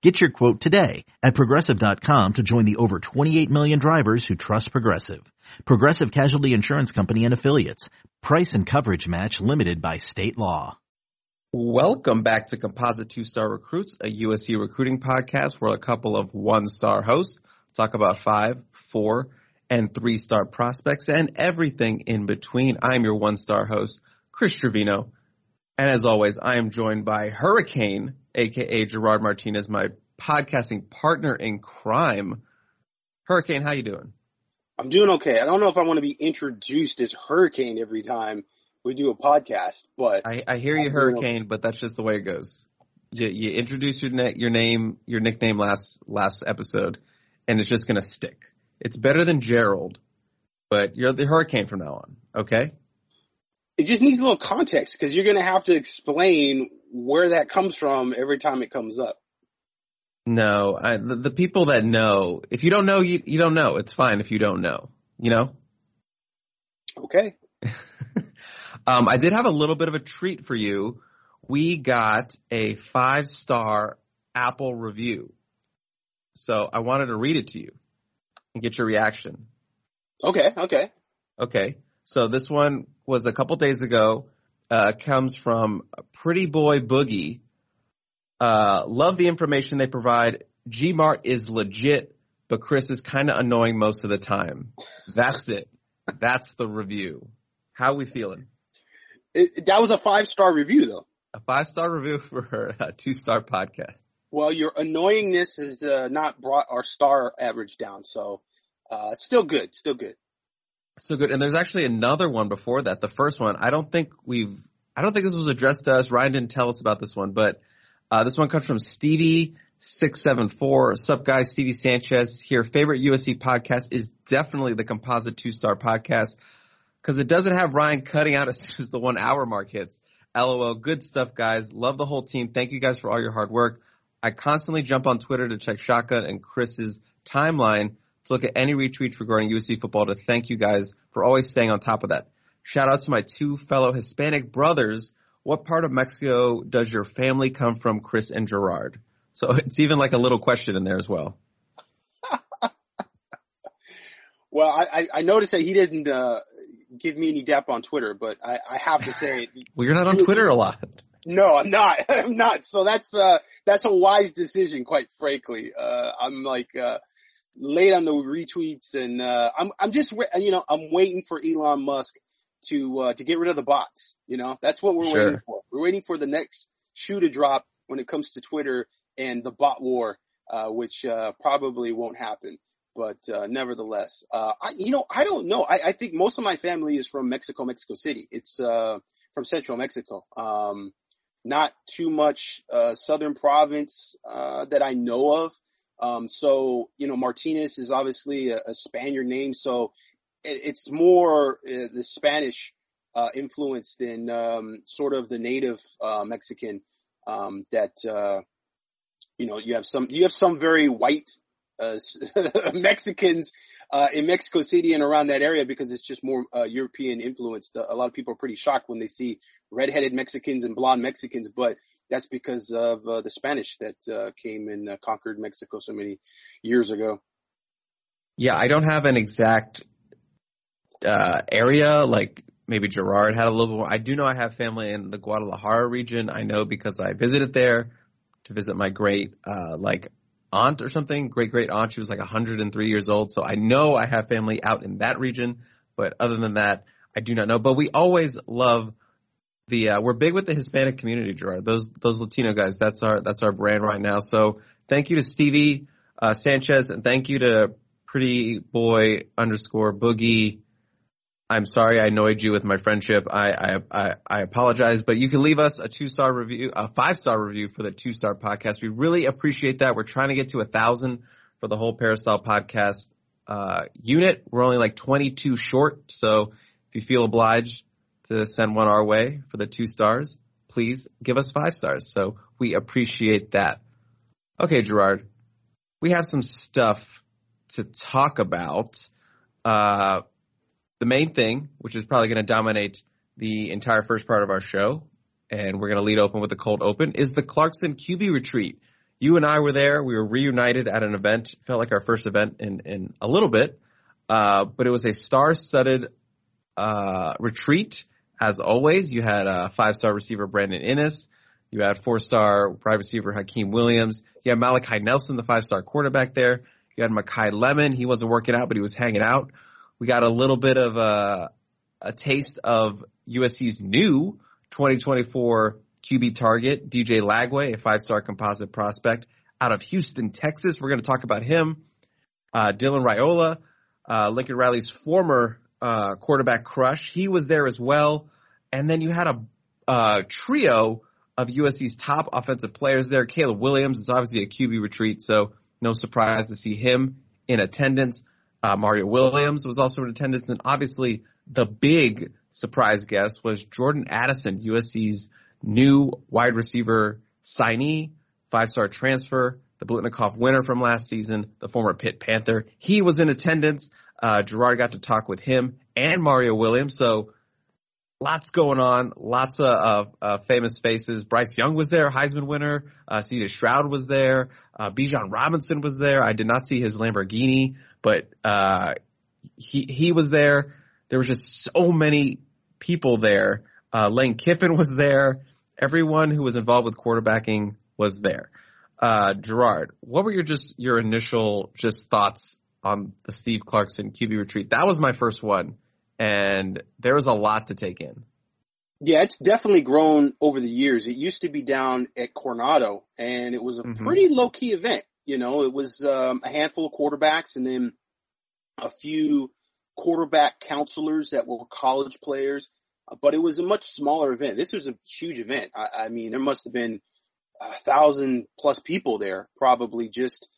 Get your quote today at progressive.com to join the over 28 million drivers who trust Progressive. Progressive Casualty Insurance Company and Affiliates. Price and coverage match limited by state law. Welcome back to Composite Two Star Recruits, a USC recruiting podcast where a couple of one star hosts talk about five, four, and three star prospects and everything in between. I'm your one star host, Chris Trevino. And as always, I am joined by Hurricane, aka Gerard Martinez, my podcasting partner in crime. Hurricane, how you doing? I'm doing okay. I don't know if I want to be introduced as Hurricane every time we do a podcast, but I, I hear you, Hurricane, but that's just the way it goes. You, you introduce your na- your name, your nickname last last episode, and it's just gonna stick. It's better than Gerald, but you're the Hurricane from now on. Okay. It just needs a little context because you're going to have to explain where that comes from every time it comes up. No, I, the, the people that know, if you don't know, you, you don't know. It's fine if you don't know, you know? Okay. um, I did have a little bit of a treat for you. We got a five star Apple review. So I wanted to read it to you and get your reaction. Okay. Okay. Okay. So this one was a couple days ago. Uh, comes from Pretty Boy Boogie. Uh, love the information they provide. Gmart is legit, but Chris is kind of annoying most of the time. That's it. That's the review. How we feeling? It, that was a five star review though. A five star review for a two star podcast. Well, your annoyingness has uh, not brought our star average down, so uh, it's still good. Still good. So good. And there's actually another one before that. The first one, I don't think we've, I don't think this was addressed to us. Ryan didn't tell us about this one, but, uh, this one comes from Stevie. 674. Sup guys, Stevie Sanchez here. Favorite USC podcast is definitely the composite two star podcast because it doesn't have Ryan cutting out as soon as the one hour mark hits. LOL. Good stuff guys. Love the whole team. Thank you guys for all your hard work. I constantly jump on Twitter to check Shotgun and Chris's timeline to look at any retweets regarding USC football to thank you guys for always staying on top of that. Shout out to my two fellow Hispanic brothers. What part of Mexico does your family come from, Chris and Gerard? So it's even like a little question in there as well. well, I, I noticed that he didn't uh, give me any dap on Twitter, but I, I have to say, well, you're not on Twitter a lot. No, I'm not. I'm not. So that's uh that's a wise decision, quite frankly. Uh, I'm like uh, late on the retweets, and uh, I'm I'm just you know I'm waiting for Elon Musk to uh, to get rid of the bots. You know, that's what we're sure. waiting for. We're waiting for the next shoe to drop when it comes to Twitter and the bot war, uh, which uh, probably won't happen. But uh, nevertheless, uh, I, you know, I don't know. I, I think most of my family is from Mexico, Mexico City. It's uh, from central Mexico. Um, not too much uh, southern province uh, that I know of. Um, so you know, Martinez is obviously a, a Spaniard name, so it, it's more uh, the Spanish uh, influence than um, sort of the native uh, Mexican um, that uh, you know you have some you have some very white Mexicans uh, in Mexico City and around that area because it's just more uh, European influenced. A lot of people are pretty shocked when they see redheaded Mexicans and blonde Mexicans, but that's because of uh, the Spanish that uh, came and uh, conquered Mexico so many years ago. Yeah, I don't have an exact uh, area like maybe Gerard had a little more. I do know I have family in the Guadalajara region. I know because I visited there to visit my great like aunt or something, great great aunt. She was like 103 years old. So I know I have family out in that region, but other than that, I do not know. But we always love the, uh, we're big with the Hispanic community, Gerard. Those, those Latino guys, that's our, that's our brand right now. So thank you to Stevie, uh, Sanchez and thank you to pretty boy underscore boogie I'm sorry I annoyed you with my friendship. I, I, I, I apologize, but you can leave us a two star review, a five star review for the two star podcast. We really appreciate that. We're trying to get to a thousand for the whole Peristyle podcast, uh, unit. We're only like 22 short. So If you feel obliged to send one our way for the two stars, please give us five stars. So we appreciate that. Okay, Gerard, we have some stuff to talk about. Uh, the main thing, which is probably going to dominate the entire first part of our show, and we're going to lead open with the cold open, is the Clarkson QB retreat. You and I were there. We were reunited at an event. Felt like our first event in, in a little bit. Uh, but it was a star-studded, uh, retreat. As always, you had a five-star receiver Brandon Inniss. You had four-star wide receiver Hykeem Williams. You had Malachi Nelson, the five-star quarterback there. You had Makai Lemon. He wasn't working out, but he was hanging out. We got a little bit of a, a taste of USC's new 2024 QB target, DJ Lagway, a five-star composite prospect out of Houston, Texas. We're going to talk about him. Uh, Dylan Raiola, uh, Lincoln Riley's former uh, quarterback crush, he was there as well. And then you had a trio of USC's top offensive players there. Caleb Williams is obviously a QB retreat, so no surprise to see him in attendance. Uh, Mario Williams was also in attendance, and obviously the big surprise guest was Jordan Addison, USC's new wide receiver signee, five star transfer, the Biletnikoff winner from last season, the former Pitt Panther. He was in attendance. Uh, Gerard got to talk with him and Mario Williams. So lots going on, lots of uh, famous faces. Bryce Young was there, Heisman winner. Uh, CJ was there. Uh, Bijan Robinson was there. I did not see his Lamborghini, but uh, he he was there. There was just so many people there. Uh, Lane Kiffin was there. Everyone who was involved with quarterbacking was there. Uh, Gerard, what were your just your initial just thoughts on the Steve Clarkson QB retreat? That was my first one, and there was a lot to take in. Yeah, it's definitely grown over the years. It used to be down at Coronado, and it was a mm-hmm. pretty low key event. You know, it was um, a handful of quarterbacks, and then a few quarterback counselors that were college players, but it was a much smaller event. This was a huge event. I, I mean, there must have been a thousand plus people there, probably just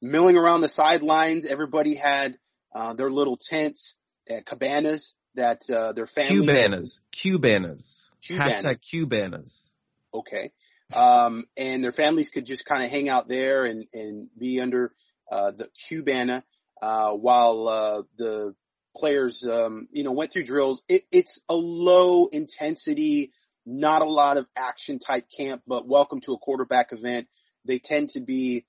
milling around the sidelines. Everybody had uh, their little tents, uh, cabanas that uh, their family. Cubanas, Cubanas, hashtag Cubanas. Okay, um, and their families could just kind of hang out there and and be under uh, the Cubana uh, while uh, the players, um, you know, went through drills. It, it's a low intensity, not a lot of action type camp, but welcome to a quarterback event. They tend to be,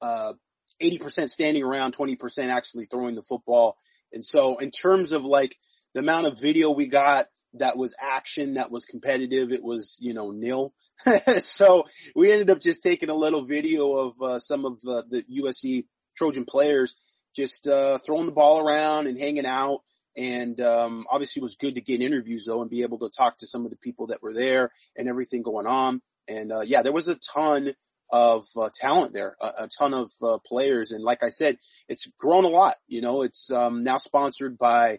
uh, 80% standing around, 20% actually throwing the football. And so in terms of like the amount of video we got that was action, that was competitive, it was, you know, nil. so we ended up just taking a little video of, uh, some of uh, the USC Trojan players just uh, throwing the ball around and hanging out. And um, obviously, it was good to get interviews though and be able to talk to some of the people that were there and everything going on. And uh, yeah, there was a ton of uh, talent there, a, a ton of uh, players. And like I said, it's grown a lot. You know, it's um, now sponsored by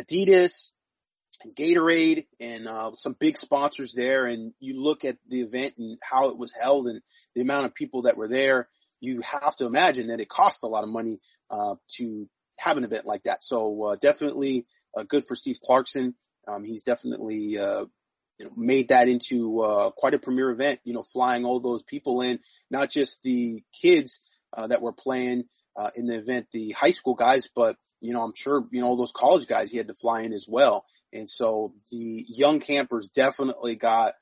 Adidas, Gatorade, and uh, some big sponsors there. And you look at the event and how it was held and the amount of people that were there you have to imagine that it cost a lot of money uh, to have an event like that. So uh, definitely uh, good for Steve Clarkson. Um, he's definitely uh, you know, made that into uh, quite a premier event. You know, flying all those people in, not just the kids that were playing in the event, the high school guys, but you know, I'm sure you know all those college guys he had to fly in as well. And so the young campers definitely got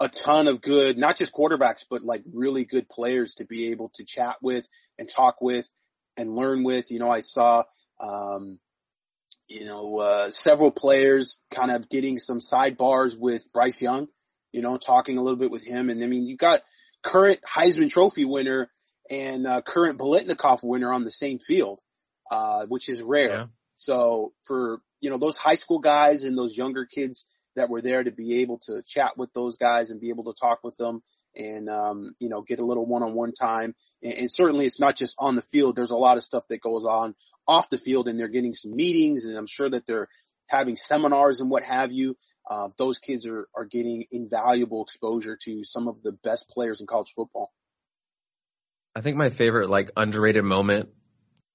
a ton of good, not just quarterbacks, but like really good players to be able to chat with and talk with and learn with. You know, I saw, um, you know, uh, several players kind of getting some sidebars with Bryce Young, you know, talking a little bit with him. And I mean, you got current Heisman Trophy winner and uh, current Biletnikoff winner on the same field, uh, which is rare. Yeah. So for, you know, those high school guys and those younger kids, that were there to be able to chat with those guys and be able to talk with them and um, you know get a little one-on-one time. And, and, certainly, it's not just on the field. There's a lot of stuff that goes on off the field, and they're getting some meetings, and I'm sure that they're having seminars and what have you. Uh, those kids are are getting invaluable exposure to some of the best players in college football. I think my favorite like underrated moment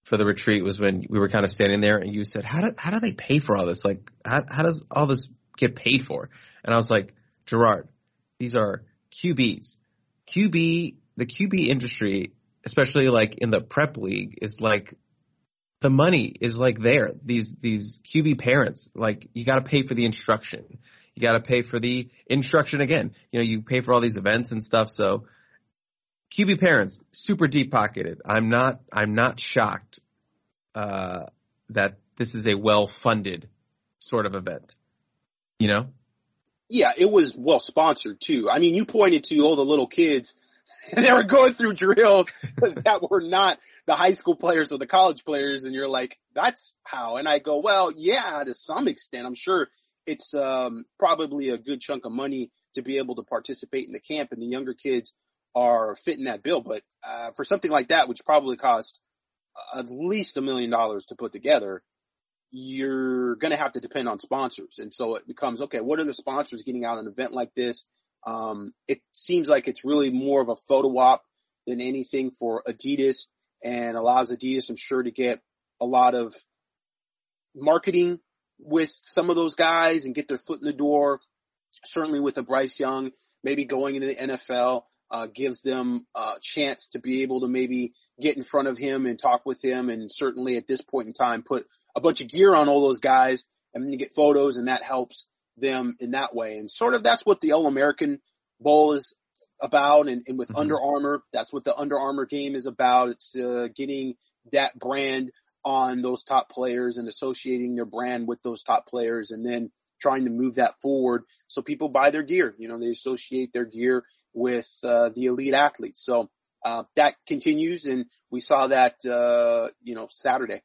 for the retreat was when we were kind of standing there and you said, how do, how do they pay for all this? Like, how, how does all this get paid for? And I was like, Gerard, these are QBs. QB, the QB industry, especially like in the prep league is like the money is like there. These, these QB parents, like you got to pay for the instruction. You got to pay for the instruction again. You know, you pay for all these events and stuff. So QB parents, super deep pocketed. I'm not, I'm not shocked, uh, that this is a well funded sort of event. You know? Yeah, it was well sponsored too. I mean, you pointed to all the little kids and they were going through drills that were not the high school players or the college players. And you're like, that's how. And I go, well, yeah, to some extent, I'm sure it's, um, probably a good chunk of money to be able to participate in the camp and the younger kids are fitting that bill. But uh, for something like that, which probably cost at least a million dollars to put together, you're going to have to depend on sponsors. And so it becomes, okay, what are the sponsors getting out an event like this? Um, it seems like it's really more of a photo op than anything for Adidas and allows Adidas, I'm sure, to get a lot of marketing with some of those guys and get their foot in the door. Certainly with a Bryce Young, maybe going into the NFL uh, gives them a chance to be able to maybe get in front of him and talk with him and certainly at this point in time put a bunch of gear on all those guys and then you get photos and that helps them in that way. And sort of that's what the All American Bowl is about and, and with mm-hmm. Under Armour, that's what the Under Armour game is about. It's uh, getting that brand on those top players and associating their brand with those top players and then trying to move that forward so people buy their gear. You know, they associate their gear with uh, the elite athletes. So uh, that continues, and we saw that uh, you know Saturday.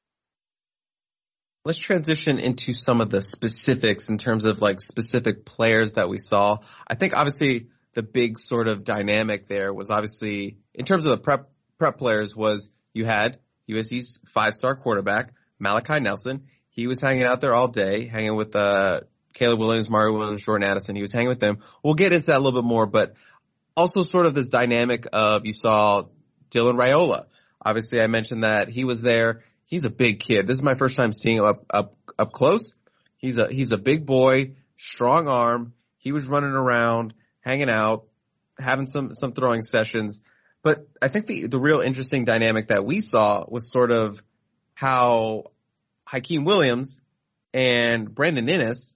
Let's transition into some of the specifics in terms of like specific players that we saw. I think obviously the big sort of dynamic there was obviously in terms of the prep prep players was you had USC's five star quarterback Malachi Nelson. He was hanging out there all day, hanging with uh, Caleb Williams, Mario Williams, Jordan Addison. He was hanging with them. We'll get into that a little bit more, but also sort of this dynamic of you saw Dylan Raiola. Obviously, I mentioned that he was there. He's a big kid. This is my first time seeing him up up up close. He's a he's a big boy, strong arm. He was running around, hanging out, having some some throwing sessions. But I think the the real interesting dynamic that we saw was sort of how Hykeem Williams and Brandon Inniss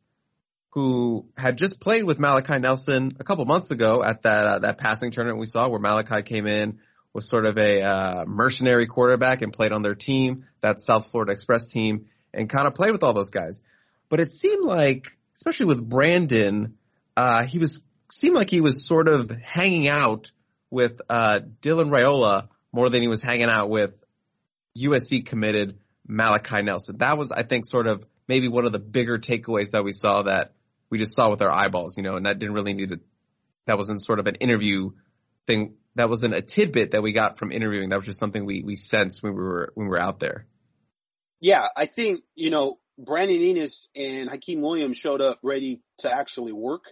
who had just played with Malachi Nelson a couple months ago at that uh, that passing tournament we saw where Malachi came in was sort of a uh, mercenary quarterback and played on their team, that South Florida Express team, and kind of played with all those guys. But it seemed like, especially with Brandon, uh, he was seemed like he was sort of hanging out with uh, Dylan Raiola more than he was hanging out with USC committed Malachi Nelson. That was, I think, sort of maybe one of the bigger takeaways that we saw that we just saw with our eyeballs, you know, and that didn't really need to, that wasn't sort of an interview thing. That wasn't a tidbit that we got from interviewing. That was just something we, we sensed when we were, when we were out there. Yeah. I think, you know, Brandon Inniss and Hykeem Williams showed up ready to actually work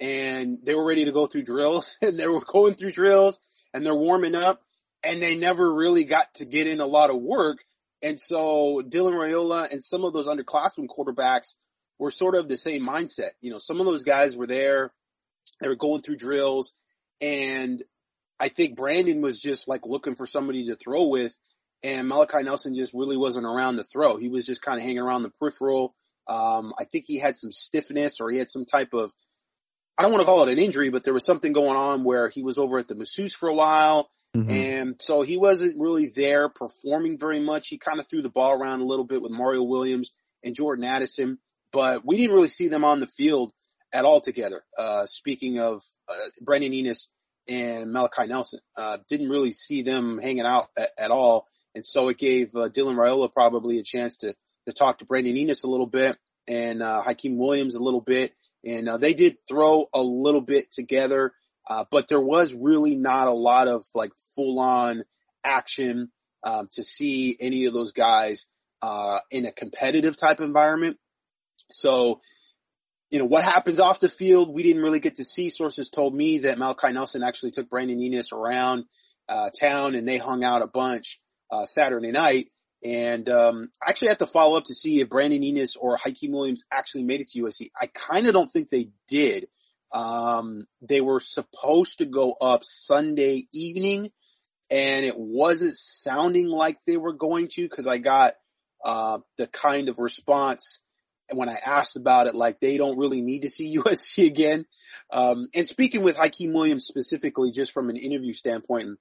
and they were ready to go through drills and they were going through drills and they're warming up and they never really got to get in a lot of work. And so Dylan Raiola and some of those underclassmen quarterbacks were sort of the same mindset. You know, some of those guys were there, they were going through drills, and I think Brandon was just like looking for somebody to throw with, and Malachi Nelson just really wasn't around to throw. He was just kind of hanging around the peripheral. Um, I think he had some stiffness or he had some type of, I don't want to call it an injury, but there was something going on where he was over at the masseuse for a while. Mm-hmm. And so he wasn't really there performing very much. He kind of threw the ball around a little bit with Mario Williams and Jordan Addison but we didn't really see them on the field at all together. Uh, speaking of uh, Brandon Inniss and Malachi Nelson, uh, didn't really see them hanging out at, at all. And so it gave uh, Dylan Raiola probably a chance to, to talk to Brandon Inniss a little bit and uh, Hykeem Williams a little bit. And uh, they did throw a little bit together, uh, but there was really not a lot of like full on action um, to see any of those guys uh, in a competitive type environment. So, you know, what happens off the field, we didn't really get to see. Sources told me that Malachi Nelson actually took Brandon Inniss around uh, town and they hung out a bunch uh, Saturday night. And um, I actually have to follow up to see if Brandon Inniss or Hykeem Williams actually made it to USC. I kind of don't think they did. Um, they were supposed to go up Sunday evening, and it wasn't sounding like they were going to because I got uh, the kind of response when I asked about it, like they don't really need to see USC again. Um, and speaking with Hykeem Williams specifically, just from an interview standpoint,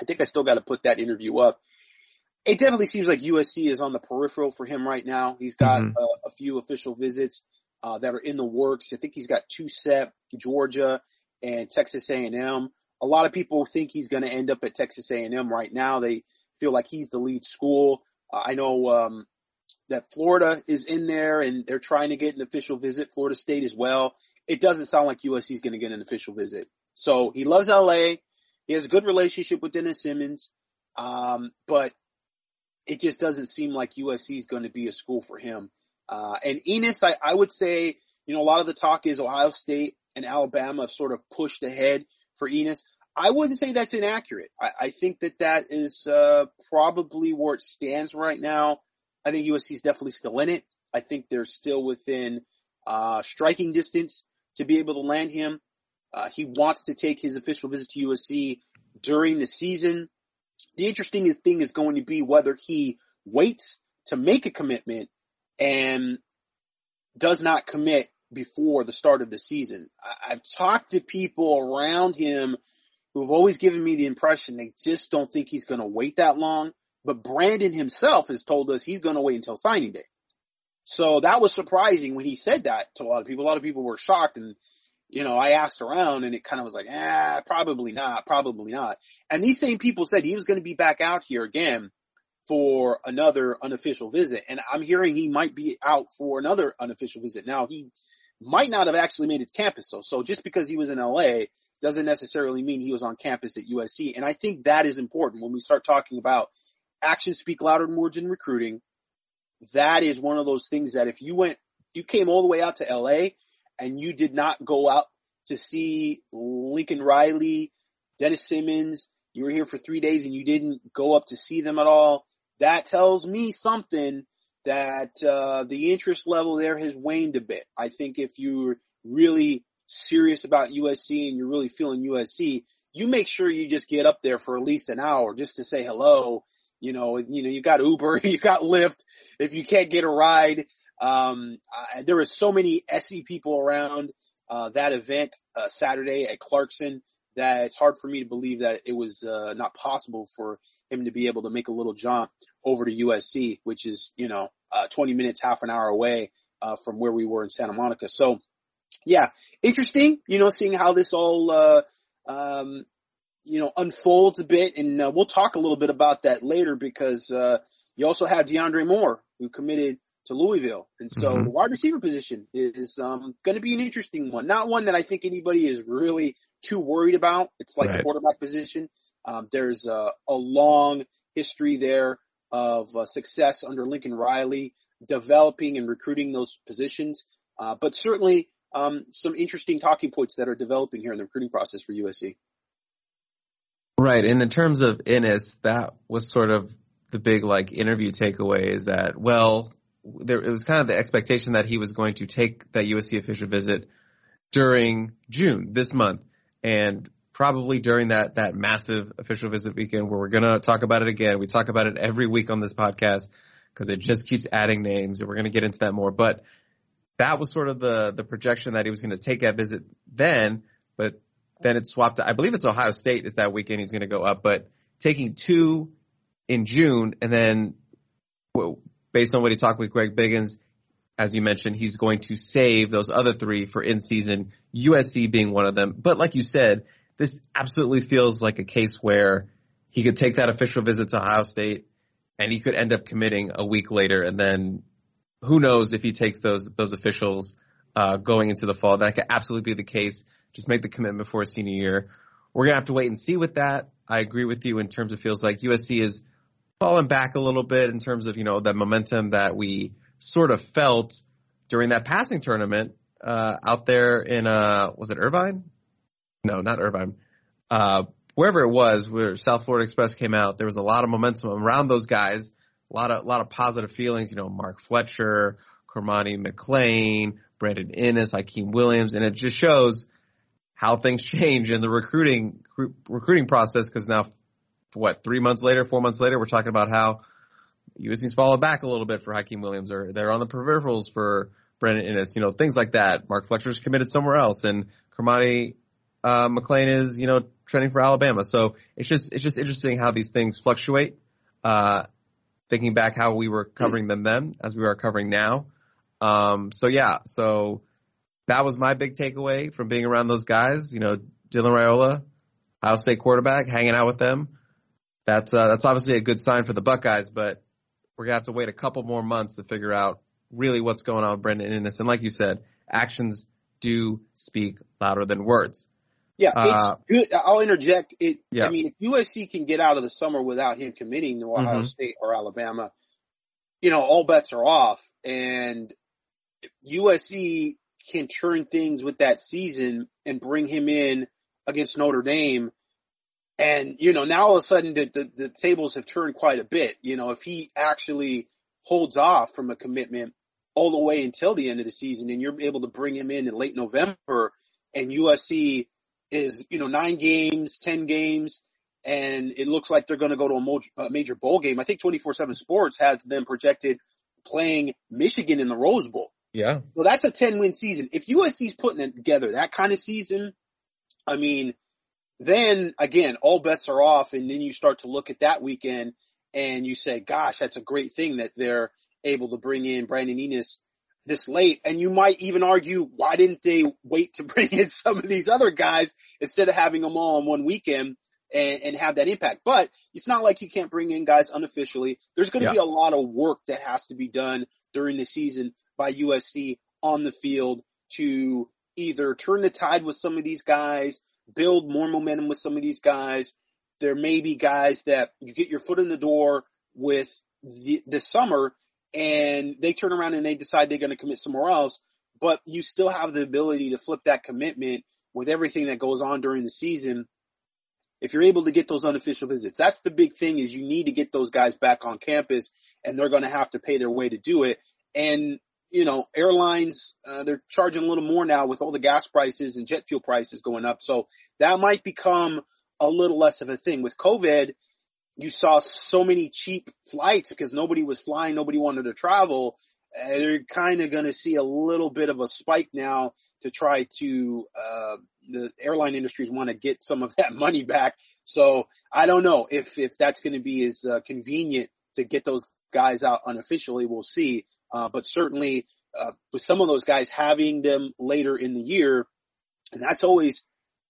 I think I still got to put that interview up it definitely seems like USC is on the peripheral for him right now. He's got mm-hmm. a, a, few official visits uh, that are in the works. I think he's got two set, Georgia and Texas A&M. A lot of people think he's going to end up at Texas A&M right now. They feel like he's the lead school. Uh, I know um, that Florida is in there and they're trying to get an official visit. Florida State as well. It doesn't sound like USC is going to get an official visit. So he loves LA. He has a good relationship with Dennis Simmons. Um, but it just doesn't seem like USC is going to be a school for him. Uh, and Inniss, I, I would say, you know, a lot of the talk is Ohio State and Alabama have sort of pushed ahead for Inniss. I wouldn't say that's inaccurate. I, I think that that is uh, probably where it stands right now. I think USC is definitely still in it. I think they're still within uh, striking distance to be able to land him. Uh, he wants to take his official visit to USC during the season. The interesting thing is going to be whether he waits to make a commitment and does not commit before the start of the season. I've talked to people around him who've always given me the impression they just don't think he's going to wait that long. But Brandon himself has told us he's going to wait until signing day. So that was surprising when he said that to a lot of people. A lot of people were shocked and you know, I asked around and it kind of was like, ah, probably not, probably not. And these same people said he was going to be back out here again for another unofficial visit. And I'm hearing he might be out for another unofficial visit. Now he might not have actually made it to campus. So, so just because he was in LA doesn't necessarily mean he was on campus at USC. And I think that is important when we start talking about actions speak louder than words in recruiting. That is one of those things that if you went, you came all the way out to LA and you did not go out to see Lincoln Riley, Dennis Simmons, you were here for three days and you didn't go up to see them at all, that tells me something that uh, the interest level there has waned a bit. I think if you're really serious about USC and you're really feeling USC, you make sure you just get up there for at least an hour just to say hello. You know, you know, you got Uber, you got Lyft. If you can't get a ride, um, I, there was so many SE people around uh, that event uh, Saturday at Clarkson that it's hard for me to believe that it was uh, not possible for him to be able to make a little jump over to USC, which is you know uh, 20 minutes, half an hour away uh, from where we were in Santa Monica. So, yeah, interesting. You know, seeing how this all uh, um, you know unfolds a bit, and uh, we'll talk a little bit about that later because uh, you also have DeAndre Moore who committed to Louisville. And so mm-hmm. the wide receiver position is um, going to be an interesting one. Not one that I think anybody is really too worried about. It's like right. the quarterback position. Um, there's a, a, long history there of uh, success under Lincoln Riley, developing and recruiting those positions. Uh, but certainly um, some interesting talking points that are developing here in the recruiting process for USC. Right, and in terms of Inniss, that was sort of the big like interview takeaway is that well there it was kind of the expectation that he was going to take that USC official visit during June this month, and probably during that that massive official visit weekend where we're gonna talk about it again. We talk about it every week on this podcast because it just keeps adding names, and we're gonna get into that more. But that was sort of the the projection that he was going to take that visit then, but then it swapped. I believe it's Ohio State is that weekend he's going to go up, but taking two in June and then based on what he talked with Greg Biggins, as you mentioned, he's going to save those other three for in season, USC being one of them. But like you said, this absolutely feels like a case where he could take that official visit to Ohio State and he could end up committing a week later. And then who knows if he takes those, those officials, uh, going into the fall. That could absolutely be the case. Just make the commitment for a senior year. We're to have to wait and see with that. I agree with you in terms of feels like USC is fallen back a little bit in terms of, you know, the momentum that we sort of felt during that passing tournament, uh, out there in, uh, was it Irvine? No, not Irvine. Uh, wherever it was where South Florida Express came out, there was a lot of momentum around those guys, a lot of a lot of positive feelings. You know, Mark Fletcher, Cormani McClain, Brandon Inniss, Hykeem Williams, and it just shows how things change in the recruiting recruiting process. Because now, what three months later, four months later, we're talking about how USC's fallen back a little bit for Hykeem Williams, or they're on the peripherals for Brandon Inniss. You know, things like that. Mark Fletcher's committed somewhere else, and Cormani uh, McClain is you know trending for Alabama. So it's just it's just interesting how these things fluctuate. Uh, thinking back how we were covering them then as we are covering now. Um, so yeah, so that was my big takeaway from being around those guys. You know, Dylan Raiola, Ohio State quarterback, hanging out with them. That's uh, that's obviously a good sign for the Buckeyes, but we're gonna have to wait a couple more months to figure out really what's going on with Brandon Inniss. And like you said, actions do speak louder than words. Yeah, uh, good. I'll interject. It. Yeah. I mean, if USC can get out of the summer without him committing to Ohio mm-hmm. State or Alabama, you know, all bets are off. And USC can turn things with that season and bring him in against Notre Dame. And, you know, now all of a sudden the, the, the tables have turned quite a bit. You know, if he actually holds off from a commitment all the way until the end of the season and you're able to bring him in in late November and USC is, you know, nine games, 10 games, and it looks like they're going to go to a, a major bowl game. I think 24-7 Sports has them projected playing Michigan in the Rose Bowl. Yeah. Well, that's a 10 win season. If USC's putting it together, that kind of season, I mean, then again, all bets are off and then you start to look at that weekend and you say, gosh, that's a great thing that they're able to bring in Brandon Inniss this late. And you might even argue, why didn't they wait to bring in some of these other guys instead of having them all on one weekend and, and have that impact? But it's not like you can't bring in guys unofficially. There's going to yeah. be a lot of work that has to be done during the season by USC on the field to either turn the tide with some of these guys, build more momentum with some of these guys. There may be guys that you get your foot in the door with the, this summer and they turn around and they decide they're going to commit somewhere else, but you still have the ability to flip that commitment with everything that goes on during the season. If you're able to get those unofficial visits, that's the big thing is you need to get those guys back on campus and they're going to have to pay their way to do it. And, you know, airlines, uh, they're charging a little more now with all the gas prices and jet fuel prices going up. So that might become a little less of a thing with COVID you saw so many cheap flights because nobody was flying, nobody wanted to travel. Uh, they're kind of going to see a little bit of a spike now to try to, uh, the airline industries want to get some of that money back. So I don't know if, if that's going to be as uh, convenient to get those guys out unofficially. We'll see. Uh, but certainly, uh, with some of those guys having them later in the year, and that's always,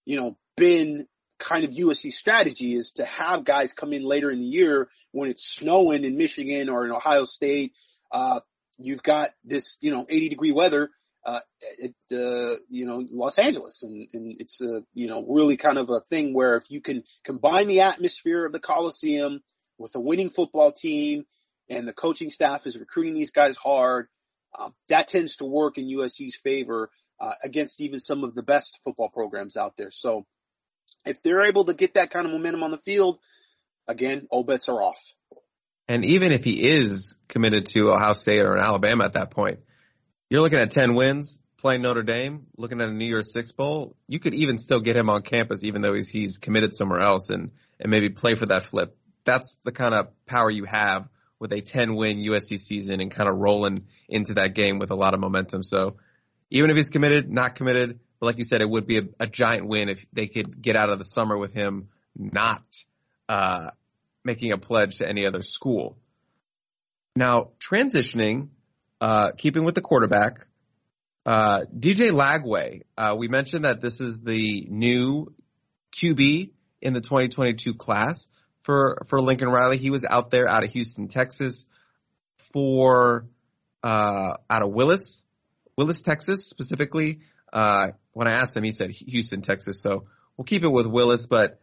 you know, been kind of USC strategy is to have guys come in later in the year when it's snowing in Michigan or in Ohio State. Uh, you've got this, you know, 80 degree weather, uh, at, uh, you know, Los Angeles. And, and it's a, you know, really kind of a thing where if you can combine the atmosphere of the Coliseum with a winning football team and the coaching staff is recruiting these guys hard, um, that tends to work in USC's favor, uh, against even some of the best football programs out there. So, if they're able to get that kind of momentum on the field, again, all bets are off. And even if he is committed to Ohio State or Alabama at that point, you're looking at 10 wins, playing Notre Dame, looking at a New Year's Six Bowl. You could even still get him on campus even though he's, he's committed somewhere else and, and maybe play for that flip. That's the kind of power you have with a 10 win USC season and kind of rolling into that game with a lot of momentum. So even if he's committed, not committed, but like you said, it would be a, a giant win if they could get out of the summer with him not uh, making a pledge to any other school. Now, transitioning, uh, keeping with the quarterback, uh, DJ Lagway. Uh, we mentioned that this is the new QB in the 2022 class for for Lincoln Riley. He was out there out of Houston, Texas, for uh, out of Willis, Willis, Texas specifically. Uh, when I asked him, he said Houston, Texas. So we'll keep it with Willis, but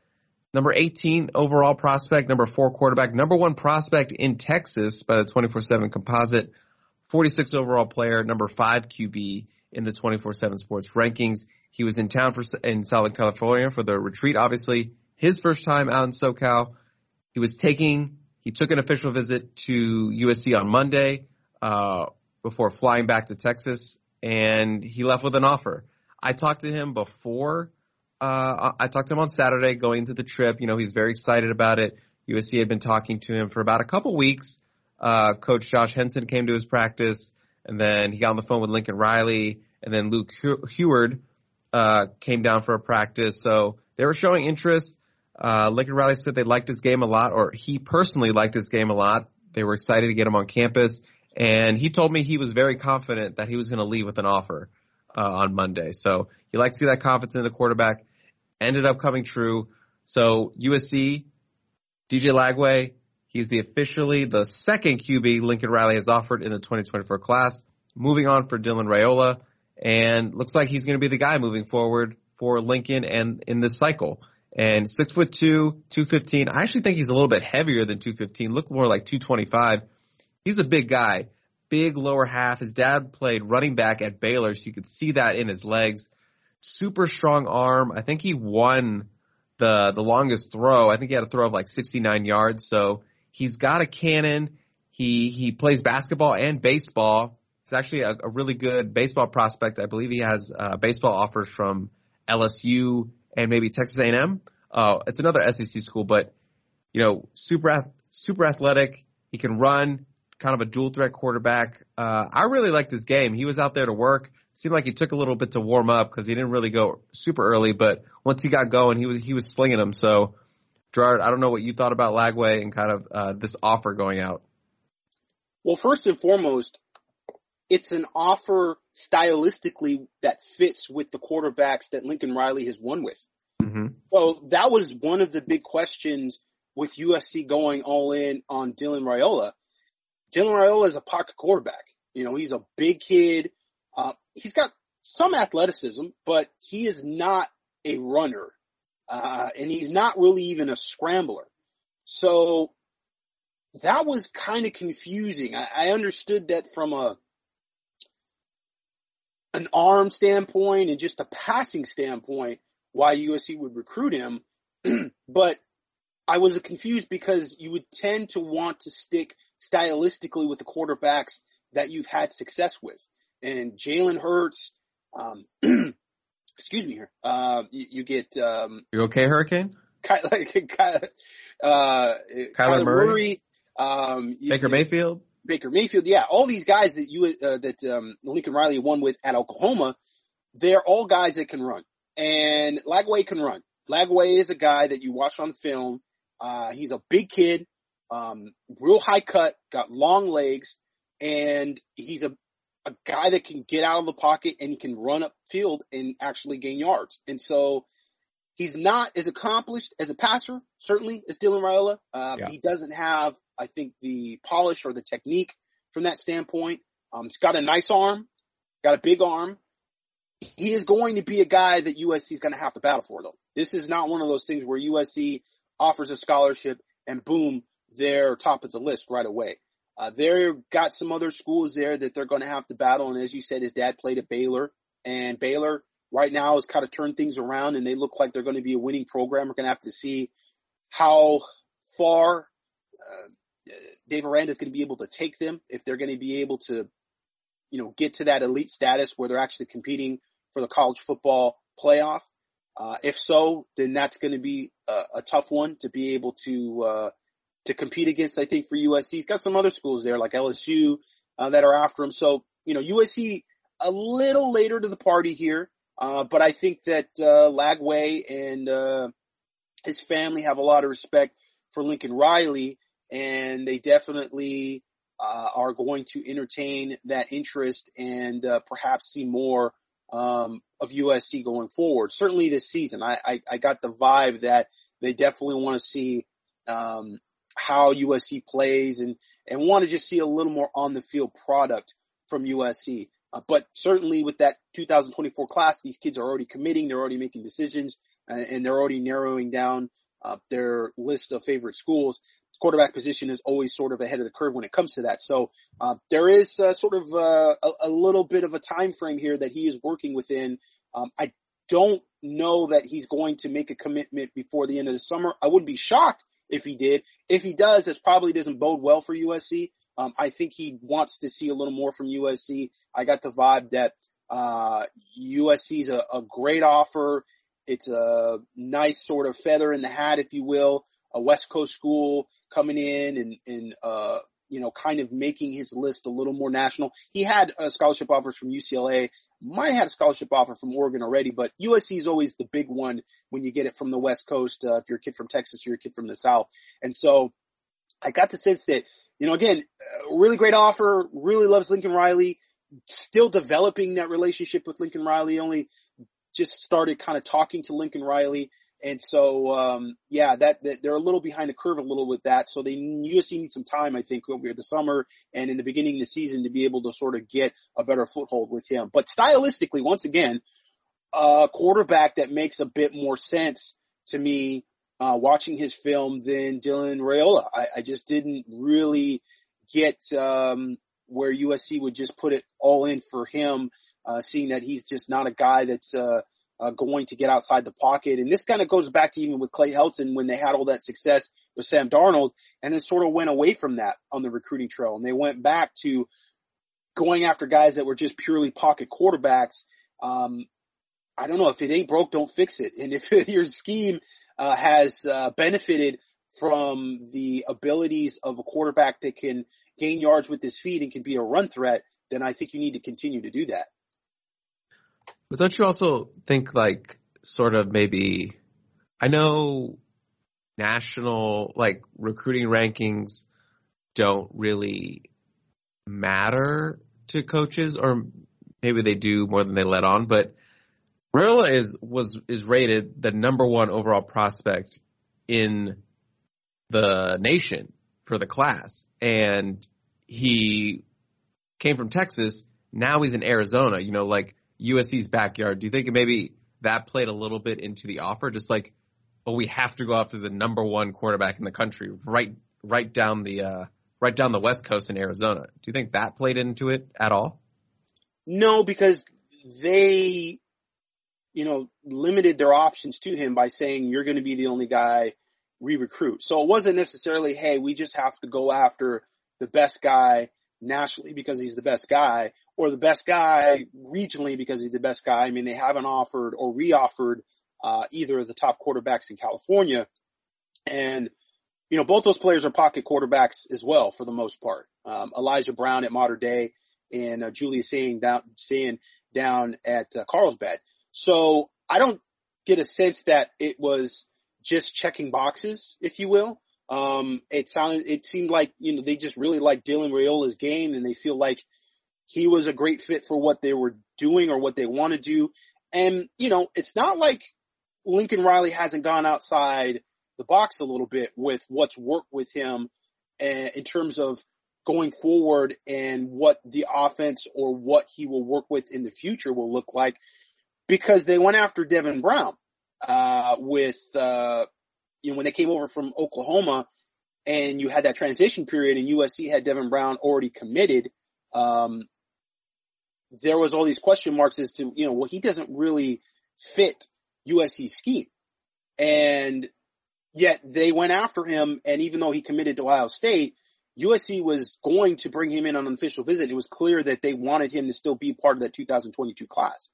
number 18 overall prospect, number four quarterback, number one prospect in Texas by the 24-7 composite, 46 overall player, number five QB in the 24-7 sports rankings. He was in town for, in Southern California for the retreat, obviously his first time out in SoCal. He was taking He took an official visit to USC on Monday uh, before flying back to Texas, and he left with an offer. I talked to him before. Uh, I talked to him on Saturday going into the trip. You know, he's very excited about it. USC had been talking to him for about a couple weeks. Uh, Coach Josh Henson came to his practice, and then he got on the phone with Lincoln Riley, and then Luke Huard uh, came down for a practice. So they were showing interest. Uh, Lincoln Riley said they liked his game a lot, or he personally liked his game a lot. They were excited to get him on campus, and he told me he was very confident that he was going to leave with an offer uh, on Monday. So he likes to see that confidence in the quarterback. Ended up coming true. So USC, DJ Lagway, he's the officially the second QB Lincoln Riley has offered in the 2024 class. Moving on for Dylan Raiola, and looks like he's going to be the guy moving forward for Lincoln and in this cycle. And six foot two, 215. I actually think he's a little bit heavier than 215. Look more like 225. He's a big guy, big lower half. His dad played running back at Baylor, so you could see that in his legs. Super strong arm. I think he won the the longest throw. I think he had a throw of like 69 yards. So he's got a cannon. He he plays basketball and baseball. He's actually a, a really good baseball prospect. I believe he has uh, baseball offers from LSU and maybe Texas A&M. Uh, it's another SEC school, but you know, super super athletic. He can run, kind of a dual threat quarterback. Uh, I really liked his game. He was out there to work. Seemed like he took a little bit to warm up because he didn't really go super early, but once he got going, he was he was slinging them. So, Gerard, I don't know what you thought about Lagway and kind of uh, this offer going out. Well, first and foremost, it's an offer stylistically that fits with the quarterbacks that Lincoln Riley has won with. Mm-hmm. So that was one of the big questions with USC going all in on Dylan Raiola. Dylan Raiola is a pocket quarterback. You know, he's a big kid. Uh, he's got some athleticism, but he is not a runner. Uh, and he's not really even a scrambler. So that was kind of confusing. I, I understood that from a an arm standpoint and just a passing standpoint why USC would recruit him. but I was confused because you would tend to want to stick stylistically with the quarterbacks that you've had success with. And Jalen Hurts, um, excuse me here, uh, you, you, get, um, you okay, Hurricane? Kyler, uh, Kyler, Kyler Murray, Murray um, Baker you, Mayfield. Baker Mayfield, yeah, all these guys that you uh, that um, Lincoln Riley won with at Oklahoma, they're all guys that can run, and Lagway can run. Lagway is a guy that you watch on film. Uh, he's a big kid, um, real high cut, got long legs, and he's a a guy that can get out of the pocket and he can run up field and actually gain yards. And so he's not as accomplished as a passer, certainly as Dylan Raiola. Uh, yeah. He doesn't have I think the polish or the technique from that standpoint. Um, he's got a nice arm, got a big arm. He is going to be a guy that USC is going to have to battle for though. This is not one of those things where USC offers a scholarship and boom, they're top of the list right away. Uh, they've got some other schools there that they're going to have to battle. And as you said, his dad played at Baylor and Baylor right now has kind of turned things around and they look like they're going to be a winning program. We're going to have to see how far uh, Dave Aranda is going to be able to take them if they're going to be able to, you know, get to that elite status where they're actually competing for the college football playoff. Uh, if so, then that's going to be a, a, tough one to be able to, uh, to compete against, I think for USC. He's got some other schools there like LSU, uh, that are after him. So, you know, USC a little later to the party here. Uh, but I think that, uh, Lagway and, uh, his family have a lot of respect for Lincoln Riley and they definitely uh, are going to entertain that interest and uh, perhaps see more um, of USC going forward. Certainly this season, I, I, I got the vibe that they definitely want to see um, how USC plays and and want to just see a little more on the field product from USC. Uh, but certainly with that 2024 class, these kids are already committing, they're already making decisions, uh, and they're already narrowing down uh, their list of favorite schools quarterback position is always sort of ahead of the curve when it comes to that. So uh, there is uh, sort of uh, a, a, little bit of a time frame here that he is working within. Um, I don't know that he's going to make a commitment before the end of the summer. I wouldn't be shocked if he did. If he does, it probably doesn't bode well for USC. Um, I think he wants to see a little more from USC. I got the vibe that uh, is a, a great offer. It's a nice sort of feather in the hat, if you will. A West Coast school coming in and, and uh, you know, kind of making his list a little more national. He had a scholarship offers from UCLA, might have had a scholarship offer from Oregon already, but USC is always the big one when you get it from the West Coast. Uh, if you're a kid from Texas, you're a kid from the South. And so I got the sense that, you know, again, really great offer, really loves Lincoln Riley, still developing that relationship with Lincoln Riley, only just started kind of talking to Lincoln Riley. And so, um, yeah, that, that, they're a little behind the curve a little with that. So they USC needs some time, I think, over the summer and in the beginning of the season to be able to sort of get a better foothold with him. But stylistically, once again, a quarterback that makes a bit more sense to me, uh, watching his film than Dylan Raiola. I, I just didn't really get, um, where USC would just put it all in for him, uh, seeing that he's just not a guy that's, uh, uh, going to get outside the pocket. And this kind of goes back to even with Clay Helton when they had all that success with Sam Darnold and then sort of went away from that on the recruiting trail. And they went back to going after guys that were just purely pocket quarterbacks. Um, I don't know if it ain't broke, don't fix it. And if your scheme, uh, has, uh, benefited from the abilities of a quarterback that can gain yards with his feet and can be a run threat, then I think you need to continue to do that. But don't you also think like sort of maybe, I know national like recruiting rankings don't really matter to coaches or maybe they do more than they let on, but Raiola is, was, is rated the number one overall prospect in the nation for the class. And he came from Texas. Now he's in Arizona, you know, like USC's backyard. Do you think maybe that played a little bit into the offer? Just like, oh, we have to go after the number one quarterback in the country, right, right down the, uh, right down the West Coast in Arizona. Do you think that played into it at all? No, because they, you know, limited their options to him by saying you're going to be the only guy we recruit. So it wasn't necessarily, hey, we just have to go after the best guy nationally because he's the best guy or the best guy regionally because he's the best guy. I mean, they haven't offered or re-offered uh, either of the top quarterbacks in California. And, you know, both those players are pocket quarterbacks as well for the most part. Um, Elijah Brown at Mater Dei and uh, Julian Sayin down, Sayin down at uh, Carlsbad. So I don't get a sense that it was just checking boxes, if you will. Um, it sounded, it seemed like, you know, they just really like Dylan Raiola's game and they feel like he was a great fit for what they were doing or what they want to do. And, you know, it's not like Lincoln Riley hasn't gone outside the box a little bit with what's worked with him eh, in terms of going forward and what the offense or what he will work with in the future will look like because they went after Devin Brown, uh, with, uh, you know, when they came over from Oklahoma and you had that transition period and USC had Devin Brown already committed, um, there was all these question marks as to, you know, well, he doesn't really fit USC's scheme. And yet they went after him. And even though he committed to Ohio State, USC was going to bring him in on an official visit. It was clear that they wanted him to still be part of that 2022 class.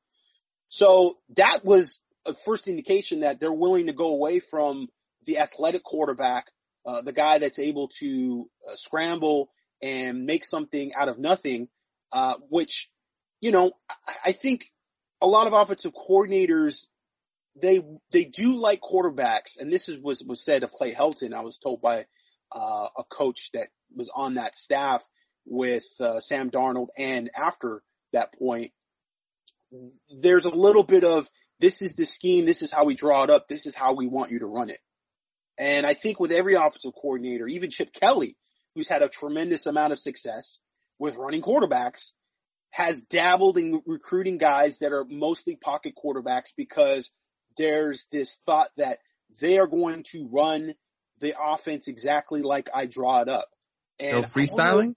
So that was a first indication that they're willing to go away from the athletic quarterback, uh, the guy that's able to uh, scramble and make something out of nothing, uh, which you know, I, think a lot of offensive coordinators, they, they do like quarterbacks. And this is, was, was said of Clay Helton. I was told by, uh, a coach that was on that staff with, uh, Sam Darnold. And after that point, there's a little bit of, this is the scheme. This is how we draw it up. This is how we want you to run it. And I think with every offensive coordinator, even Chip Kelly, who's had a tremendous amount of success with running quarterbacks, has dabbled in recruiting guys that are mostly pocket quarterbacks because there's this thought that they are going to run the offense exactly like I draw it up. And no freestyling?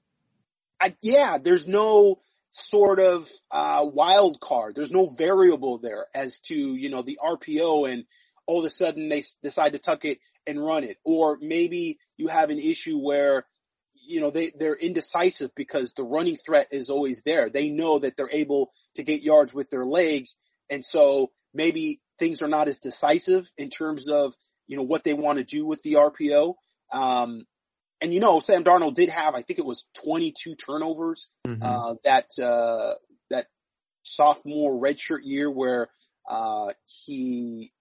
I, I, yeah, there's no sort of uh, wild card. There's no variable there as to you know the RPO and all of a sudden they decide to tuck it and run it. Or maybe you have an issue where, you know, they, they're indecisive because the running threat is always there. They know that they're able to get yards with their legs. And so maybe things are not as decisive in terms of, you know, what they want to do with the RPO. Um, and you know, Sam Darnold did have, I think it was 22 turnovers, mm-hmm. uh, that, uh, that sophomore redshirt year where, uh, he,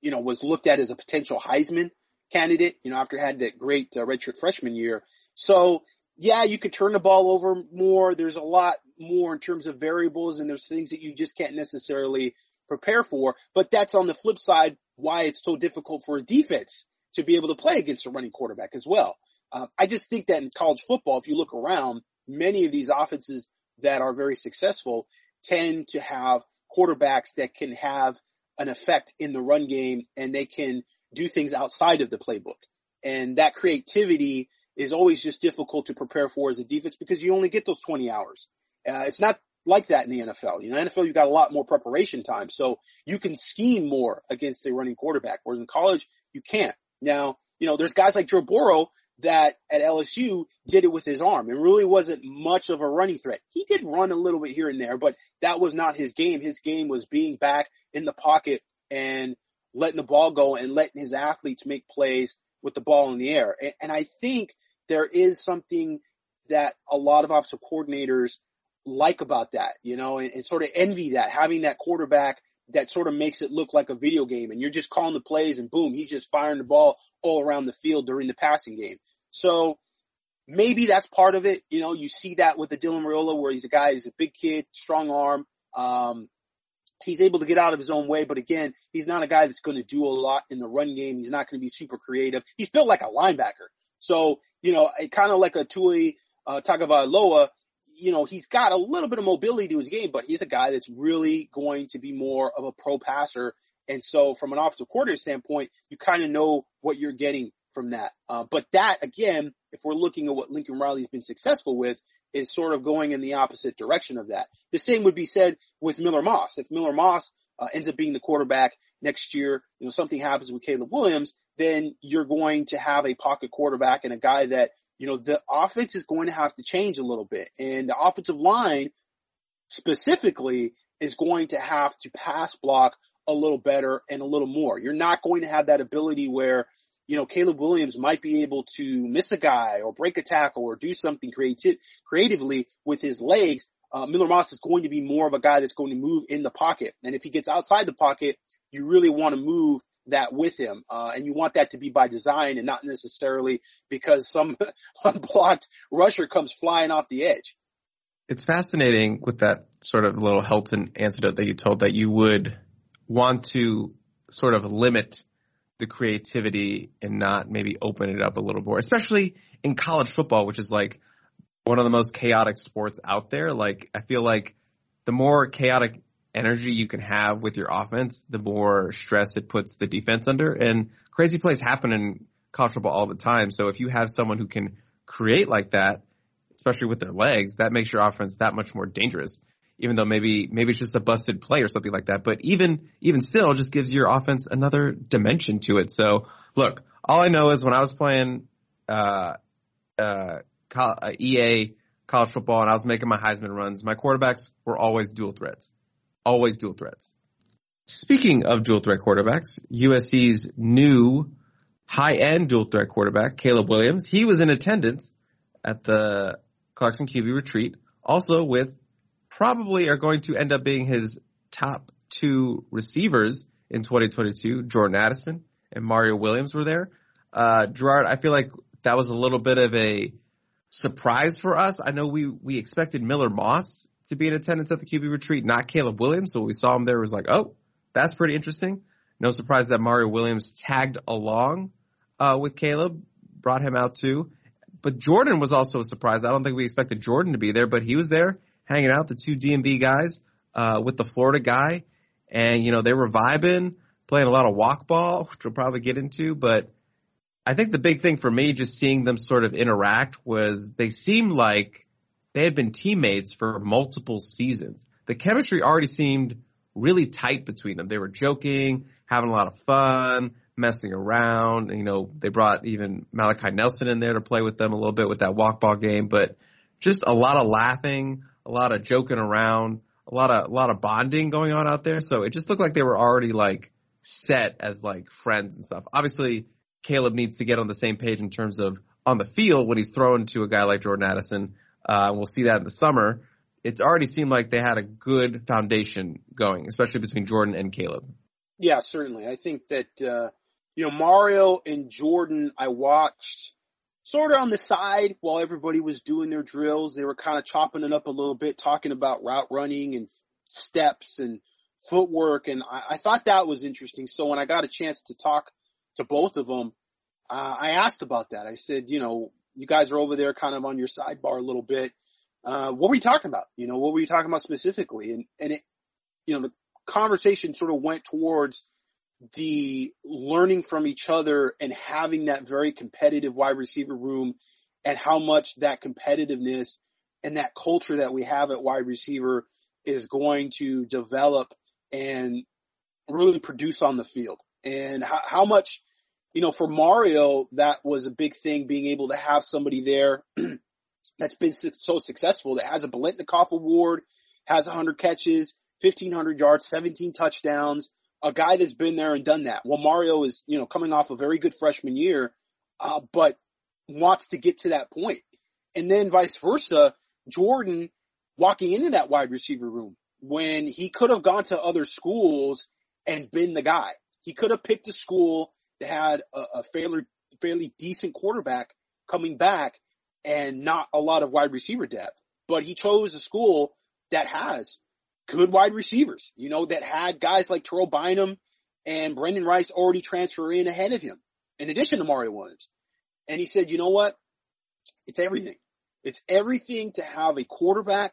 you know, was looked at as a potential Heisman candidate, you know, after had that great uh, redshirt freshman year. So yeah, you could turn the ball over more. There's a lot more in terms of variables and there's things that you just can't necessarily prepare for. But that's on the flip side why it's so difficult for a defense to be able to play against a running quarterback as well. Uh, I just think that in college football, if you look around, many of these offenses that are very successful tend to have quarterbacks that can have an effect in the run game and they can do things outside of the playbook. And that creativity is always just difficult to prepare for as a defense because you only get those 20 hours. Uh, it's not like that in the NFL. You know, NFL, you've got a lot more preparation time. So you can scheme more against a running quarterback, whereas in college, you can't. Now, you know, there's guys like Joe Burrow that at LSU did it with his arm. It really wasn't much of a running threat. He did run a little bit here and there, but that was not his game. His game was being back in the pocket and letting the ball go and letting his athletes make plays with the ball in the air. And, and I think there is something that a lot of offensive coordinators like about that, you know, and, and sort of envy that, having that quarterback that sort of makes it look like a video game and you're just calling the plays and boom, he's just firing the ball all around the field during the passing game. So maybe that's part of it. You know, you see that with the Dylan Raiola where he's a guy, he's a big kid, strong arm. Um, he's able to get out of his own way, but again, he's not a guy that's going to do a lot in the run game. He's not going to be super creative. He's built like a linebacker. So, you know, kind of like a Tui uh, Tagovailoa, you know, he's got a little bit of mobility to his game, but he's a guy that's really going to be more of a pro passer. And so from an offensive coordinator standpoint, you kind of know what you're getting from that. Uh, but that again, if we're looking at what Lincoln Riley's been successful with, is sort of going in the opposite direction of that. The same would be said with Miller Moss. If Miller Moss uh, ends up being the quarterback next year, you know, something happens with Caleb Williams, then you're going to have a pocket quarterback and a guy that you know, the offense is going to have to change a little bit and the offensive line specifically is going to have to pass block a little better and a little more. You're not going to have that ability where, you know, Caleb Williams might be able to miss a guy or break a tackle or do something creative, creatively with his legs. Uh, Miller Moss is going to be more of a guy that's going to move in the pocket. And if he gets outside the pocket, you really want to move that with him. Uh, and you want that to be by design and not necessarily because some unblocked rusher comes flying off the edge. It's fascinating with that sort of little Helton antidote that you told that you would want to sort of limit the creativity and not maybe open it up a little more, especially in college football, which is like one of the most chaotic sports out there. Like I feel like the more chaotic energy you can have with your offense, the more stress it puts the defense under. And crazy plays happen in college football all the time. So if you have someone who can create like that, especially with their legs, that makes your offense that much more dangerous. Even though maybe maybe it's just a busted play or something like that, but even even still, just gives your offense another dimension to it. So look, all I know is when I was playing uh, uh, uh EA college football and I was making my Heisman runs, my quarterbacks were always dual threats always dual threats. Speaking of dual threat quarterbacks, USC's new high end dual threat quarterback, Caleb Williams, he was in attendance at the Clarkson QB retreat, also with probably are going to end up being his top two receivers in 2022. Jordan Addison and Mario Williams were there. Uh, Gerard, I feel like that was a little bit of a surprise for us. I know we, we expected Miller Moss to be in attendance at the QB retreat, not Caleb Williams. So we saw him there was like, oh, that's pretty interesting. No surprise that Mario Williams tagged along uh, with Caleb, brought him out too. But Jordan was also a surprise. I don't think we expected Jordan to be there, but he was there hanging out, the two DMV guys uh, with the Florida guy. And, you know, they were vibing, playing a lot of walk ball, which we'll probably get into. But I think the big thing for me, just seeing them sort of interact was they seemed like they had been teammates for multiple seasons. The chemistry already seemed really tight between them. They were joking, having a lot of fun, messing around. You know, they brought even Malachi Nelson in there to play with them a little bit with that walk ball game, but just a lot of laughing, a lot of joking around, a lot of, a lot of bonding going on out there. So it just looked like they were already like set as like friends and stuff. Obviously, Caleb needs to get on the same page in terms of on the field when he's thrown to a guy like Jordan Addison. Uh, we'll see that in the summer. It's already seemed like they had a good foundation going, especially between Jordan and Caleb. Yeah, certainly. I think that, uh, you know, Mario and Jordan, I watched sort of on the side while everybody was doing their drills. They were kind of chopping it up a little bit, talking about route running and steps and footwork. And I, I thought that was interesting. So when I got a chance to talk to both of them, uh, I asked about that. I said, you know, you guys are over there kind of on your sidebar a little bit. Uh, what were you talking about? You know, what were you talking about specifically? And, and it, you know, the conversation sort of went towards the learning from each other and having that very competitive wide receiver room and how much that competitiveness and that culture that we have at wide receiver is going to develop and really produce on the field. And how, how much, you know, for Mario, that was a big thing being able to have somebody there that's been so successful that has a Biletnikoff award, has 100 catches, 1500 yards, 17 touchdowns, a guy that's been there and done that. Well, Mario is, you know, coming off a very good freshman year, uh, but wants to get to that point. And then vice versa, Jordan walking into that wide receiver room when he could have gone to other schools and been the guy. He could have picked a school that had a, a fairly, fairly decent quarterback coming back and not a lot of wide receiver depth. But he chose a school that has good wide receivers, you know, that had guys like Terrell Bynum and Brenden Rice already transfer in ahead of him, in addition to Mario Williams. And he said, you know what? It's everything. It's everything to have a quarterback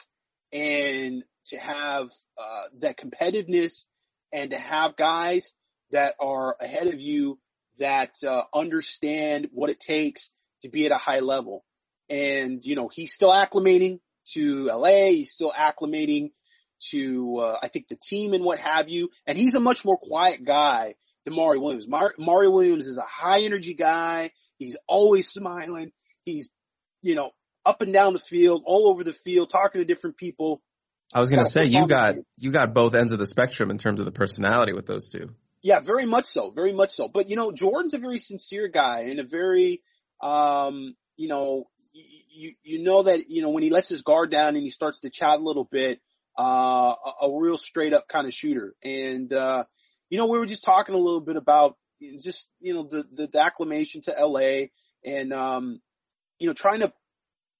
and to have uh, that competitiveness and to have guys that are ahead of you that uh, understand what it takes to be at a high level. And, you know, he's still acclimating to LA. He's still acclimating to, uh, I think the team and what have you. And he's a much more quiet guy than Mario Williams. Mar- Mario Williams is a high energy guy. He's always smiling. He's, you know, up and down the field, all over the field, talking to different people. I was going to say you got you got both ends of the spectrum in terms of the personality with those two. Yeah, very much so, very much so. But you know, Jordan's a very sincere guy and a very, um, you know, you you know that you know when he lets his guard down and he starts to chat a little bit, uh, a, real straight up kind of shooter. And, uh, you know, we were just talking a little bit about just, you know, the, the, the acclimation to LA and, um, you know, trying to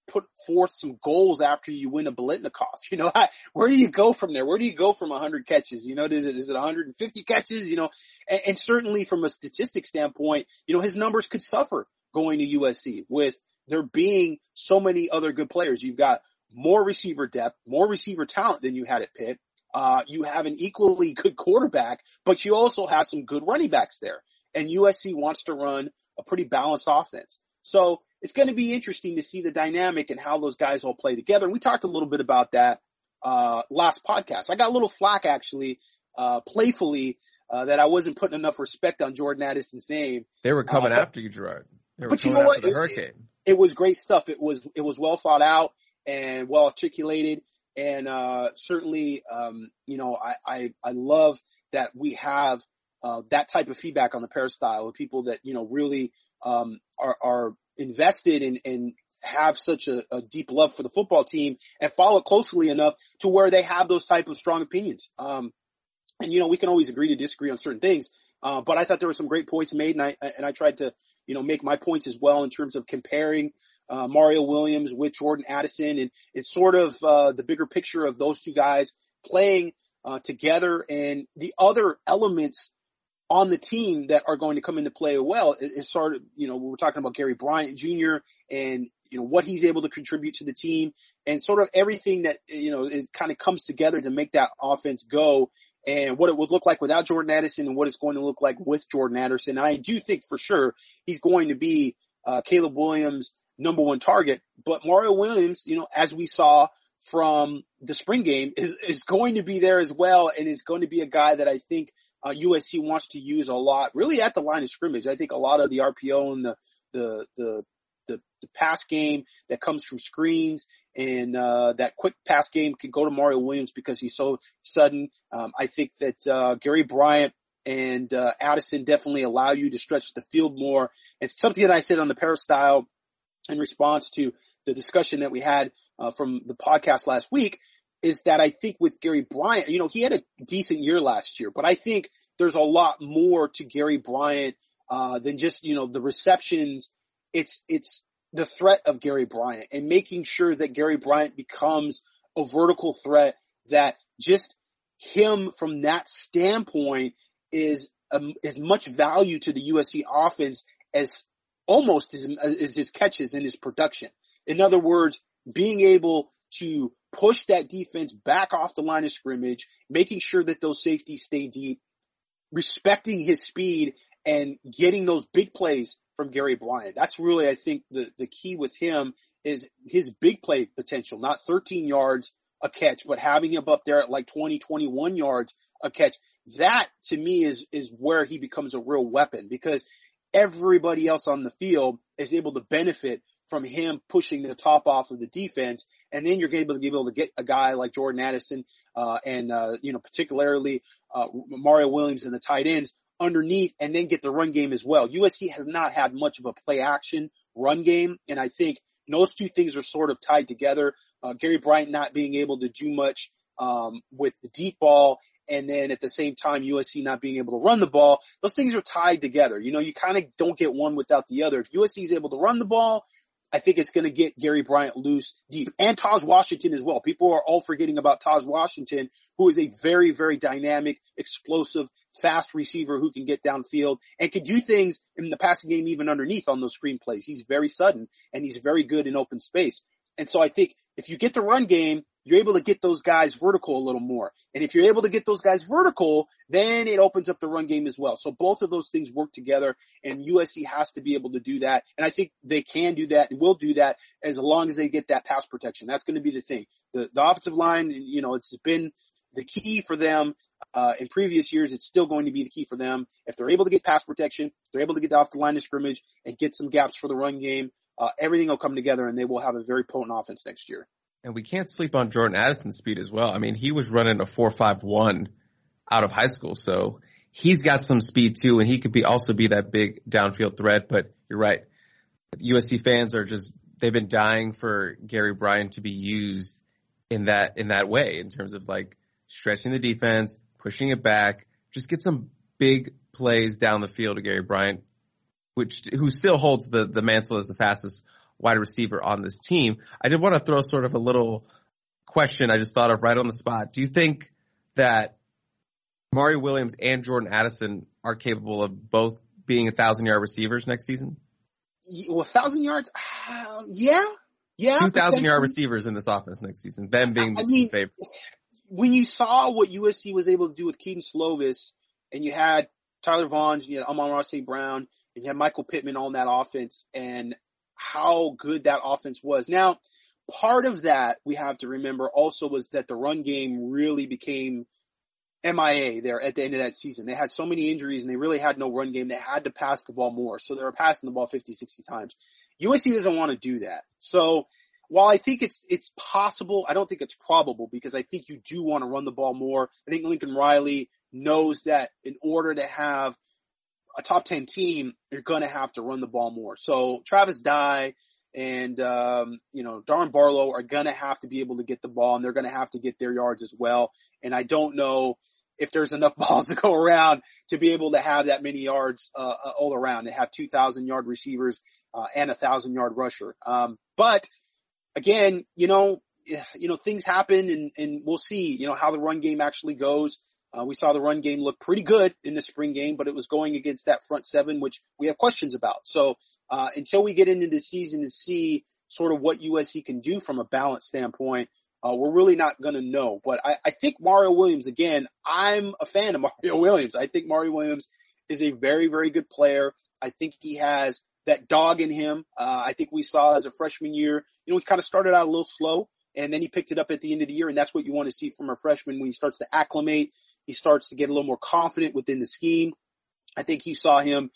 put forth some goals after you win a Biletnikoff. You know, where do you go from there? Where do you go from 100 catches? You know, is it, is it 150 catches? You know, and, and certainly from a statistic standpoint, you know, his numbers could suffer going to USC with there being so many other good players. You've got more receiver depth, more receiver talent than you had at Pitt. Uh, you have an equally good quarterback, but you also have some good running backs there. And USC wants to run a pretty balanced offense. So it's going to be interesting to see the dynamic and how those guys all play together. And we talked a little bit about that, uh, last podcast. I got a little flack actually, uh, playfully, uh, that I wasn't putting enough respect on Jordan Addison's name. They were coming uh, after you, Gerard. but you know what? It, it, it was great stuff. It was, it was well thought out and well articulated. And uh, certainly, um, you know, I, I, I love that we have uh, that type of feedback on the peristyle of people that you know really um, are, are invested in, and have such a, a, deep love for the football team and follow closely enough to where they have those type of strong opinions. Um, and you know, we can always agree to disagree on certain things. Uh, but I thought there were some great points made and I, and I tried to, you know, make my points as well in terms of comparing uh, Mario Williams with Jordan Addison, and it's sort of uh, the bigger picture of those two guys playing uh, together, and the other elements on the team that are going to come into play well is, is sort of you know we're talking about Gary Bryant Jr. and you know what he's able to contribute to the team, and sort of everything that you know is kind of comes together to make that offense go. And what it would look like without Jordan Addison and what it's going to look like with Jordan Addison. And I do think for sure he's going to be uh, Caleb Williams' number one target. But Mario Williams, you know, as we saw from the spring game is, is going to be there as well and is going to be a guy that I think uh, USC wants to use a lot, really at the line of scrimmage. I think a lot of the RPO and the, the, the, the, the pass game that comes from screens and, uh, that quick pass game could go to Mario Williams because he's so sudden. Um, I think that, uh, Gary Bryant and, uh, Addison definitely allow you to stretch the field more. It's something that I said on the peristyle in response to the discussion that we had uh, from the podcast last week is that I think with Gary Bryant, you know, he had a decent year last year, but I think there's a lot more to Gary Bryant uh, than just you know the receptions. It's it's the threat of Gary Bryant and making sure that Gary Bryant becomes a vertical threat that just him from that standpoint is um, as much value to the USC offense as almost as, as his catches and his production. In other words, being able to push that defense back off the line of scrimmage, making sure that those safeties stay deep, respecting his speed and getting those big plays from Gary Bryant. That's really, I think, the, the key with him is his big play potential, not 13 yards a catch, but having him up there at like 20, 21 yards a catch. That to me is, is where he becomes a real weapon because everybody else on the field is able to benefit from him pushing the top off of the defense. And then you're able to be able to get a guy like Jordan Addison, uh, and, uh, you know, particularly, uh, Mario Williams and the tight ends underneath and then get the run game as well. USC has not had much of a play action run game. And I think those two things are sort of tied together. Uh, Gary Bryant not being able to do much, um, with the deep ball and then at the same time USC not being able to run the ball, those things are tied together. You know, you kind of don't get one without the other. If USC is able to run the ball, I think it's going to get Gary Bryant loose deep and Tahj Washington as well. People are all forgetting about Tahj Washington, who is a very, very dynamic, explosive, fast receiver who can get downfield and can do things in the passing game even underneath on those screen plays. He's very sudden and he's very good in open space. And so I think if you get the run game, you're able to get those guys vertical a little more. And if you're able to get those guys vertical, then it opens up the run game as well. So both of those things work together and USC has to be able to do that. And I think they can do that and will do that as long as they get that pass protection. That's going to be the thing. The, the offensive line, you know, it's been the key for them. Uh, in previous years, it's still going to be the key for them. If they're able to get pass protection, they're able to get off the line of scrimmage and get some gaps for the run game, uh, everything will come together and they will have a very potent offense next year. And we can't sleep on Jordan Addison's speed as well. I mean, he was running a four five one out of high school, so he's got some speed too, and he could be also be that big downfield threat. But you're right, USC fans are just they've been dying for Gary Bryant to be used in that in that way in terms of like stretching the defense, pushing it back, just get some big plays down the field to Gary Bryant, which who still holds the the mantle as the fastest wide receiver on this team. I did want to throw sort of a little question I just thought of right on the spot. Do you think that Mario Williams and Jordan Addison are capable of both being a thousand yard receivers next season? Well, a thousand yards, uh, yeah, yeah. Two thousand yard receivers in this offense next season. Them being the I mean, favorite. When you saw what USC was able to do with Kedon Slovis, and you had Tyler Vaughn, and you had Amon-Ra St. Brown, and you had Michael Pittman on that offense, and how good that offense was. Now, part of that we have to remember also was that the run game really became MIA there at the end of that season. They had so many injuries and they really had no run game. They had to pass the ball more. So they were passing the ball 50, 60 times. USC doesn't want to do that. So while I think it's, it's possible, I don't think it's probable because I think you do want to run the ball more. I think Lincoln Riley knows that in order to have a top 10 team, you're going to have to run the ball more. So Travis Dye and, um, you know, Darwin Barlow are going to have to be able to get the ball and they're going to have to get their yards as well. And I don't know if there's enough balls to go around to be able to have that many yards, uh, uh all around and have 2,000 yard receivers, uh, and a thousand yard rusher. Um, but again, you know, you know, things happen and, and we'll see, you know, how the run game actually goes. Uh, we saw the run game look pretty good in the spring game, but it was going against that front seven, which we have questions about. So uh, until we get into the season to see sort of what USC can do from a balance standpoint, uh, we're really not going to know. But I, I think Mario Williams, again, I'm a fan of Mario Williams. I think Mario Williams is a very, very good player. I think he has that dog in him. Uh, I think we saw as a freshman year, you know, he kind of started out a little slow and then he picked it up at the end of the year, and that's what you want to see from a freshman when he starts to acclimate. He starts to get a little more confident within the scheme. I think you saw him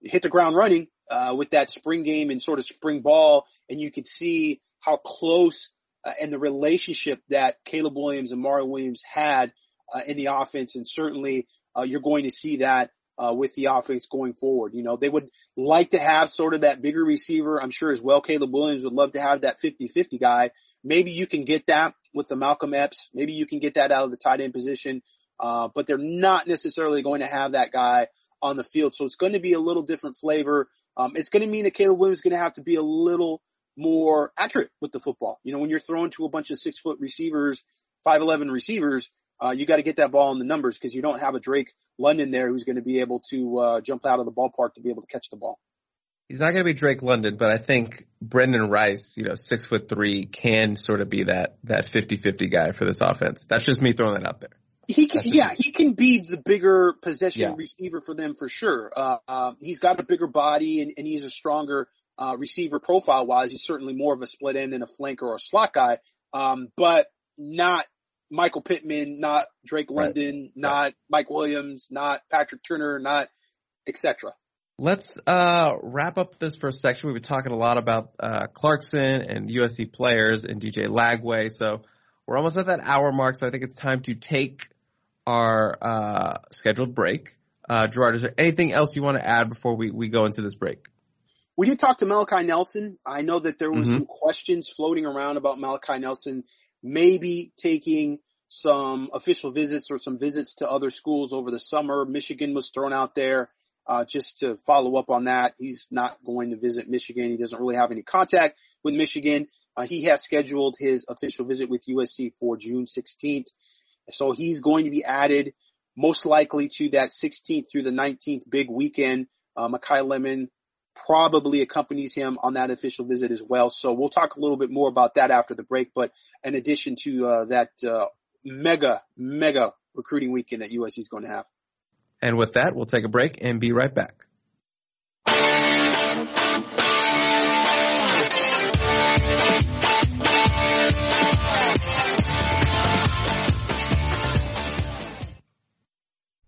hit the ground running uh, with that spring game and sort of spring ball, and you could see how close uh, and the relationship that Caleb Williams and Mario Williams had uh, in the offense, and certainly uh, you're going to see that uh, with the offense going forward. You know, they would like to have sort of that bigger receiver. I'm sure as well, Caleb Williams would love to have that 50-50 guy. Maybe you can get that with the Malcolm Epps. Maybe you can get that out of the tight end position. Uh, but they're not necessarily going to have that guy on the field. So it's going to be a little different flavor. Um, it's going to mean that Caleb Williams is going to have to be a little more accurate with the football. You know, when you're throwing to a bunch of six foot receivers, 5'11 receivers, uh, you got to get that ball in the numbers because you don't have a Drake London there who's going to be able to uh, jump out of the ballpark to be able to catch the ball. He's not going to be Drake London, but I think Brenden Rice, you know, six foot three, can sort of be that that 50-50 guy for this offense. That's just me throwing that out there. He can, yeah, he can be the bigger possession yeah. receiver for them for sure. Uh, uh, he's got a bigger body and, and he's a stronger uh, receiver profile wise. He's certainly more of a split end than a flanker or a slot guy, um, but not Michael Pittman, not Drake London, right. not right. Mike Williams, not Patrick Turner, not etc. Let's uh, wrap up this first section. We've been talking a lot about uh, Clarkson and USC players and DJ Lagway. So we're almost at that hour mark. So I think it's time to take our uh, scheduled break. Uh, Gerard, is there anything else you want to add before we, we go into this break? We did talk to Malachi Nelson. I know that there was mm-hmm. some questions floating around about Malachi Nelson maybe taking some official visits or some visits to other schools over the summer. Michigan was thrown out there. Uh, just to follow up on that, he's not going to visit Michigan. He doesn't really have any contact with Michigan. Uh, he has scheduled his official visit with USC for June 16th. So he's going to be added most likely to that 16th through the 19th big weekend. Uh, Makai Lemon probably accompanies him on that official visit as well. So we'll talk a little bit more about that after the break. But in addition to uh, that uh, mega, mega recruiting weekend that USC is going to have. And with that, we'll take a break and be right back.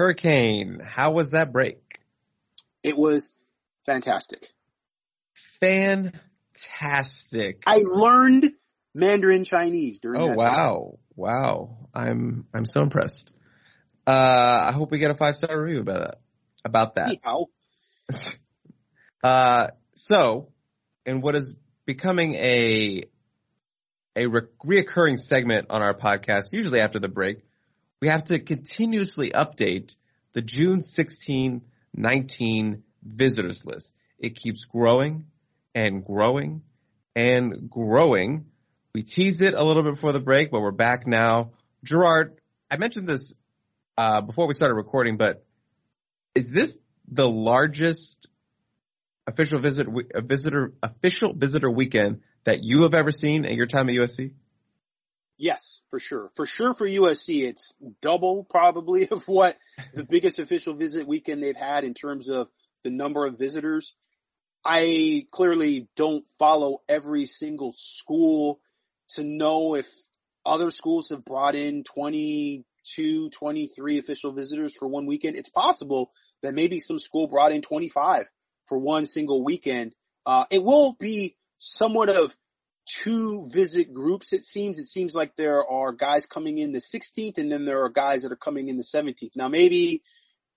Hurricane, how was that break? It was fantastic. Fantastic. I learned Mandarin Chinese during. Oh wow, time. wow! I'm I'm so impressed. Uh, I hope we get a five star review about that. About that. How? uh, so, in what is becoming a a re- reoccurring segment on our podcast, usually after the break, we have to continuously update the June 16, 19 visitors list. It keeps growing and growing and growing. We teased it a little bit before the break, but we're back now. Gerard, I mentioned this uh, before we started recording, but is this the largest official visit visitor official visitor weekend that you have ever seen in your time at USC? Yes, for sure. For sure for USC, it's double probably of what the biggest official visit weekend they've had in terms of the number of visitors. I clearly don't follow every single school to know if other schools have brought in 22, 23 official visitors for one weekend. It's possible that maybe some school brought in 25 for one single weekend. Uh, it will be somewhat of two visit groups. It seems, it seems like there are guys coming in the 16th and then there are guys that are coming in the 17th. Now maybe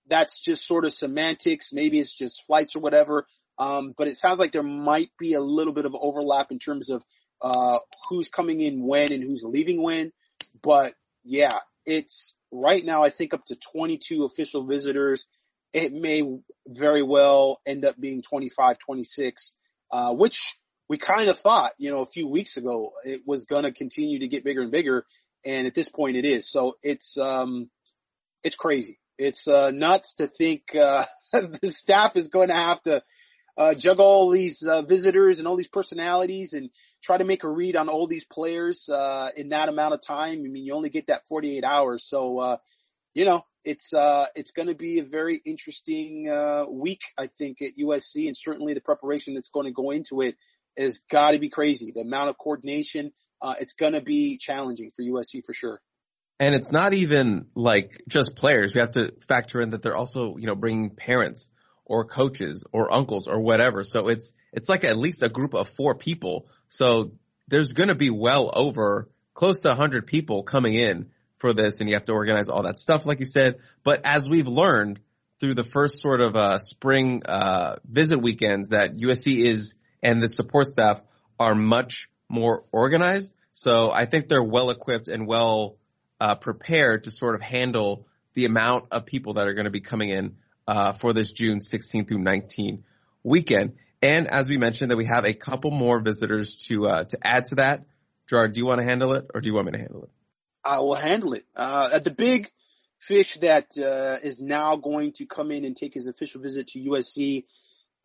that's just sort of semantics. Maybe it's just flights or whatever. Um, but it sounds like there might be a little bit of overlap in terms of, uh, who's coming in when and who's leaving when. But yeah, it's right now, I think up to 22 official visitors. It may very well end up being 25, 26, uh, which we kind of thought, you know, a few weeks ago it was going to continue to get bigger and bigger. And at this point it is. So it's, um, it's crazy. It's, uh, nuts to think, uh, the staff is going to have to, uh, juggle all these, uh, visitors and all these personalities and try to make a read on all these players, uh, in that amount of time. I mean, you only get that 48 hours. So, uh, you know, it's, uh, it's going to be a very interesting, uh, week, I think at USC and certainly the preparation that's going to go into it has got to be crazy. The amount of coordination, uh, it's going to be challenging for USC for sure. And it's not even like just players. We have to factor in that they're also, you know, bringing parents or coaches or uncles or whatever. So it's, it's like at least a group of four people. So there's going to be well over close to 100 people coming in for this and you have to organize all that stuff, like you said. But as we've learned through the first sort of uh, spring uh, visit weekends that USC is and the support staff are much more organized. So I think they're well equipped and well uh, prepared to sort of handle the amount of people that are going to be coming in uh, for this June 16 through 19 weekend. And as we mentioned, that we have a couple more visitors to uh, to add to that. Gerard, do you want to handle it, or do you want me to handle it? I will handle it. Uh, the big fish that uh, is now going to come in and take his official visit to USC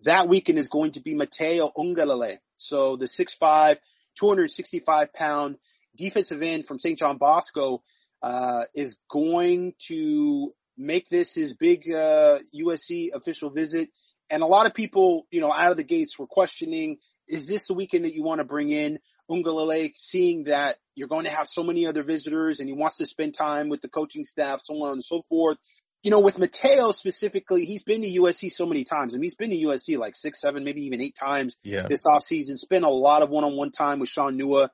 that weekend is going to be Mateo Uiagalelei. So the 6'5", 265 pound defensive end from St. John Bosco, uh, is going to make this his big, uh, USC official visit. And a lot of people, you know, out of the gates were questioning, is this the weekend that you want to bring in Uiagalelei, seeing that you're going to have so many other visitors and he wants to spend time with the coaching staff, so on and so forth you know, with Mateo specifically, he's been to USC so many times. I mean, he's been to USC like six, seven, maybe even eight times yeah. this offseason. Spent a lot of one-on-one time with Shaun Nua.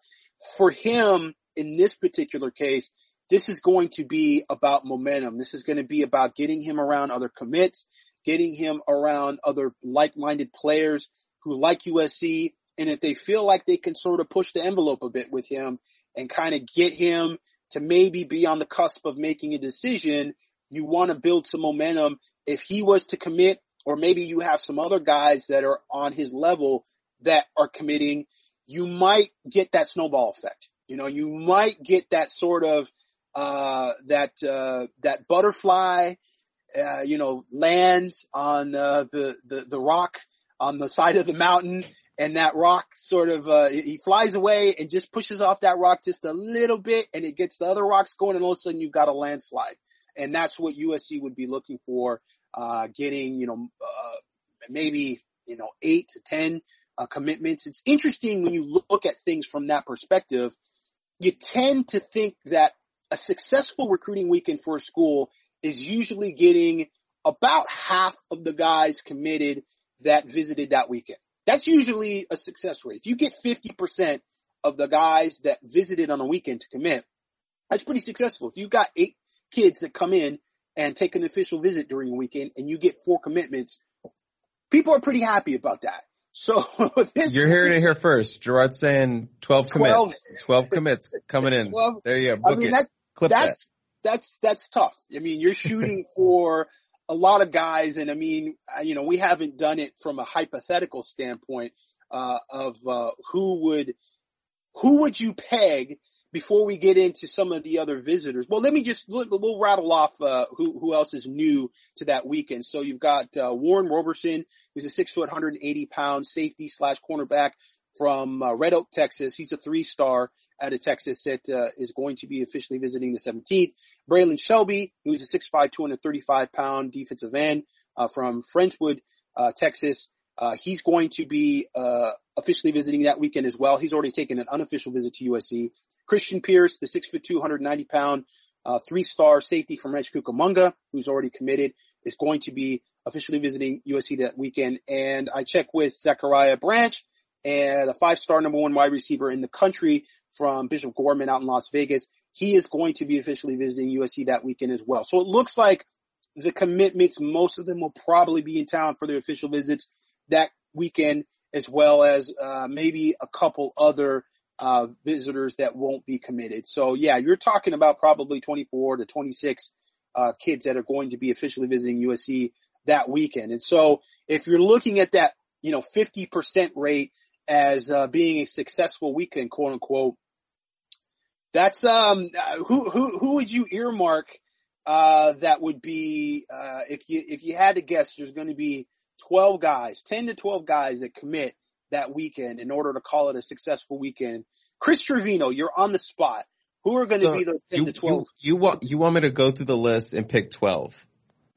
For him, in this particular case, this is going to be about momentum. This is going to be about getting him around other commits, getting him around other like-minded players who like USC, and if they feel like they can sort of push the envelope a bit with him and kind of get him to maybe be on the cusp of making a decision, you want to build some momentum. If he was to commit, or maybe you have some other guys that are on his level that are committing, you might get that snowball effect. You know, you might get that sort of, uh, that, uh, that butterfly, uh, you know, lands on, uh, the, the, the rock on the side of the mountain and that rock sort of, uh, he flies away and just pushes off that rock just a little bit and it gets the other rocks going and all of a sudden you've got a landslide and that's what USC would be looking for, uh, getting, you know, uh, maybe, you know, eight to 10, uh, commitments. It's interesting when you look at things from that perspective. You tend to think that a successful recruiting weekend for a school is usually getting about half of the guys committed that visited that weekend. That's usually a success rate. If you get 50% of the guys that visited on a weekend to commit, that's pretty successful. If you got eight, kids that come in and take an official visit during a weekend and you get four commitments, people are pretty happy about that. So you're hearing it here first. Gerard's saying 12 commits, 12 commits coming in. 12, there you go. Book I mean, that, Clip that's, that. that's, that's tough. I mean, you're shooting for a lot of guys. And I mean, you know, we haven't done it from a hypothetical standpoint, uh, of, uh, who would, who would you peg before we get into some of the other visitors, well, let me just we'll rattle off uh, who who else is new to that weekend. So you've got uh, Warren Roberson, who's a six foot, 180 pound safety slash cornerback from uh, Red Oak, Texas. He's a three star out of Texas that uh, is going to be officially visiting the 17th. Braylon Shelby, who's a 6'5", 235 pound defensive end uh, from Friendswood, uh, Texas. he's going to be officially visiting that weekend as well. He's already taken an unofficial visit to USC. Christian Pierce, the six foot two, 190 pound, uh, three star safety from Rancho Cucamonga, who's already committed, is going to be officially visiting USC that weekend. And I checked with Zachariah Branch and the five-star number one wide receiver in the country from Bishop Gorman out in Las Vegas. He is going to be officially visiting USC that weekend as well. So it looks like the commitments, most of them will probably be in town for their official visits that weekend, as well as uh, maybe a couple other uh, visitors that won't be committed. So yeah, you're talking about probably 24 to 26 uh, kids that are going to be officially visiting USC that weekend. And so if you're looking at that, you know, 50% rate as uh, being a successful weekend, quote unquote, that's um who who who would you earmark uh that would be uh if you if you had to guess there's going to be 12 guys, 10 to 12 guys that commit that weekend in order to call it a successful weekend. Chris Trevino, you're on the spot. Who are going to So be those 10 you, to 12? you, you want you want me to go through the list and pick twelve?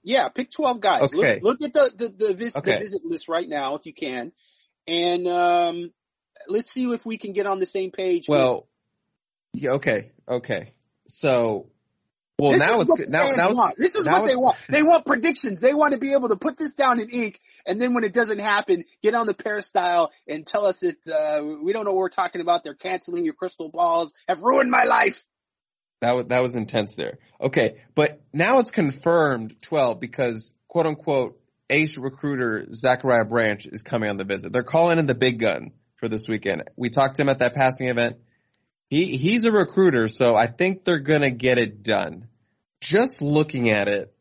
Yeah, pick 12 guys. Okay. Look, look at the, the, the, vis- Okay. the visit list right now if you can. And, um, let's see if we can get on the same page. Well, yeah, okay, okay. So, well this now it's what good. Now, now it's. This is now what they want. They want predictions. They want to be able to put this down in ink, and then when it doesn't happen, get on the peristyle and tell us that uh, we don't know what we're talking about. They're canceling your crystal balls. Have ruined my life. That was, that was intense there. Okay. But now it's confirmed 12 because quote unquote ace recruiter Zachariah Branch is coming on the visit. They're calling in the big gun for this weekend. We talked to him at that passing event. He, he's a recruiter, so I think they're gonna get it done. Just looking at it,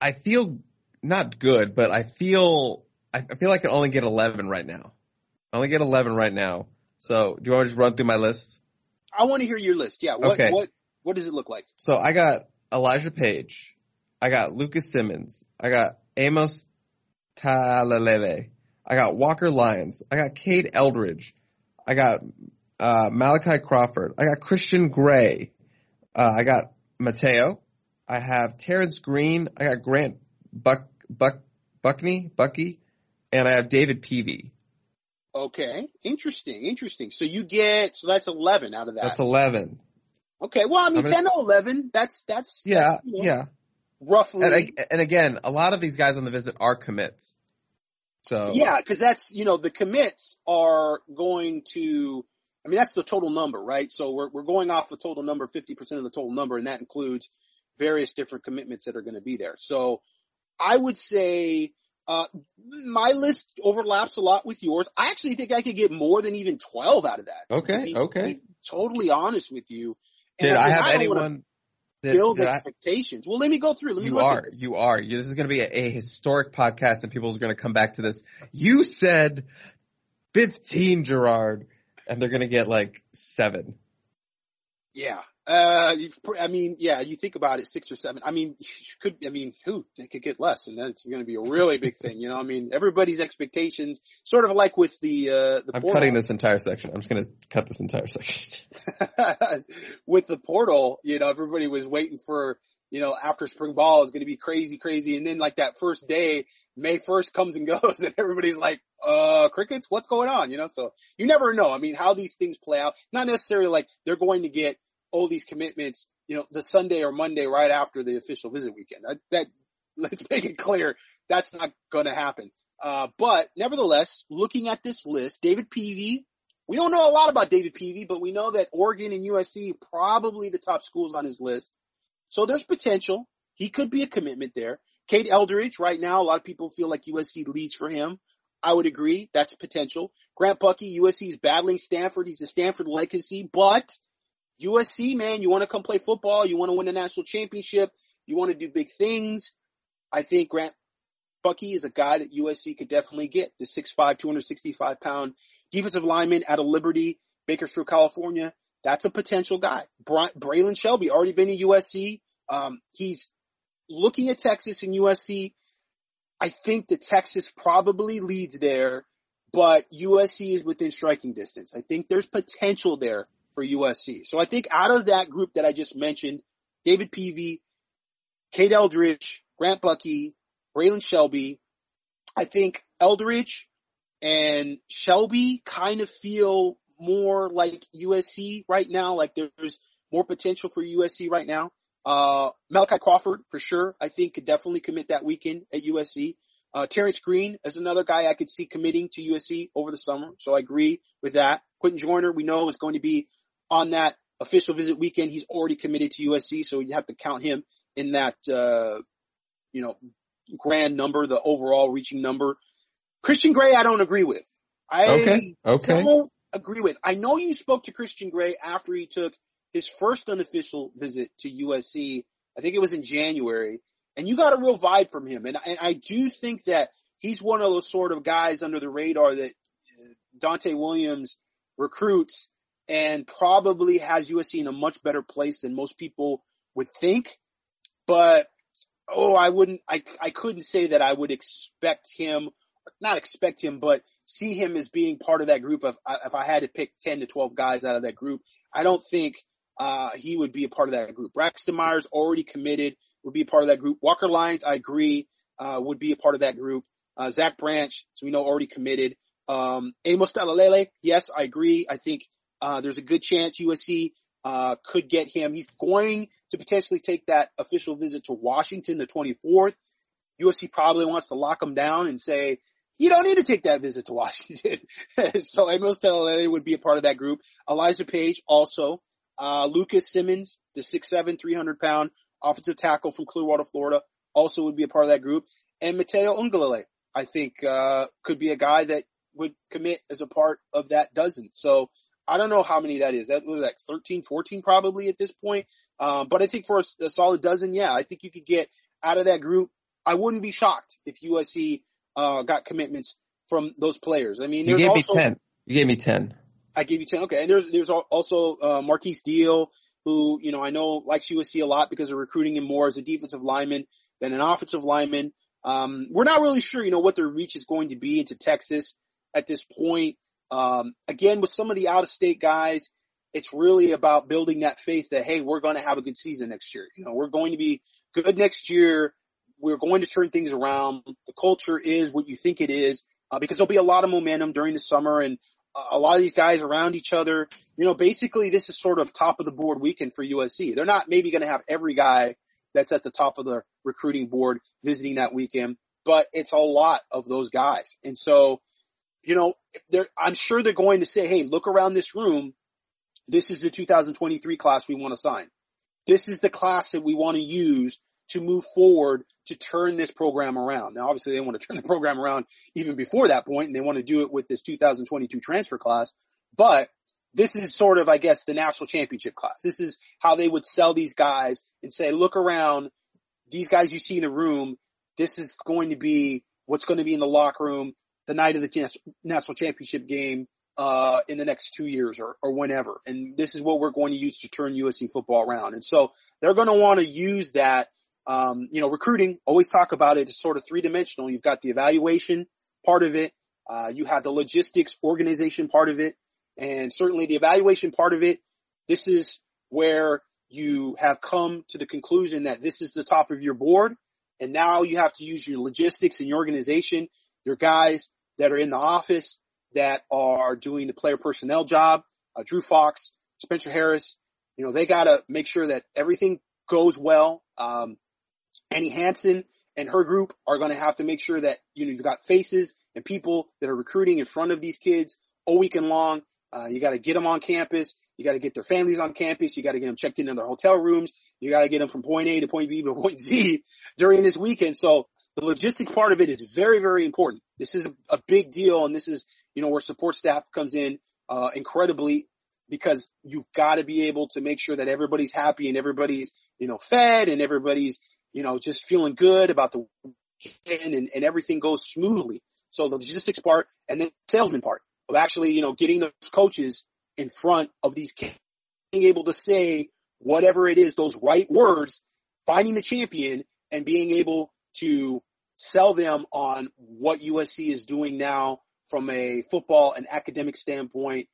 I feel not good, but I feel, I feel like I only get 11 right now. I only get 11 right now. So do you want to just run through my list? I want to hear your list. Yeah. What Okay. what what does it look like? So I got Elijah Page. I got Lucas Simmons. I got Amos Talalele. I got Walker Lyons. I got Cade Eldridge. I got uh, Malachi Crawford. I got Christian Gray. Uh, I got Mateo. I have Terrence Green. I got Grant Buck Buck Buckney Bucky, and I have David Peavy. Okay. Interesting. Interesting. So you get so that's eleven out of that. That's eleven. okay. Well, I mean, I'm ten to eleven. That's that's Yeah, that's, you know, yeah. Roughly. And, I- and again, a lot of these guys on the visit are commits. So Yeah, because that's you know the commits are going to. I mean that's the total number, right? So we're we're going off the total number, fifty percent of the total number, and that includes various different commitments that are going to be there. So I would say uh my list overlaps a lot with yours. I actually think I could get more than even twelve out of that. to Okay, be- okay. to totally honest with you. And Did I again, have don't anyone that, Build that I, expectations. Well, let me go through. Let me you look are, at this. you are. This is going to be a, a historic podcast and people are going to come back to this. You said 15, Gerard, and they're going to get like seven. Yeah. Uh, I mean, yeah, you think about it, six or seven. I mean, you could, I mean, who, they could get less and that's going to be a really big thing, you know, I mean, everybody's expectations, sort of like with the, uh, the I'm portal. cutting this entire section. I'm just going to cut this entire section. with the portal, you know, everybody was waiting for, you know, after spring ball is going to be crazy, crazy. And then like that first day, May 1st comes and goes and everybody's like, uh, crickets, what's going on? You know, so you never know. I mean, how these things play out, not necessarily like they're going to get all these commitments, you know, the Sunday or Monday right after the official visit weekend. That, that let's make it clear that's not going to happen. Uh, but nevertheless, looking at this list, David Peavy, we don't know a lot about David Peavy, but we know that Oregon and USC probably the top schools on his list. So there's potential. He could be a commitment there. Cade Eldridge, right now, a lot of people feel like USC leads for him. I would agree. That's potential. Grant Buckey, USC is battling Stanford. He's a Stanford legacy, but USC, man, you want to come play football. You want to win a national championship. You want to do big things. I think Grant Buckey is a guy that USC could definitely get. The 6'5", 265 pound defensive lineman out of Liberty, Bakersfield, California. That's a potential guy. Bra- Braylon Shelby already been to USC. Um, he's looking at Texas and USC. I think that Texas probably leads there, but USC is within striking distance. I think there's potential there for USC. So I think out of that group that I just mentioned, David Peavy, Cade Eldridge, Grant Buckey, Braylon Shelby, I think Eldridge and Shelby kind of feel more like USC right now. Like there's more potential for USC right now. Uh, Malachi Crawford for sure. I think could definitely commit that weekend at USC. Uh, Terrence Green is another guy I could see committing to USC over the summer. So I agree with that. Quinten Joyner, we know is going to be on that official visit weekend. He's already committed to USC. So you have to count him in that, uh, you know, grand number, the overall reaching number. Christian Gray, I don't agree with. I okay. Okay. don't agree with. I know you spoke to Christian Gray after he took his first unofficial visit to USC. I think it was in January and you got a real vibe from him. And, and I do think that he's one of those sort of guys under the radar that uh, Donte Williams recruits and probably has USC in a much better place than most people would think. But oh, I wouldn't, I, I couldn't say that I would expect him, not expect him, but see him as being part of that group. If, uh, if I had to pick 10 to 12 guys out of that group, I don't think, uh, he would be a part of that group. Braxton Myers already committed, would be a part of that group. Walker Lyons, I agree, uh, would be a part of that group. Uh, Zach Branch, so we know already committed. Um, Amos Talalele, yes, I agree. I think, uh, there's a good chance USC, uh, could get him. He's going to potentially take that official visit to Washington the 24th. USC probably wants to lock him down and say, you don't need to take that visit to Washington. so Amos Talalele would be a part of that group. Elijah Page also. Uh, Lucas Simmons, the 6'7", 300 pound offensive tackle from Clearwater, Florida, also would be a part of that group. And Mateo Uiagalelei, I think, uh, could be a guy that would commit as a part of that dozen. So I don't know how many that is. That was like 13, 14 probably at this point. Um, but I think for a, a solid dozen, yeah, I think you could get out of that group. I wouldn't be shocked if USC, uh, got commitments from those players. I mean, you gave also, me 10. You gave me 10. I gave you 10. Okay. And there's, there's also, uh, Marquise Deal, who, you know, I know likes USC a lot because they're recruiting him more as a defensive lineman than an offensive lineman. Um, we're not really sure, you know, what their reach is going to be into Texas at this point. Um, again, with some of the out of state guys, it's really about building that faith that, hey, we're going to have a good season next year. You know, we're going to be good next year. We're going to turn things around. The culture is what you think it is, uh, because there'll be a lot of momentum during the summer and a lot of these guys around each other. You know, basically this is sort of top of the board weekend for USC. They're not maybe going to have every guy that's at the top of the recruiting board visiting that weekend, but it's a lot of those guys. And so, you know, I'm sure they're going to say, Hey, look around this room. This is the 2023 class we want to sign. This is the class that we want to use to move forward to turn this program around. Now, obviously they want to turn the program around even before that point and they want to do it with this 2022 transfer class, but this is sort of, I guess, the national championship class. This is how they would sell these guys and say, look around, these guys you see in the room, this is going to be what's going to be in the locker room the night of the national championship game, uh, in the next two years or, or whenever. And this is what we're going to use to turn USC football around. And so they're going to want to use that um, you know, recruiting, always talk about it as sort of three dimensional. You've got the evaluation part of it. Uh, you have the logistics organization part of it and certainly the evaluation part of it. This is where you have come to the conclusion that this is the top of your board. And now you have to use your logistics and your organization, your guys that are in the office that are doing the player personnel job, uh, Drew Fox, Spencer Harris, you know, they gotta make sure that everything goes well. Um, Annie Hansen and her group are going to have to make sure that, you know, you've got faces and people that are recruiting in front of these kids all weekend long. Uh, you got to get them on campus. You got to get their families on campus. You got to get them checked in in their hotel rooms. You got to get them from point A to point B to point Z during this weekend. So the logistic part of it is very, very important. This is a, a big deal. And this is, you know, where support staff comes in, uh, incredibly because you've got to be able to make sure that everybody's happy and everybody's, you know, fed and everybody's, you know, just feeling good about the weekend and, and everything goes smoothly. So the logistics part and then salesman part of actually, you know, getting those coaches in front of these kids, being able to say whatever it is, those right words, finding the champion and being able to sell them on what USC is doing now from a football and academic standpoint,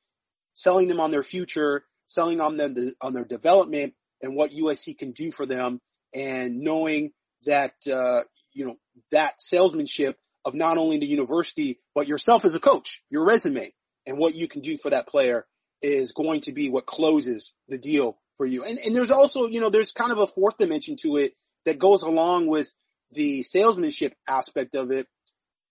selling them on their future, selling on them on their development and what USC can do for them and knowing that, uh, you know, that salesmanship of not only the university, but yourself as a coach, your resume and what you can do for that player is going to be what closes the deal for you. And, and there's also, you know, there's kind of a fourth dimension to it that goes along with the salesmanship aspect of it.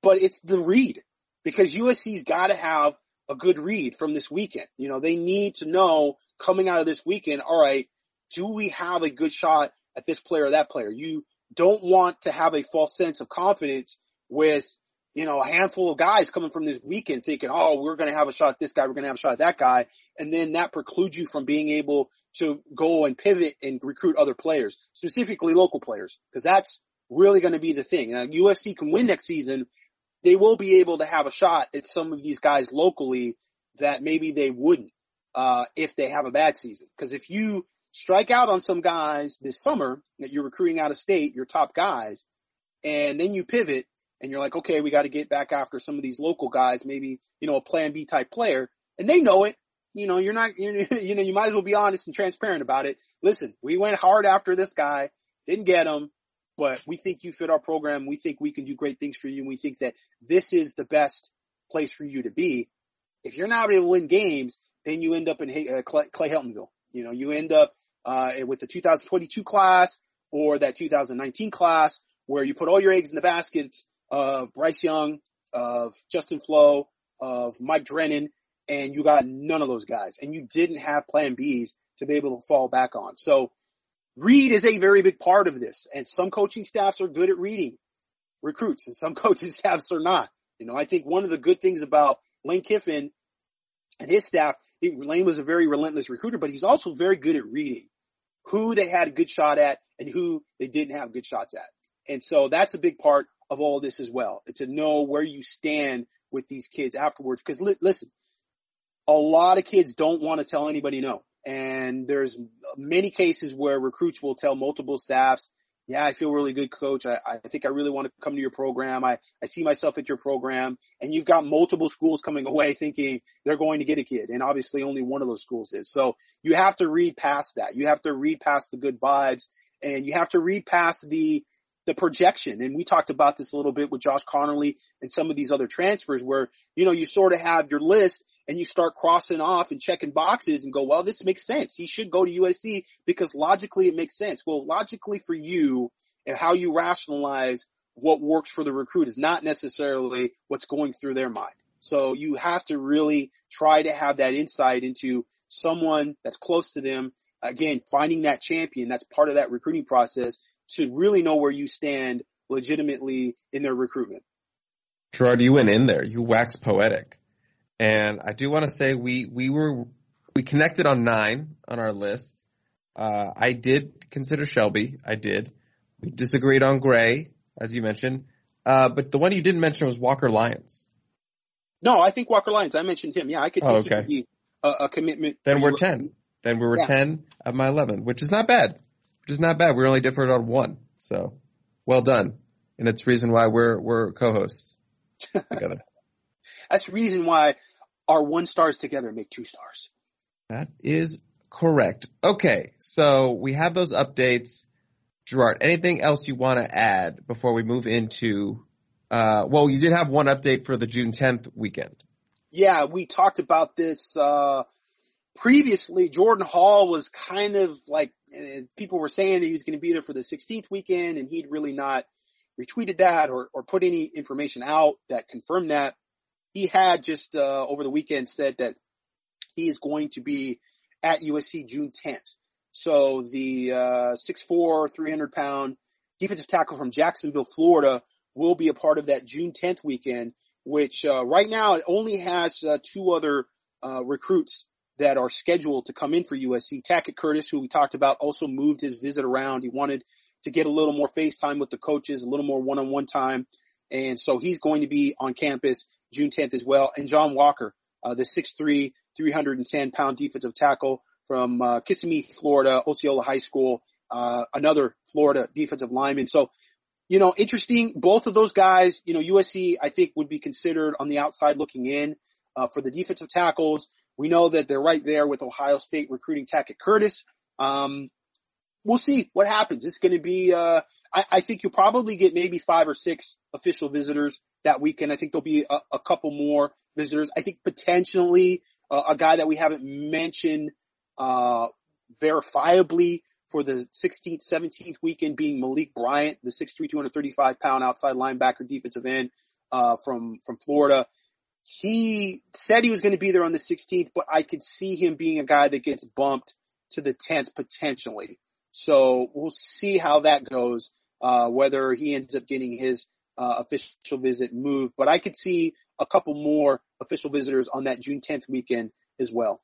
but it's the read because USC's got to have a good read from this weekend. You know, they need to know coming out of this weekend, all right, do we have a good shot at this player or that player? You don't want to have a false sense of confidence with, you know, a handful of guys coming from this weekend thinking, oh, we're going to have a shot at this guy, we're going to have a shot at that guy. And then that precludes you from being able to go and pivot and recruit other players, specifically local players, because that's really going to be the thing. Now, USC can win next season. They will be able to have a shot at some of these guys locally that maybe they wouldn't, uh, if they have a bad season. Cause if you strike out on some guys this summer that you're recruiting out of state, your top guys, and then you pivot and you're like, okay, we got to get back after some of these local guys, maybe, you know, a plan B type player and they know it. You know, you're not, you know, you might as well be honest and transparent about it. Listen, we went hard after this guy, didn't get him, but we think you fit our program. We think we can do great things for you. And we think that this is the best place for you to be. If you're not able to win games, then you end up in uh, Clay Heltonville. You know, you end up, uh, with the 2022 class or that 2019 class where you put all your eggs in the baskets of Bryce Young, of Justin Flowe, of Mike Drennan, and you got none of those guys. And you didn't have plan Bs to be able to fall back on. So read is a very big part of this. And some coaching staffs are good at reading recruits and some coaching staffs are not. You know, I think one of the good things about Lane Kiffin and his staff, Lane was a very relentless recruiter, but he's also very good at reading who they had a good shot at and who they didn't have good shots at. And so that's a big part of all this as well, It's to know where you stand with these kids afterwards. Cause li- listen, a lot of kids don't want to tell anybody no. And there's many cases where recruits will tell multiple staffs, yeah, I feel really good, coach. I, I think I really want to come to your program. I, I see myself at your program. And you've got multiple schools coming away thinking they're going to get a kid. And obviously only one of those schools is. So you have to read past that. You have to read past the good vibes and you have to read past the, the projection. And we talked about this a little bit with Josh Conerly and some of these other transfers where, you know, you sort of have your list and you start crossing off and checking boxes and go, well, this makes sense. He should go to USC because logically it makes sense. Well, logically for you and how you rationalize what works for the recruit is not necessarily what's going through their mind. So you have to really try to have that insight into someone that's close to them. Again, finding that champion, that's part of that recruiting process to really know where you stand legitimately in their recruitment. Gerard, you went in there. You waxed poetic. And I do want to say we, we were, we connected on nine on our list. Uh, I did consider Shelby. I did. We disagreed on Gray, as you mentioned. Uh, but the one you didn't mention was Walker Lyons. No, I think Walker Lyons. I mentioned him. Yeah, I could think oh, okay. be a, a commitment. Then we're 10. Then we were yeah. 10 of my 11, which is not bad which is not bad. We only differed on one, so well done. And it's reason why we're we're co-hosts together. That's the reason why our one stars together make two stars. That is correct. Okay, so we have those updates. Gerard, anything else you want to add before we move into? Uh, well, you did have one update for the June 10th weekend. Yeah, we talked about this uh, previously. Jordan Hall was kind of like people were saying that he was going to be there for the 16th weekend and he'd really not retweeted that or, or put any information out that confirmed that. He had just, uh, over the weekend said that he is going to be at USC June 10th. So the, uh, 6'4", 300 pound defensive tackle from Jacksonville, Florida will be a part of that June 10th weekend, which, uh, right now it only has, uh, two other, uh, recruits that are scheduled to come in for USC. Tackett Curtis, who we talked about, also moved his visit around. He wanted to get a little more face time with the coaches, a little more one-on-one time. And so he's going to be on campus June 10th as well. And John Walker, uh, the 6'3", 310 pound defensive tackle from, uh, Kissimmee, Florida, Osceola High School, uh, another Florida defensive lineman. So, you know, interesting. Both of those guys, you know, USC, I think would be considered on the outside looking in, uh, for the defensive tackles. We know that they're right there with Ohio State recruiting Tackett Curtis. Um, we'll see what happens. It's going to be, uh, I, I, think you'll probably get maybe five or six official visitors that weekend. I think there'll be a, a couple more visitors. I think potentially uh, a guy that we haven't mentioned, uh, verifiably for the 16th, 17th weekend being Malik Bryant, the 6'3", 235 pound outside linebacker defensive end. uh, from from Florida. He said he was going to be there on the 16th, but I could see him being a guy that gets bumped to the 10th potentially. So we'll see how that goes, uh, whether he ends up getting his uh, official visit move, But I could see a couple more official visitors on that June 10th weekend as well.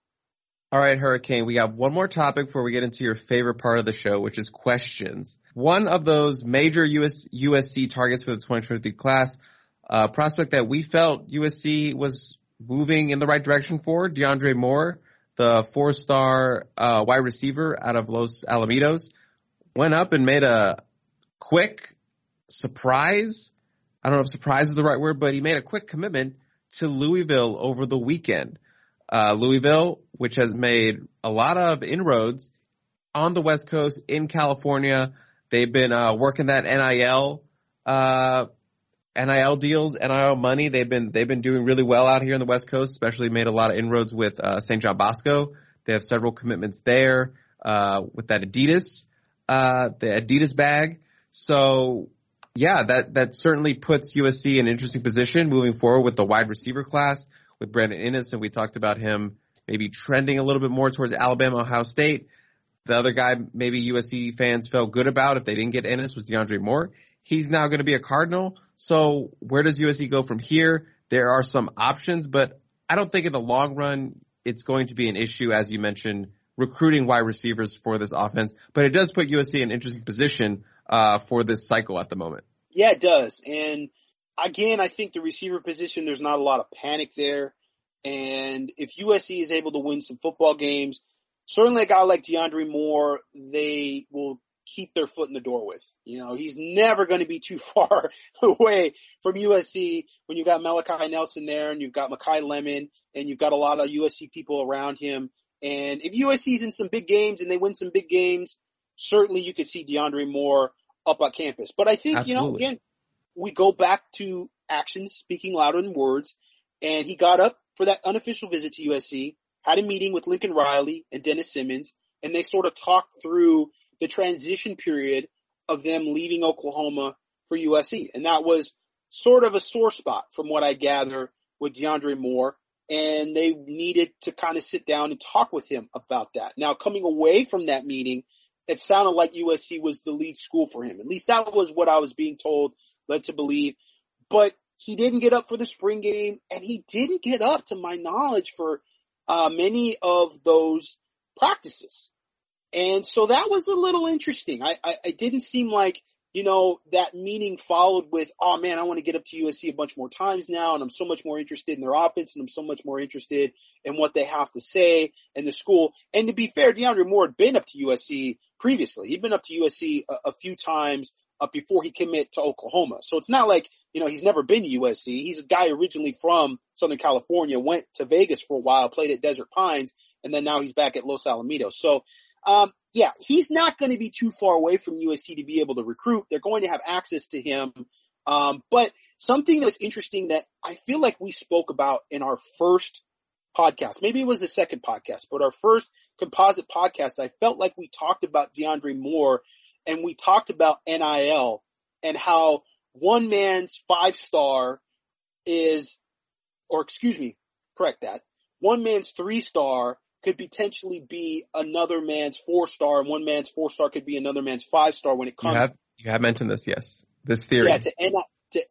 All right, Hurricane, we got one more topic before we get into your favorite part of the show, which is questions. One of those major US, USC targets for the 2023 class, uh, prospect that we felt USC was moving in the right direction for, DeAndre Moore, the four-star uh, wide receiver out of Los Alamitos, went up and made a quick surprise. I don't know if surprise is the right word, but he made a quick commitment to Louisville over the weekend. Uh, Louisville, which has made a lot of inroads on the West Coast in California. They've been uh, working that NIL uh, NIL deals, NIL money. They've been they've been doing really well out here in the West Coast, especially made a lot of inroads with uh, St. John Bosco. They have several commitments there uh, with that Adidas, uh, the Adidas bag. So yeah, that that certainly puts USC in an interesting position moving forward with the wide receiver class with Brandon Inniss, and we talked about him maybe trending a little bit more towards Alabama, Ohio State. The other guy maybe USC fans felt good about if they didn't get Inniss was DeAndre Moore. He's now going to be a Cardinal. So where does USC go from here? There are some options, but I don't think in the long run it's going to be an issue, as you mentioned, recruiting wide receivers for this offense. But it does put USC in an interesting position uh, for this cycle at the moment. Yeah, it does. And again, I think the receiver position, there's not a lot of panic there. And if USC is able to win some football games, certainly a guy like DeAndre Moore, they will keep their foot in the door with. You know, he's never going to be too far away from USC when you've got Malachi Nelson there and you've got Makai Lemon and you've got a lot of USC people around him. And if USC's in some big games and they win some big games, certainly you could see DeAndre Moore up on campus. But I think, Absolutely. you know, again, we go back to actions speaking louder than words. And he got up for that unofficial visit to USC, had a meeting with Lincoln Riley and Dennis Simmons, and they sort of talked through the transition period of them leaving Oklahoma for USC. And that was sort of a sore spot from what I gather with DeAndre Moore. And they needed to kind of sit down and talk with him about that. Now coming away from that meeting, it sounded like USC was the lead school for him. At least that was what I was being told, led to believe. But he didn't get up for the spring game and he didn't get up to my knowledge for uh, many of those practices. And so that was a little interesting. I, I, it didn't seem like, you know, that meeting followed with, oh man, I want to get up to USC a bunch more times now and I'm so much more interested in their offense and I'm so much more interested in what they have to say in the school. And to be fair, DeAndre Moore had been up to USC previously. He'd been up to USC a, a few times uh, before he committed to Oklahoma. So it's not like, you know, he's never been to USC. He's a guy originally from Southern California, went to Vegas for a while, played at Desert Pines, and then now he's back at Los Alamitos. So um, yeah, he's not going to be too far away from USC to be able to recruit. They're going to have access to him. Um, but something that's interesting that I feel like we spoke about in our first podcast, maybe it was the second podcast, but our first composite podcast, I felt like we talked about DeAndre Moore and we talked about NIL and how one man's five star is, or excuse me, correct that. One man's three star could potentially be another man's four star, and one man's four star could be another man's five star when it comes. You have you have mentioned this, yes, this theory. Yeah, to, to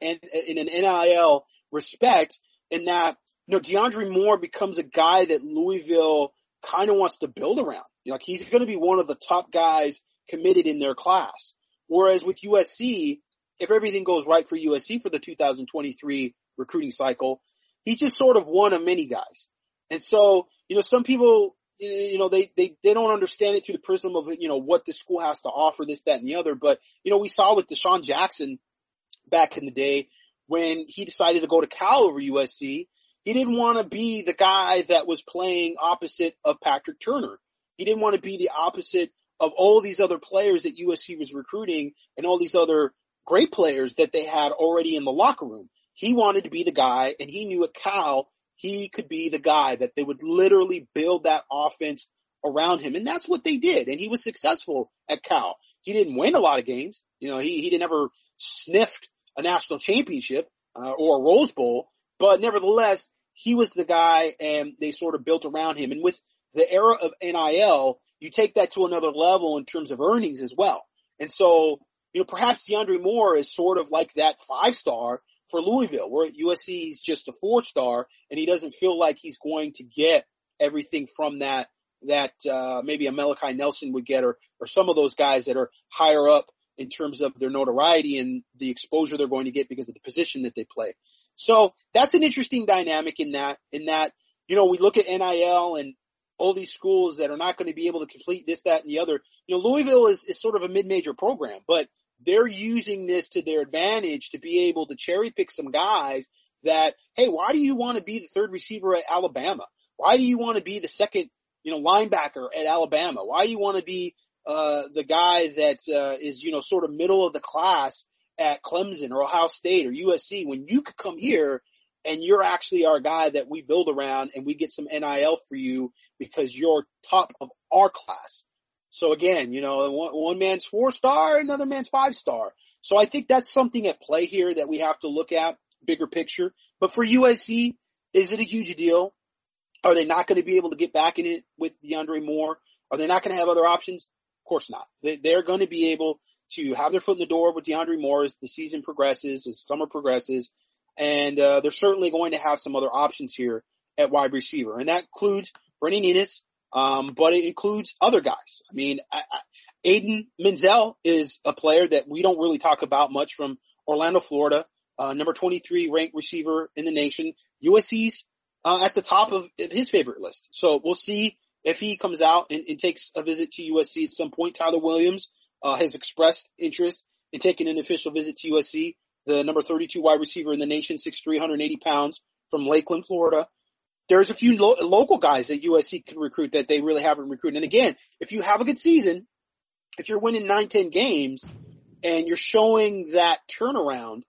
in an NIL respect, in that you know DeAndre Moore becomes a guy that Louisville kind of wants to build around. You know, like he's going to be one of the top guys committed in their class. Whereas with USC, if everything goes right for USC for the 2023 recruiting cycle, he's just sort of one of many guys. And so, you know, some people, you know, they, they, they don't understand it through the prism of, you know, what the school has to offer, this, that, and the other. But, you know, we saw with DeSean Jackson back in the day when he decided to go to Cal over USC, he didn't want to be the guy that was playing opposite of Patrick Turner. He didn't want to be the opposite of all these other players that USC was recruiting and all these other great players that they had already in the locker room. He wanted to be the guy and he knew at Cal he could be the guy that they would literally build that offense around him. And that's what they did. And he was successful at Cal. He didn't win a lot of games. You know, he, he never sniffed a national championship, uh, or a Rose Bowl, but nevertheless, he was the guy and they sort of built around him. And with the era of NIL, you take that to another level in terms of earnings as well. And so, you know, perhaps DeAndre Moore is sort of like that five star for Louisville, where USC he's just a four star and he doesn't feel like he's going to get everything from that that uh, maybe a Malachi Nelson would get, or or some of those guys that are higher up in terms of their notoriety and the exposure they're going to get because of the position that they play. So that's an interesting dynamic in that in that you know we look at NIL and all these schools that are not going to be able to complete this, that, and the other. You know, Louisville is, is sort of a mid-major program, but they're using this to their advantage to be able to cherry pick some guys that, hey, why do you want to be the third receiver at Alabama? Why do you want to be the second you know, linebacker at Alabama? Why do you want to be uh, the guy that uh, is, you know, sort of middle of the class at Clemson or Ohio State or USC when you could come here and you're actually our guy that we build around and we get some NIL for you because you're top of our class. So again, you know, one, one man's four star, another man's five star. So I think that's something at play here that we have to look at bigger picture. But for USC, is it a huge deal? Are they not going to be able to get back in it with DeAndre Moore? Are they not going to have other options? Of course not. They, are going to be able to have their foot in the door with DeAndre Moore as the season progresses, as summer progresses, and uh, they're certainly going to have some other options here at wide receiver, and that includes Brandon Inniss, um, but it includes other guys. I mean, I, I, Aidan Mizell is a player that we don't really talk about much from Orlando, Florida, uh, number 23 ranked receiver in the nation. USC's uh, at the top of his favorite list. So we'll see if he comes out and, and takes a visit to USC at some point. Tyler Williams uh, has expressed interest in taking an official visit to USC. The number 32 wide receiver in the nation, 6'3", 180 pounds from Lakeland, Florida. There's a few lo- local guys that USC can recruit that they really haven't recruited. And again, if you have a good season, if you're winning 9, 10 games and you're showing that turnaround,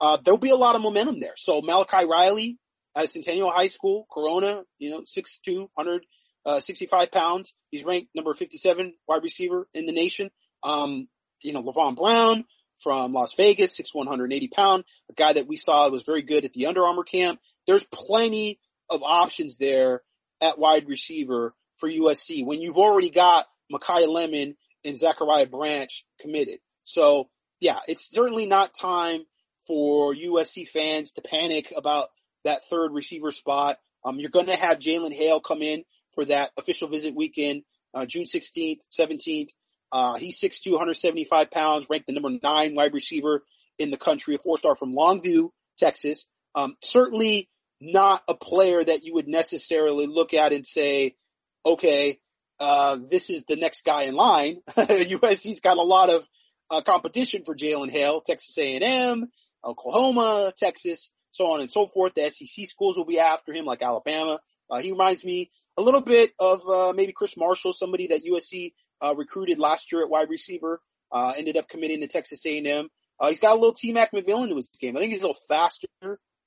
uh, there'll be a lot of momentum there. So Malachi Riley, at Centennial High School, Corona, you know, 6'2", 165 uh, pounds. He's ranked number 57 wide receiver in the nation. Um, you know, Levon Brown from Las Vegas, 6'1", 180 pound, a guy that we saw was very good at the Under Armour camp. There's plenty of options there at wide receiver for USC when you've already got Makai Lemon and Zachariah Branch committed. So yeah, it's certainly not time for USC fans to panic about that third receiver spot. Um, you're going to have Jalen Hale come in for that official visit weekend, uh, June 16th, 17th. Uh, he's 6'2", 175 pounds, ranked the number nine wide receiver in the country, a four star from Longview, Texas. Um, certainly not a player that you would necessarily look at and say, okay, uh, this is the next guy in line. USC's got a lot of uh, competition for Jalen Hale, Texas A&M, Oklahoma, Texas so on and so forth. The SEC schools will be after him, like Alabama. Uh, he reminds me a little bit of uh, maybe Chris Marshall, somebody that USC uh, recruited last year at wide receiver. Uh, ended up committing to Texas A&M. Uh, he's got a little T-Mac McMillan to his game. I think he's a little faster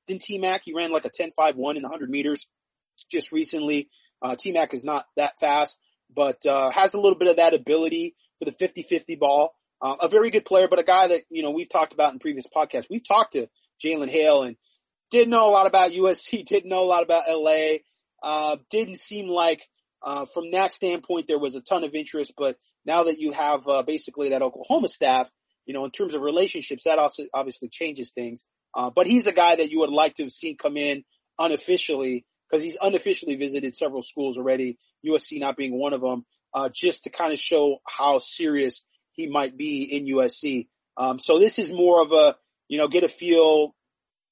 than T-Mac. He ran like a 10.51 in the 100 meters just recently. Uh, T-Mac is not that fast, but uh, has a little bit of that ability for the 50-50 ball. Uh, a very good player, but a guy that, you know, we've talked about in previous podcasts. We've talked to Jalen Hale and didn't know a lot about USC, didn't know a lot about LA. Uh, didn't seem like, uh, from that standpoint, there was a ton of interest, but now that you have, uh, basically that Oklahoma staff, you know, in terms of relationships, that also obviously changes things. Uh, but he's a guy that you would like to have seen come in unofficially because he's unofficially visited several schools already, USC not being one of them, uh, just to kind of show how serious he might be in USC. Um, so this is more of a, you know, get a feel,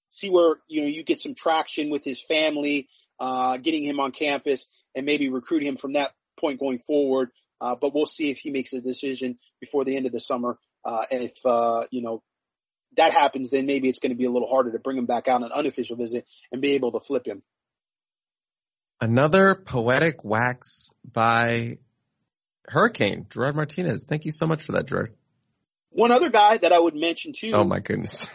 see where, you know, you get some traction with his family, uh, getting him on campus and maybe recruit him from that point going forward. Uh, but we'll see if he makes a decision before the end of the summer. Uh, and if, uh, you know, that happens, then maybe it's going to be a little harder to bring him back out on an unofficial visit and be able to flip him. Another poetic wax by Hurricane, Gerard Martinez. Thank you so much for that, Gerard. One other guy that I would mention too. Oh my goodness.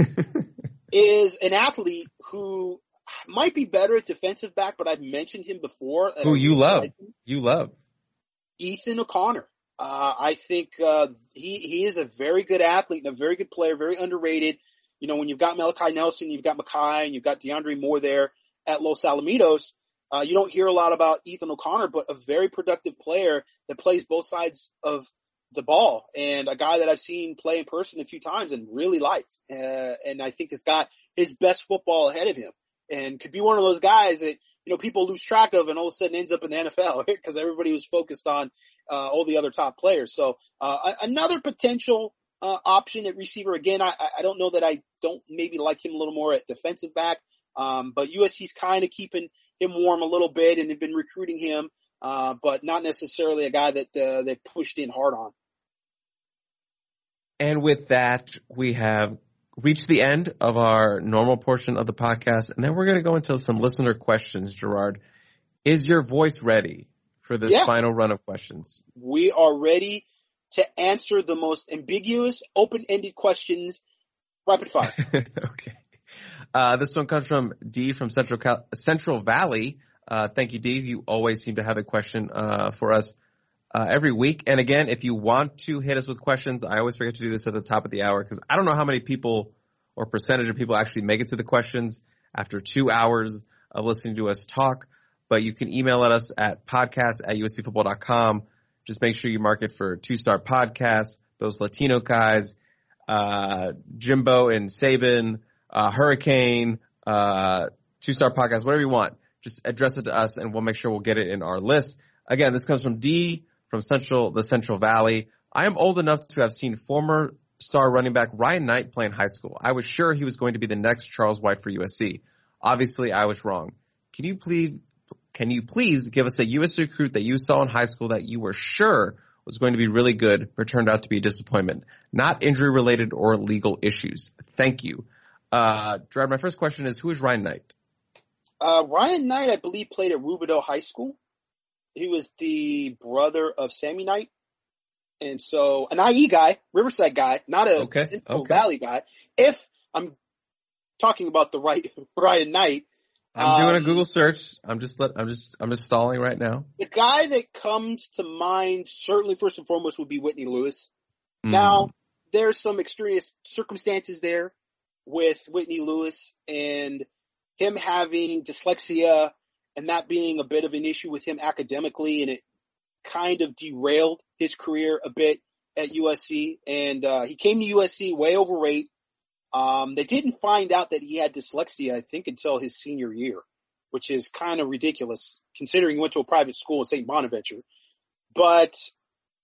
is an athlete who might be better at defensive back, but I've mentioned him before. Who you love. You love. Ethan O'Connor. Uh, I think, uh, he, he is a very good athlete and a very good player, very underrated. you know, when you've got Malachi Nelson, you've got Makai, and you've got DeAndre Moore there at Los Alamitos, uh, you don't hear a lot about Ethan O'Connor, but a very productive player that plays both sides of the ball and a guy that I've seen play in person a few times and really likes. Uh, and I think has got his best football ahead of him and could be one of those guys that, you know, people lose track of and all of a sudden ends up in the NFL because everybody was focused on, uh, all the other top players. So, uh, another potential, uh, option at receiver. Again, I, I don't know that I don't maybe like him a little more at defensive back. Um, but USC's kind of keeping him warm a little bit and they've been recruiting him. Uh, but not necessarily a guy that, uh, they pushed in hard on. And with that, we have reached the end of our normal portion of the podcast. And then we're going to go into some listener questions, Gerard. Is your voice ready for this yeah. final run of questions? We are ready to answer the most ambiguous, open-ended questions rapid fire. okay. Uh, this one comes from D from Central Cal- Central Valley. Uh, thank you, D. You always seem to have a question uh, for us uh, every week. And again, if you want to hit us with questions, I always forget to do this at the top of the hour because I don't know how many people or percentage of people actually make it to the questions after two hours of listening to us talk. But you can email at us at podcast at uscfootball.com. Just make sure you mark it for two star podcasts, those Latino guys, uh, Jimbo and Saban, uh, Hurricane, uh, two star podcast, whatever you want. Just address it to us and we'll make sure we'll get it in our list. Again, this comes from D from Central, the Central Valley. I am old enough to have seen former star running back Ryan Knight play in high school. I was sure he was going to be the next Charles White for USC. Obviously, I was wrong. Can you please, can you please give us a U.S. recruit that you saw in high school that you were sure was going to be really good, but turned out to be a disappointment? Not injury related or legal issues. Thank you. Uh, my first question is, who is Ryan Knight? Uh, Ryan Knight, I believe, played at Rubidoux High School he was the brother of Sammy Knight. And so an IE guy, Riverside guy, not a okay. Central okay. Valley guy. If I'm talking about the right Ryan Knight, I'm doing a um, Google search. I'm just let, I'm just I'm just stalling right now. The guy that comes to mind, certainly first and foremost, would be Whitney Lewis. Mm. Now, there's some extraneous circumstances there with Whitney Lewis and him having dyslexia and that being a bit of an issue with him academically and it kind of derailed his career a bit at USC and uh, he came to USC way overweight. Um, they didn't find out that he had dyslexia, I think, until his senior year, which is kind of ridiculous considering he went to a private school in St. Bonaventure. But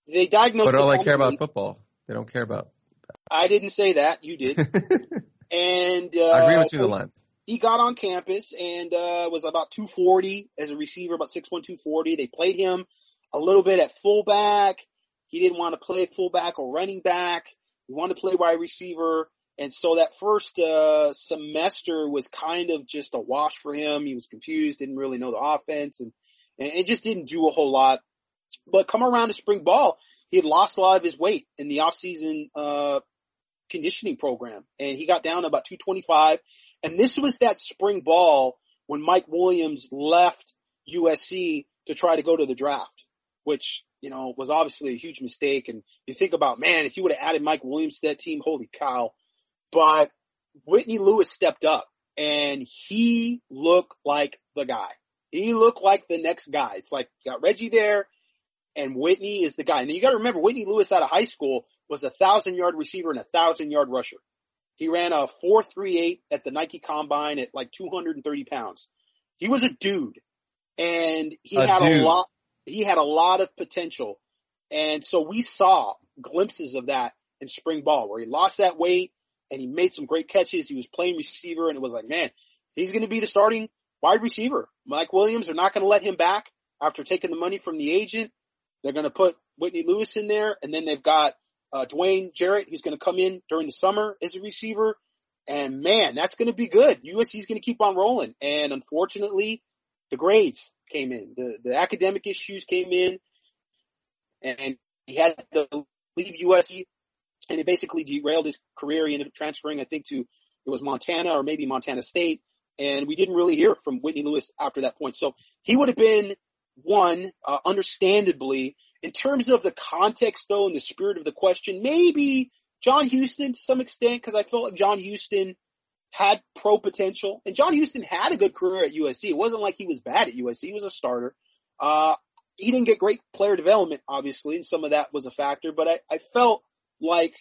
they diagnosed. But all I care about football. They don't care about. I didn't say that. You did. and uh, I agree with you. The lens he got on campus and uh, was about 240 as a receiver, about 6'1", 240. They played him a little bit at fullback. He didn't want to play fullback or running back. He wanted to play wide receiver. And so that first uh, semester was kind of just a wash for him. He was confused, didn't really know the offense, and, and it just didn't do a whole lot. But come around to spring ball, he had lost a lot of his weight in the offseason uh, conditioning program, and he got down to about 225. And this was that spring ball when Mike Williams left USC to try to go to the draft, which, you know, was obviously a huge mistake. And you think about, man, if you would have added Mike Williams to that team, holy cow. But Whitney Lewis stepped up and he looked like the guy. He looked like the next guy. It's like got Reggie there and Whitney is the guy. And you got to remember, Whitney Lewis out of high school was a thousand yard receiver and a thousand yard rusher. He ran a 438 at the Nike combine at like 230 pounds. He was a dude and he a had dude. a lot, he had a lot of potential. And so we saw glimpses of that in spring ball where he lost that weight and he made some great catches. He was playing receiver and it was like, man, he's going to be the starting wide receiver. Mike Williams, they're not going to let him back after taking the money from the agent. They're going to put Whitney Lewis in there and then they've got uh, Dwayne Jarrett, he's going to come in during the summer as a receiver. And man, that's going to be good. USC is going to keep on rolling. And unfortunately, the grades came in. The, the academic issues came in and he had to leave USC and it basically derailed his career. He ended up transferring, I think, to, it was Montana or maybe Montana State. And we didn't really hear from Whitney Lewis after that point. So he would have been one, uh, understandably in terms of the context though and the spirit of the question, maybe John Houston to some extent because I felt like John Houston had pro potential and John Houston had a good career at USC. It wasn't like he was bad at USC. He was a starter. Uh, he didn't get great player development, obviously, and some of that was a factor, but I, I felt like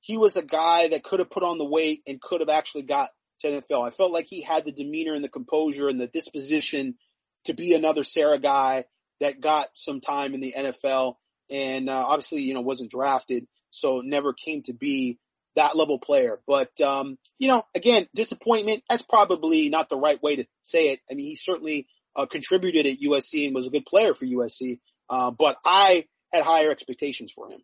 he was a guy that could have put on the weight and could have actually got to NFL. I felt like he had the demeanor and the composure and the disposition to be another Serra guy that got some time in the NFL and uh, obviously, you know, wasn't drafted, so never came to be that level player. But, um, you know, again, disappointment, that's probably not the right way to say it. I mean, he certainly uh, contributed at USC and was a good player for USC. Uh, but I had higher expectations for him.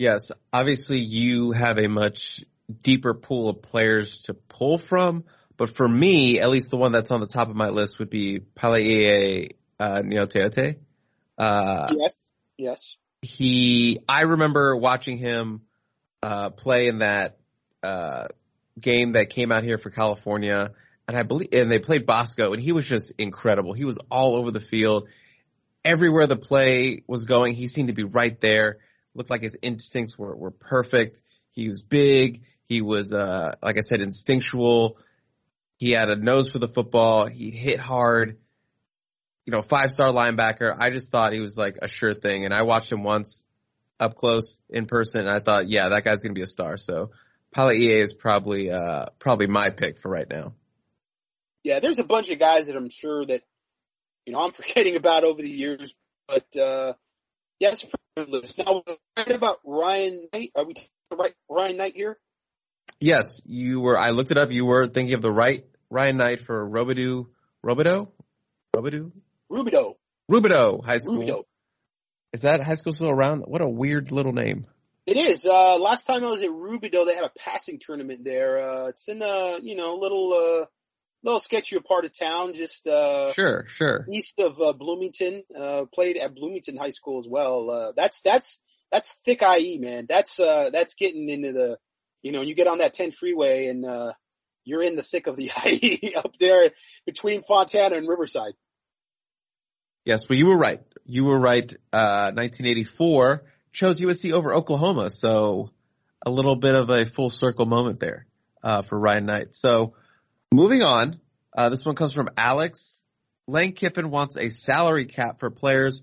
Yes, obviously you have a much deeper pool of players to pull from. But for me, at least the one that's on the top of my list would be Palaie uh, Gaoteote. Uh, yes, yes. He, I remember watching him uh, play in that uh, game that came out here for California, and I believe, and they played Bosco, and he was just incredible. He was all over the field, everywhere the play was going. He seemed to be right there. Looked like his instincts were were perfect. He was big. He was, uh, like I said, instinctual. He had a nose for the football. He hit hard. You know, five star linebacker. I just thought he was like a sure thing. And I watched him once up close in person and I thought, yeah, that guy's going to be a star. So Palaie is probably, uh, probably my pick for right now. Yeah, there's a bunch of guys that I'm sure that, you know, I'm forgetting about over the years, but, uh, yeah, a pretty good list. Now, right about Ryan Knight. Are we right Ryan Knight here? Yes, you were. I looked it up. You were thinking of the right Ryan Knight for Robidoux, Robidoux, Robidoux, Rubidoux, Rubidoux High School. Rubidoux. Is that high school still around? What a weird little name. It is. Uh, last time I was at Rubidoux, they had a passing tournament there. Uh, it's in a, you know, little, uh, little sketchier part of town, just, uh, sure, sure. East of, uh, Bloomington, uh, played at Bloomington High School as well. Uh, that's, that's, that's thick IE, man. That's, uh, that's getting into the, you know, you get on that 10 freeway and, uh, you're in the thick of the IE up there between Fontana and Riverside. Yes, well, you were right. You were right. Uh, 1984 chose USC over Oklahoma. So a little bit of a full circle moment there, uh, for Ryan Knight. So moving on, uh, this one comes from Alex. Lane Kiffin wants a salary cap for players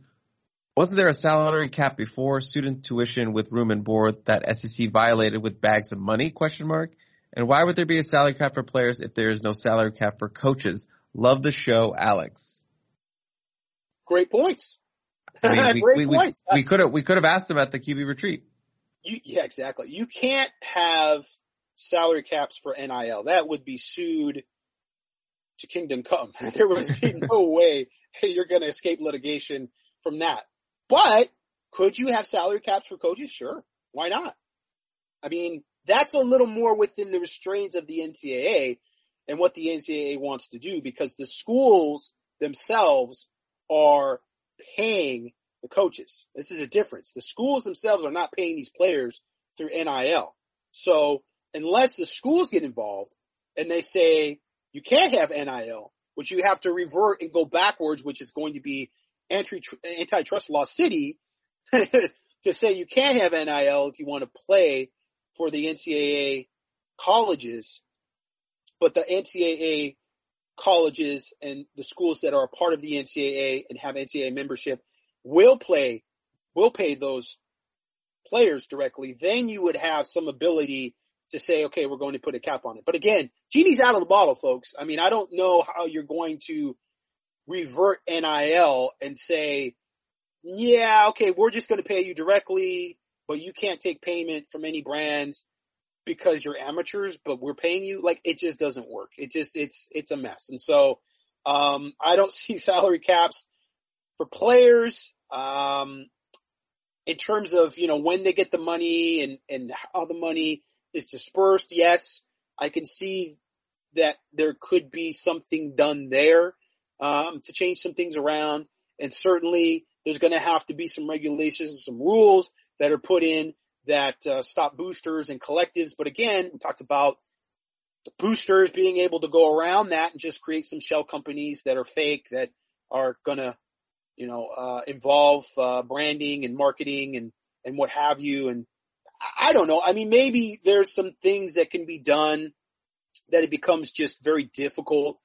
wasn't there a salary cap before student tuition with room and board that SEC violated with bags of money? Question mark. And why would there be a salary cap for players if there is no salary cap for coaches? Love the show, Alex. Great points. I mean, we, Great we, points. We, we could have we could have asked them at the QB retreat. You, yeah, exactly. You can't have salary caps for NIL. That would be sued to kingdom come. there was no way you're going to escape litigation from that. But could you have salary caps for coaches? Sure. Why not? I mean, that's a little more within the restraints of the NCAA and what the NCAA wants to do because the schools themselves are paying the coaches. This is a difference. The schools themselves are not paying these players through NIL. So unless the schools get involved and they say you can't have NIL, which you have to revert and go backwards, which is going to be antitrust law city to say you can't have NIL if you want to play for the NCAA colleges, but the NCAA colleges and the schools that are a part of the NCAA and have NCAA membership will play, will pay those players directly, then you would have some ability to say, okay, we're going to put a cap on it. But again, genie's out of the bottle, folks. I mean, I don't know how you're going to revert NIL and say, yeah, okay, we're just going to pay you directly, but you can't take payment from any brands because you're amateurs, but we're paying you. Like it just doesn't work. It just, it's, it's a mess. And so, um, I don't see salary caps for players. Um, in terms of, you know, when they get the money and, and how the money is dispersed, yes, I can see that there could be something done there um, to change some things around. And certainly there's going to have to be some regulations and some rules that are put in that uh, stop boosters and collectives. But again, we talked about the boosters being able to go around that and just create some shell companies that are fake that are going to, you know, uh, involve uh, branding and marketing and and what have you. And I don't know. I mean, maybe there's some things that can be done that it becomes just very difficult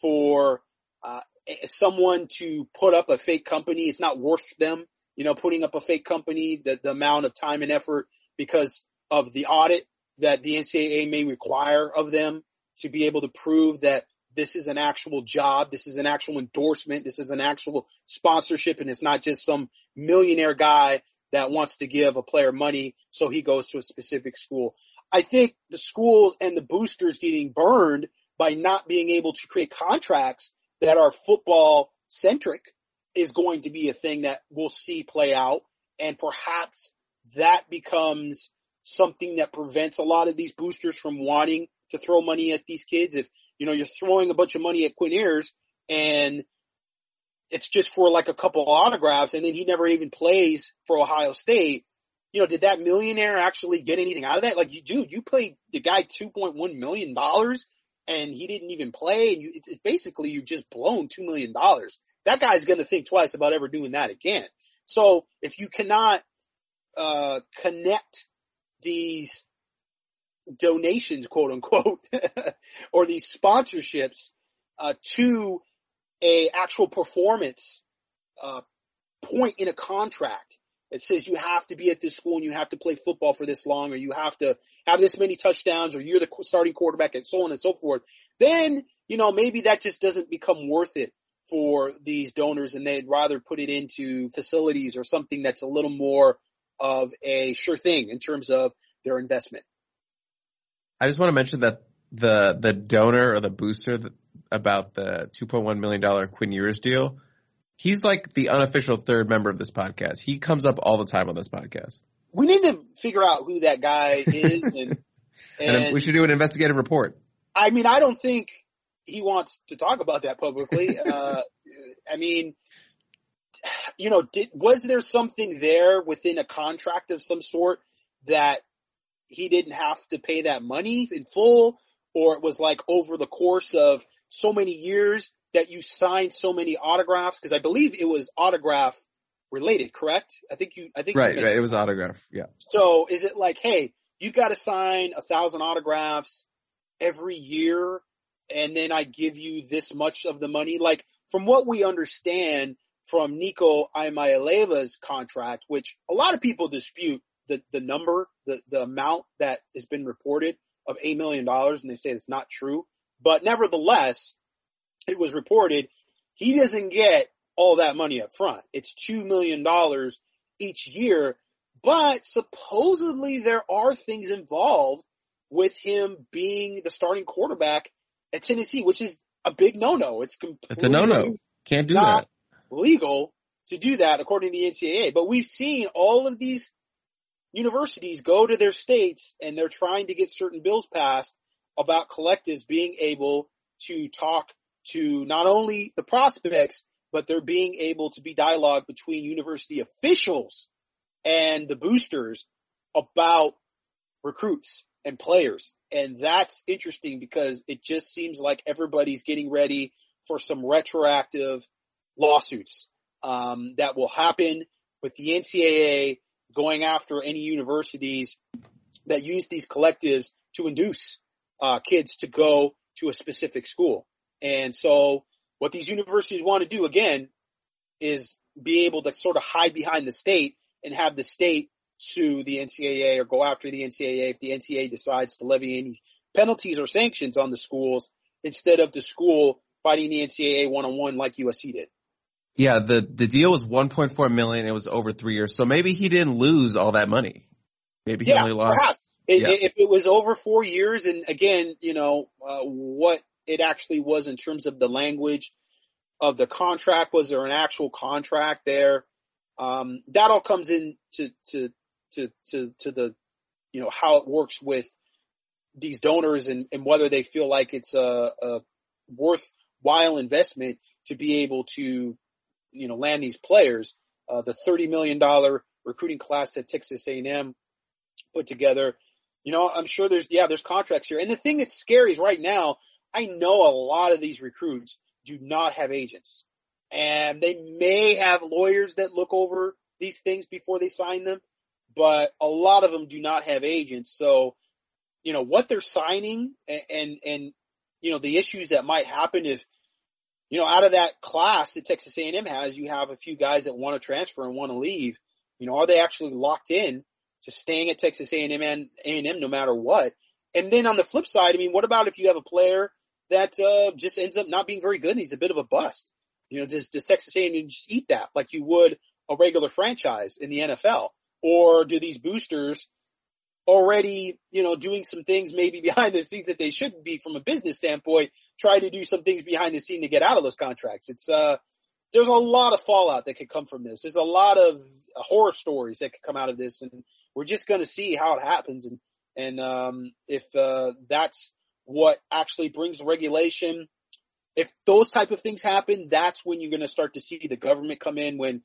for uh, someone to put up a fake company. It's not worth them, you know, putting up a fake company, the, the amount of time and effort because of the audit that the NCAA may require of them to be able to prove that this is an actual job. This is an actual endorsement. This is an actual sponsorship and it's not just some millionaire guy that wants to give a player money so he goes to a specific school. I think the schools and the boosters getting burned by not being able to create contracts that are football centric is going to be a thing that we'll see play out. And perhaps that becomes something that prevents a lot of these boosters from wanting to throw money at these kids. If, you know, you're throwing a bunch of money at Quinn Ewers and it's just for like a couple autographs and then he never even plays for Ohio State. You know, did that millionaire actually get anything out of that? Like you, dude, you paid the guy $2.1 million and he didn't even play and you, it's basically you just blown $2 million. That guy's going to think twice about ever doing that again. So if you cannot, uh, connect these donations, quote unquote, or these sponsorships, uh, to a actual performance uh, point in a contract. that says you have to be at this school and you have to play football for this long or you have to have this many touchdowns or you're the starting quarterback and so on and so forth. Then, you know, maybe that just doesn't become worth it for these donors and they'd rather put it into facilities or something that's a little more of a sure thing in terms of their investment. I just want to mention that the, the donor or the booster that, about the $2.1 million Quinn Ewers deal. He's like the unofficial third member of this podcast. He comes up all the time on this podcast. We need to figure out who that guy is and, and, and we should do an investigative report. I mean, I don't think he wants to talk about that publicly. uh, I mean, you know, did, was there something there within a contract of some sort that he didn't have to pay that money in full or it was like over the course of so many years that you signed so many autographs? Because I believe it was autograph related, correct? I think you, I think right, right. It was autograph. Yeah. So is it like, hey, you got to sign a thousand autographs every year, and then I give you this much of the money? Like from what we understand from Nico Iamaleava's contract, which a lot of people dispute the the number, the the amount that has been reported of eight million dollars, and they say it's not true. But nevertheless, it was reported he doesn't get all that money up front. It's two million dollars each year, but supposedly there are things involved with him being the starting quarterback at Tennessee, which is a big no-no. It's completely it's a no-no. Can't do that. Legal to do that according to the NCAA. But we've seen all of these universities go to their states and they're trying to get certain bills passed about collectives being able to talk to not only the prospects, but they're being able to be dialogue between university officials and the boosters about recruits and players. And that's interesting because it just seems like everybody's getting ready for some retroactive lawsuits um, that will happen with the NCAA going after any universities that use these collectives to induce uh, kids to go to a specific school. And so what these universities want to do again is be able to sort of hide behind the state and have the state sue the NCAA or go after the NCAA if the NCAA decides to levy any penalties or sanctions on the schools instead of the school fighting the NCAA one on one like USC did. Yeah, the the deal was 1.4 million. It was over three years, so maybe he didn't lose all that money. Maybe he yeah, only lost. Perhaps. Yeah. If it was over four years, and again, you know, uh, what it actually was in terms of the language of the contract, was there an actual contract there? Um, that all comes in to, to, to, to, to the, you know, how it works with these donors and, and whether they feel like it's a, a worthwhile investment to be able to, you know, land these players. Uh, the $30 million recruiting class that Texas A&M put together you know, I'm sure there's, yeah, there's contracts here. And the thing that's scary is right now, I know a lot of these recruits do not have agents and they may have lawyers that look over these things before they sign them. but a lot of them do not have agents. So, you know, what they're signing and, and, and, you know, the issues that might happen if, you know, out of that class that Texas A&M has, you have a few guys that want to transfer and want to leave. You know, are they actually locked in to staying at Texas A&M and A&M no matter what? And then on the flip side, I mean, what about if you have a player that uh, just ends up not being very good and he's a bit of a bust? You know, does, does Texas A&M just eat that like you would a regular franchise in the NFL? Or do these boosters already, you know, doing some things maybe behind the scenes that they shouldn't be from a business standpoint, try to do some things behind the scene to get out of those contracts? It's, uh, there's a lot of fallout that could come from this. There's a lot of horror stories that could come out of this and we're just going to see how it happens. And, and, um, if, uh, that's what actually brings regulation, if those type of things happen, that's when you're going to start to see the government come in when,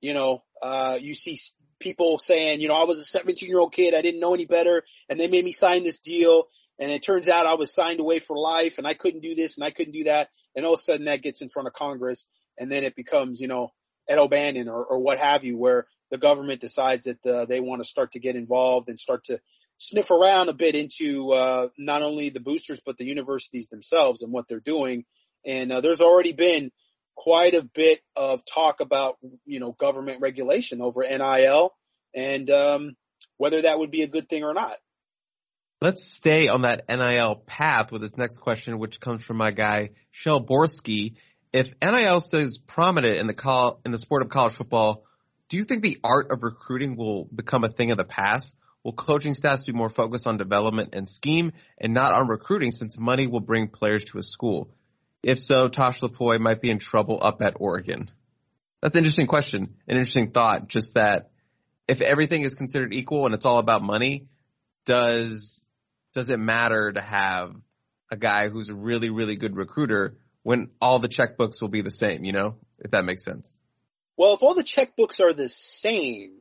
you know, uh, you see people saying, you know, I was a 17 year old kid. I didn't know any better and they made me sign this deal. And it turns out I was signed away for life and I couldn't do this and I couldn't do that. And all of a sudden that gets in front of Congress and then it becomes, you know, Ed O'Bannon or, or what have you, where the government decides that uh, they want to start to get involved and start to sniff around a bit into uh, not only the boosters but the universities themselves and what they're doing and uh, there's already been quite a bit of talk about, you know, government regulation over NIL and um, whether that would be a good thing or not. Let's stay on that NIL path with this next question, which comes from my guy Shel Borski. If NIL stays prominent in the call in the sport of college football, do you think the art of recruiting will become a thing of the past? Will coaching staffs be more focused on development and scheme and not on recruiting since money will bring players to a school? If so, Tosh Lupoi might be in trouble up at Oregon. That's an interesting question, an interesting thought. Just that if everything is considered equal and it's all about money, does does it matter to have a guy who's a really really good recruiter when all the checkbooks will be the same? You know, if that makes sense. Well, if all the checkbooks are the same,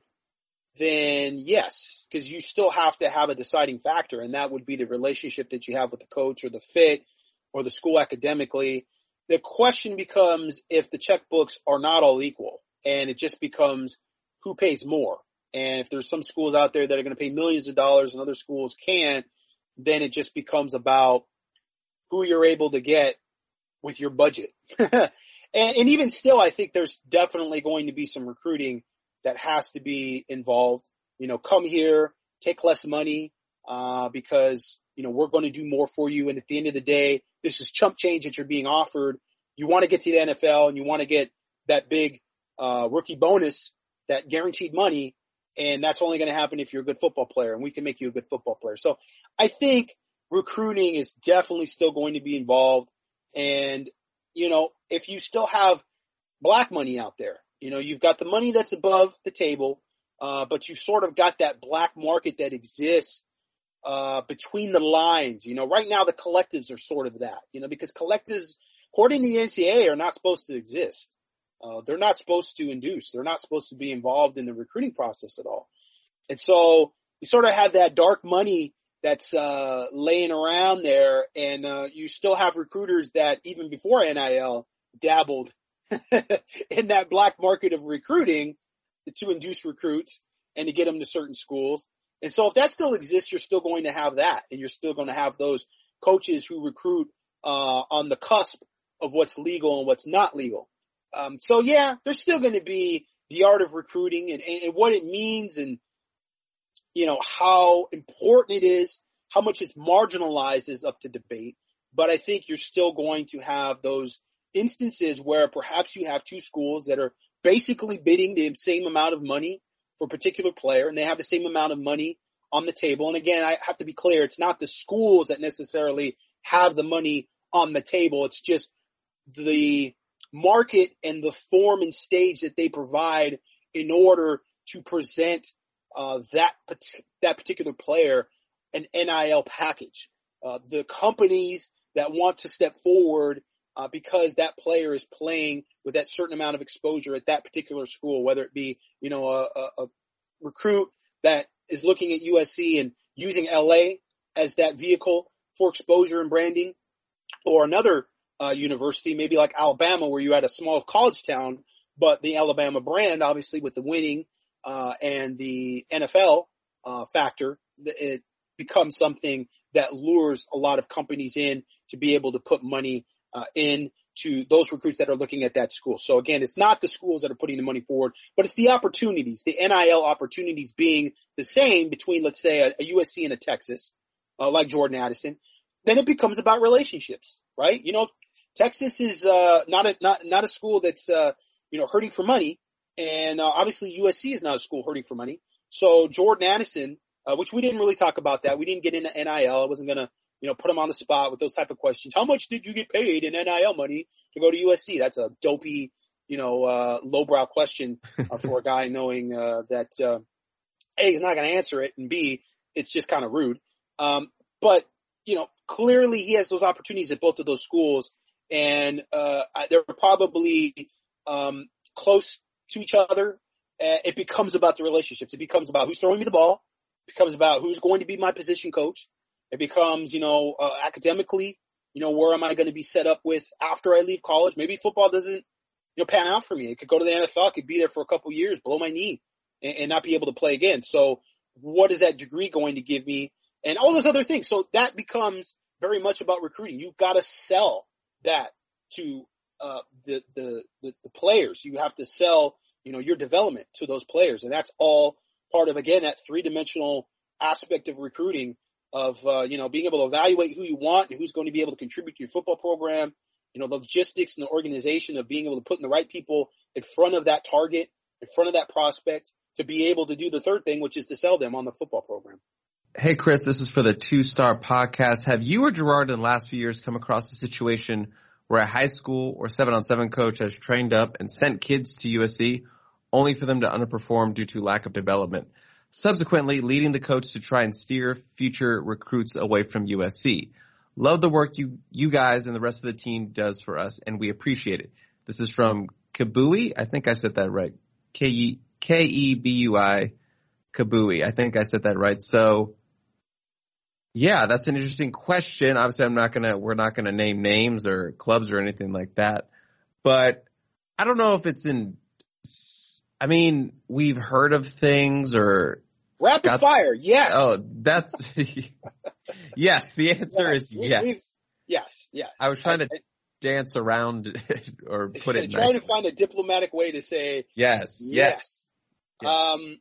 then yes, because you still have to have a deciding factor, and that would be the relationship that you have with the coach or the fit or the school academically. The question becomes if the checkbooks are not all equal and it just becomes who pays more. And if there's some schools out there that are going to pay millions of dollars and other schools can't, then it just becomes about who you're able to get with your budget. and, and even still, I think there's definitely going to be some recruiting that has to be involved. You know, come here, take less money, uh, because, you know, we're going to do more for you. And at the end of the day, this is chump change that you're being offered. You want to get to the NFL and you want to get that big, uh, rookie bonus, that guaranteed money. And that's only going to happen if you're a good football player and we can make you a good football player. So I think recruiting is definitely still going to be involved. And, you know, if you still have black money out there, you know, you've got the money that's above the table, uh, but you've sort of got that black market that exists uh, between the lines. You know, right now the collectives are sort of that, you know, because collectives, according to the NCAA, are not supposed to exist. Uh, they're not supposed to induce. They're not supposed to be involved in the recruiting process at all. And so you sort of have that dark money that's uh, laying around there, and uh, you still have recruiters that even before NIL dabbled in that black market of recruiting to induce recruits and to get them to certain schools. And so if that still exists, you're still going to have that and you're still going to have those coaches who recruit, uh, on the cusp of what's legal and what's not legal. Um, so yeah, there's still going to be the art of recruiting and, and, what it means and, you know, how important it is, how much it's marginalized is up to debate. But I think you're still going to have those instances where perhaps you have two schools that are basically bidding the same amount of money for a particular player and they have the same amount of money on the table. And again, I have to be clear, it's not the schools that necessarily have the money on the table. It's just the market and the form and stage that they provide in order to present uh, that that particular player an NIL package. Uh, the companies that want to step forward uh, because that player is playing with that certain amount of exposure at that particular school, whether it be, you know, a, a, a recruit that is looking at USC and using LA as that vehicle for exposure and branding, or another uh, university, maybe like Alabama, where you had a small college town, but the Alabama brand, obviously with the winning uh, and the NFL uh, factor, it becomes something that lures a lot of companies in to be able to put money uh, in to those recruits that are looking at that school. So again, it's not the schools that are putting the money forward, but it's the opportunities, the NIL opportunities being the same between, let's say, a, a USC and a Texas, uh, like Jordan Addison. Then it becomes about relationships, right? You know, Texas is uh, not a not not a school that's uh, you know hurting for money, and uh, obviously USC is not a school hurting for money. So Jordan Addison, uh, which we didn't really talk about that, we didn't get into NIL. I wasn't gonna you know, put him on the spot with those type of questions. How much did you get paid in NIL money to go to USC? That's a dopey, you know, uh, lowbrow question uh, for a guy knowing, uh, that, uh, A, he's not going to answer it and B, it's just kind of rude. Um, but, you know, clearly he has those opportunities at both of those schools and, uh, they're probably, um, close to each other. Uh, it becomes about the relationships. It becomes about who's throwing me the ball. It becomes about who's going to be my position coach. It becomes, you know, uh, academically, you know, where am I going to be set up with after I leave college? Maybe football doesn't, you know, pan out for me. It could go to the NFL. I could be there for a couple years, blow my knee and, and not be able to play again. So what is that degree going to give me? And all those other things. So that becomes very much about recruiting. You've got to sell that to, uh, the, the, the, the players. You have to sell, you know, your development to those players. And that's all part of, again, that three dimensional aspect of recruiting of, uh, you know, being able to evaluate who you want and who's going to be able to contribute to your football program, you know, the logistics and the organization of being able to put in the right people in front of that target, in front of that prospect to be able to do the third thing, which is to sell them on the football program. Hey, Chris, this is for the two star podcast. Have you or Gerard in the last few years come across a situation where a high school or seven on seven coach has trained up and sent kids to USC only for them to underperform due to lack of development? subsequently leading the coach to try and steer future recruits away from USC. Love the work you, you guys and the rest of the team does for us and we appreciate it. This is from Kabui. I think I said that right. K-E, K-E-B-U-I, Kabui. I think I said that right. So yeah, that's an interesting question. Obviously I'm not gonna, we're not gonna name names or clubs or anything like that, but I don't know if it's in I mean, we've heard of things or rapid got, fire. Yes. Oh, that's yes. The answer yes, is yes. yes. Yes. I was trying to I, dance around or put it. Trying nicely. to find a diplomatic way to say yes. Yes. yes. Um,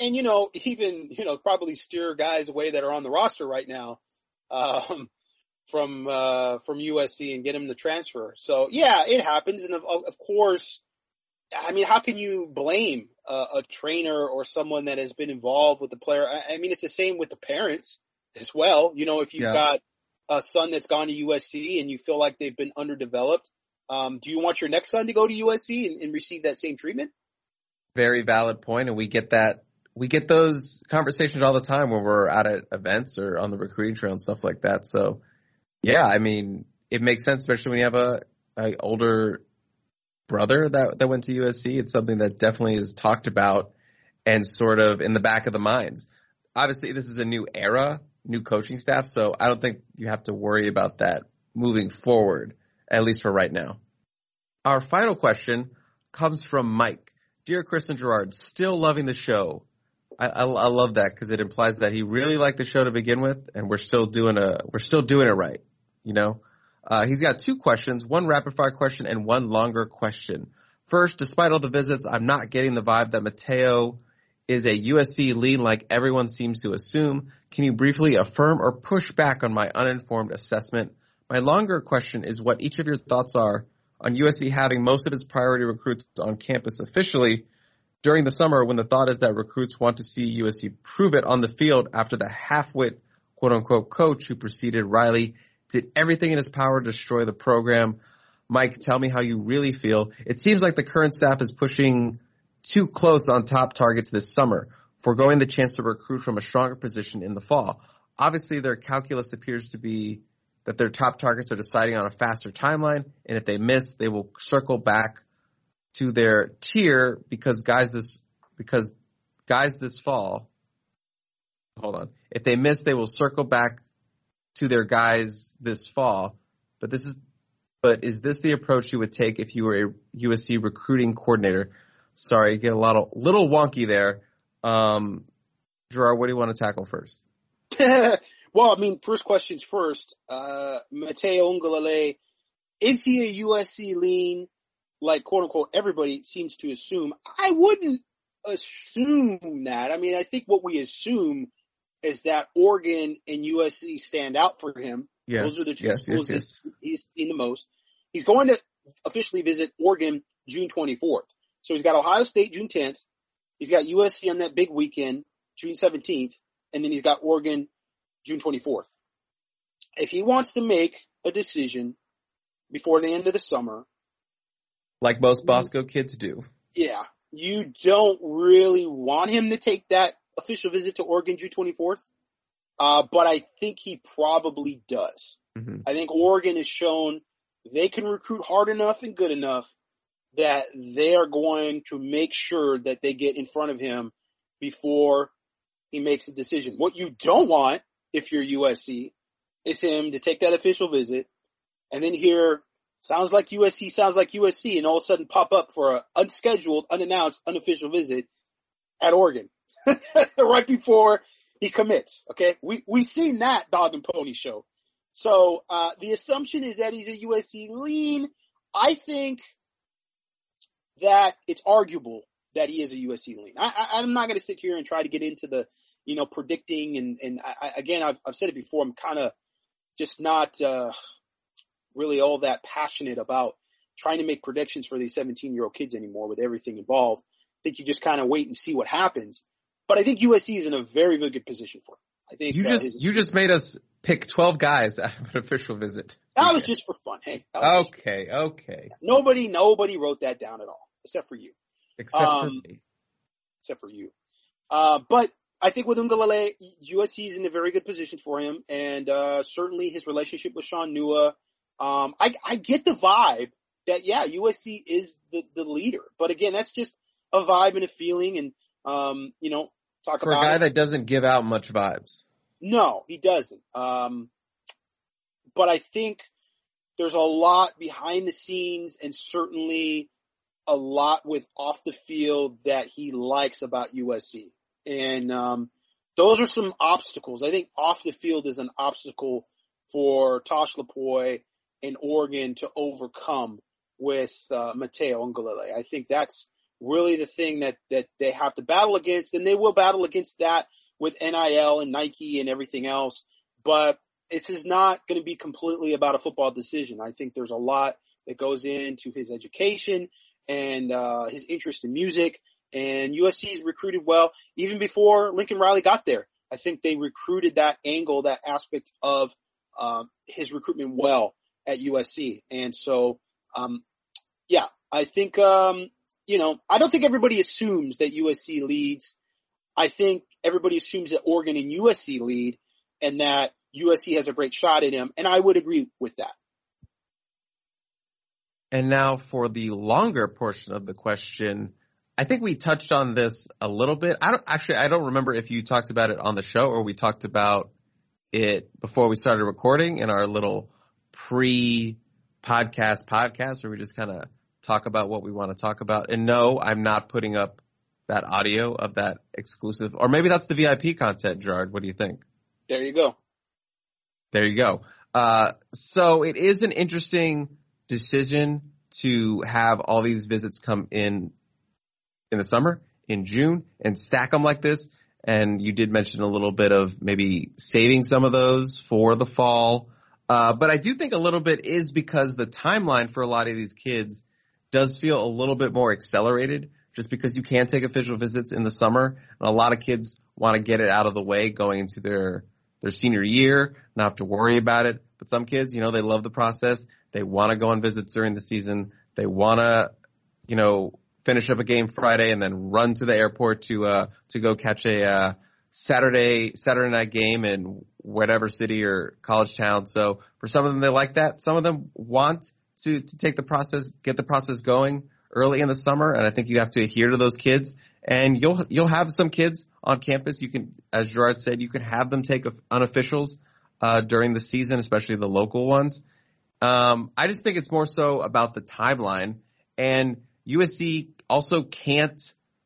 and you know, even you know, probably steer guys away that are on the roster right now, um, from uh, from USC and get them to transfer. So yeah, it happens, and of, of course I mean, how can you blame a, a, trainer or someone that has been involved with the player? I, I, mean, it's the same with the parents as well. You know, if you've yeah. got a son that's gone to USC and you feel like they've been underdeveloped, um, do you want your next son to go to USC and, and receive that same treatment? Very valid point, and we get that. We get those conversations all the time when we're out at events or on the recruiting trail and stuff like that. So, yeah, I mean, it makes sense, especially when you have a, a older brother that that went to USC. It's something that definitely is talked about and sort of in the back of the minds. Obviously, this is a new era, new coaching staff, so I don't think you have to worry about that moving forward, at least for right now. Our final question comes from Mike. Dear Chris and Gerard, still loving the show. I, I, I love that because it implies that he really liked the show to begin with, and we're still doing a we're still doing it right. You know, uh, he's got two questions, one rapid fire question and one longer question. First, despite all the visits, I'm not getting the vibe that Matayo is a USC lead like everyone seems to assume. Can you briefly affirm or push back on my uninformed assessment? My longer question is what each of your thoughts are on USC having most of its priority recruits on campus officially during the summer when the thought is that recruits want to see USC prove it on the field after the half-wit quote unquote coach who preceded Riley did everything in his power to destroy the program. Mike, tell me how you really feel. It seems like the current staff is pushing too close on top targets this summer, foregoing the chance to recruit from a stronger position in the fall. Obviously, their calculus appears to be that their top targets are deciding on a faster timeline, and if they miss, they will circle back to their tier because guys this because guys this fall. Hold on. If they miss, they will circle back to their guys this fall. But this is, but is this the approach you would take if you were a USC recruiting coordinator? Sorry, get a little little wonky there. Um, Gerard, what do you want to tackle first? well, I mean, first questions first. Uh, Matayo Uiagalelei, is he a USC lean? Like quote unquote, everybody seems to assume. I wouldn't assume that. I mean, I think what we assume is that Oregon and USC stand out for him. Yes, Those are the two yes, schools yes, that he's seen the most. He's going to officially visit Oregon June 24th. So he's got Ohio State June 10th. He's got USC on that big weekend, June 17th, and then he's got Oregon June 24th. If he wants to make a decision before the end of the summer, Like most Bosco kids do. yeah, you don't really want him to take that official visit to Oregon June 24th. Uh, but I think he probably does. Mhm. I think Oregon has shown they can recruit hard enough and good enough that they are going to make sure that they get in front of him before he makes a decision. What you don't want, if you're USC, is him to take that official visit and then hear sounds like USC, sounds like USC, and all of a sudden pop up for an unscheduled, unannounced, unofficial visit at Oregon right before he commits. Okay, we we've seen that dog and pony show. So uh, the assumption is that he's a USC lean. I think that it's arguable that he is a USC lean. I, I, I'm not going to sit here and try to get into the, you know, predicting and and I, again, I've, I've said it before. I'm kind of just not uh, really all that passionate about trying to make predictions for these 17 year old kids anymore with everything involved. I think you just kind of wait and see what happens. But I think USC is in a very, very good position for him. I think You uh, just his- you just made us pick twelve guys out of an official visit. that was just for fun. Hey, Okay, okay. nobody, nobody wrote that down at all, except for you. Except for Um, me. except for you. Uh, but I think with Uiagalelei, USC is in a very good position for him, and uh, certainly his relationship with Sean Nua. Um, I, I get the vibe that yeah, USC is the the leader, but again, that's just a vibe and a feeling, and um, you know, talk For a guy it. that doesn't give out much vibes. No, he doesn't. Um, but I think there's a lot behind the scenes and certainly a lot with off the field that he likes about USC. And, um, those are some obstacles. I think off the field is an obstacle for Tosh Lupoi and Oregon to overcome with, uh, Matayo Uiagalelei. I think that's really the thing that, that they have to battle against and they will battle against that with NIL and Nike and everything else. But this is not going to be completely about a football decision. I think there's a lot that goes into his education and uh, his interest in music. And USC's recruited well even before Lincoln Riley got there. I think they recruited that angle, that aspect of um, his recruitment well at USC. And so, um, yeah, I think um, you know, I don't think everybody assumes that USC leads. I think everybody assumes that Oregon and USC lead and that USC has a great shot at him. And I would agree with that. And now for the longer portion of the question, I think we touched on this a little bit. I don't actually, I don't remember if you talked about it on the show or we talked about it before we started recording in our little pre podcast podcast where we just kind of talk about what we want to talk about. And no, I'm not putting up that audio of that exclusive, or maybe that's the VIP content, Gerard. What do you think? There you go. There you go. Uh, so it is an interesting decision to have all these visits come in in the summer, in June, and stack them like this. And you did mention a little bit of maybe saving some of those for the fall. Uh, but I do think a little bit is because the timeline for a lot of these kids does feel a little bit more accelerated just because you can take official visits in the summer. And a lot of kids want to get it out of the way going into their their senior year, not have to worry about it. But some kids, you know, they love the process. They want to go on visits during the season. They want to, you know, finish up a game Friday and then run to the airport to uh to go catch a uh Saturday Saturday night game in whatever city or college town. So for some of them they like that. Some of them want to to take the process, get the process going early in the summer, and I think you have to adhere to those kids. And you'll you'll have some kids on campus. You can, as Gerard said, you can have them take unofficials uh, during the season, especially the local ones. Um, I just think it's more so about the timeline. And USC also can't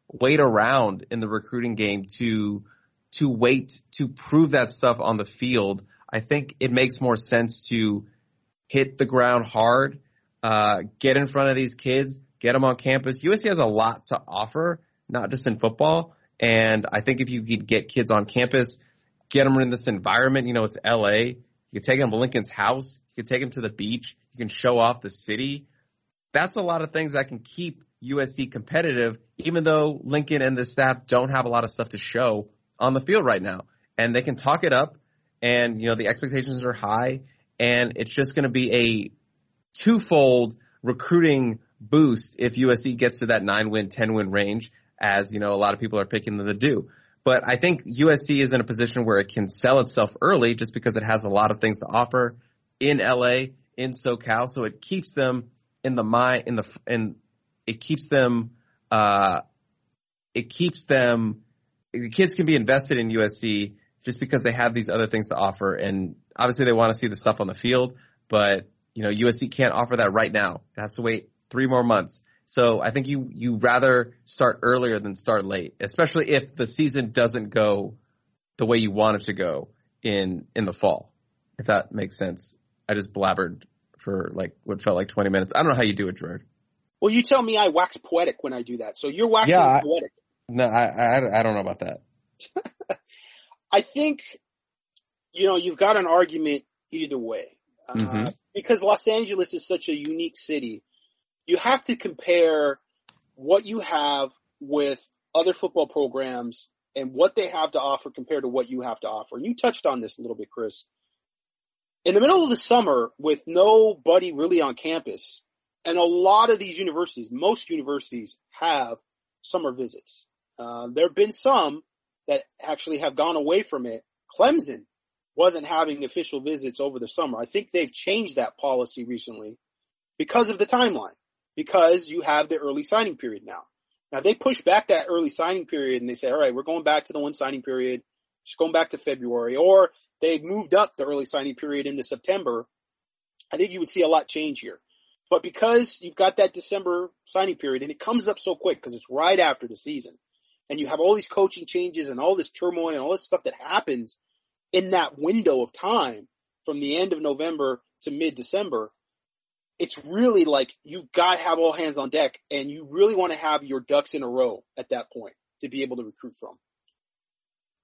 wait around in the recruiting game to to wait to prove that stuff on the field. I think it makes more sense to hit the ground hard, uh, get in front of these kids, get them on campus. USC has a lot to offer, not just in football. And I think if you could get kids on campus, get them in this environment, you know, it's LA. You could take them to Lincoln's house. You could take them to the beach. You can show off the city. That's a lot of things that can keep USC competitive, even though Lincoln and the staff don't have a lot of stuff to show on the field right now. And they can talk it up and, you know, the expectations are high and it's just going to be a twofold recruiting boost if USC gets to that nine win, 10 win range, as, you know, a lot of people are picking them to do. But I think USC is in a position where it can sell itself early just because it has a lot of things to offer in LA, in SoCal. So it keeps them in the mind, in the, in, it keeps them, uh, it keeps them, the kids can be invested in USC just because they have these other things to offer. And obviously they want to see the stuff on the field, but you know, USC can't offer that right now. It has to wait three more months. So I think you, you rather start earlier than start late, especially if the season doesn't go the way you want it to go in, in the fall. If that makes sense. I just blabbered for like what felt like 20 minutes. I don't know how you do it, Gerard. Well, you tell me I wax poetic when I do that. So you're waxing Yeah, I- poetic. No, I, I, I don't know about that. I think, you know, you've got an argument either way. Uh, Mhm. because Los Angeles is such a unique city. You have to compare what you have with other football programs and what they have to offer compared to what you have to offer. And you touched on this a little bit, Chris. In the middle of the summer with nobody really on campus and a lot of these universities, most universities have summer visits. Uh, there have been some that actually have gone away from it. Clemson wasn't having official visits over the summer. I think they've changed that policy recently because of the timeline, because you have the early signing period now. Now they push back that early signing period and they say, all right, we're going back to the one signing period, just going back to February, or they moved up the early signing period into September. I think you would see a lot change here. But because you've got that December signing period and it comes up so quick because it's right after the season and you have all these coaching changes and all this turmoil and all this stuff that happens in that window of time from the end of November to mid December, it's really like you've got to have all hands on deck and you really want to have your ducks in a row at that point to be able to recruit from.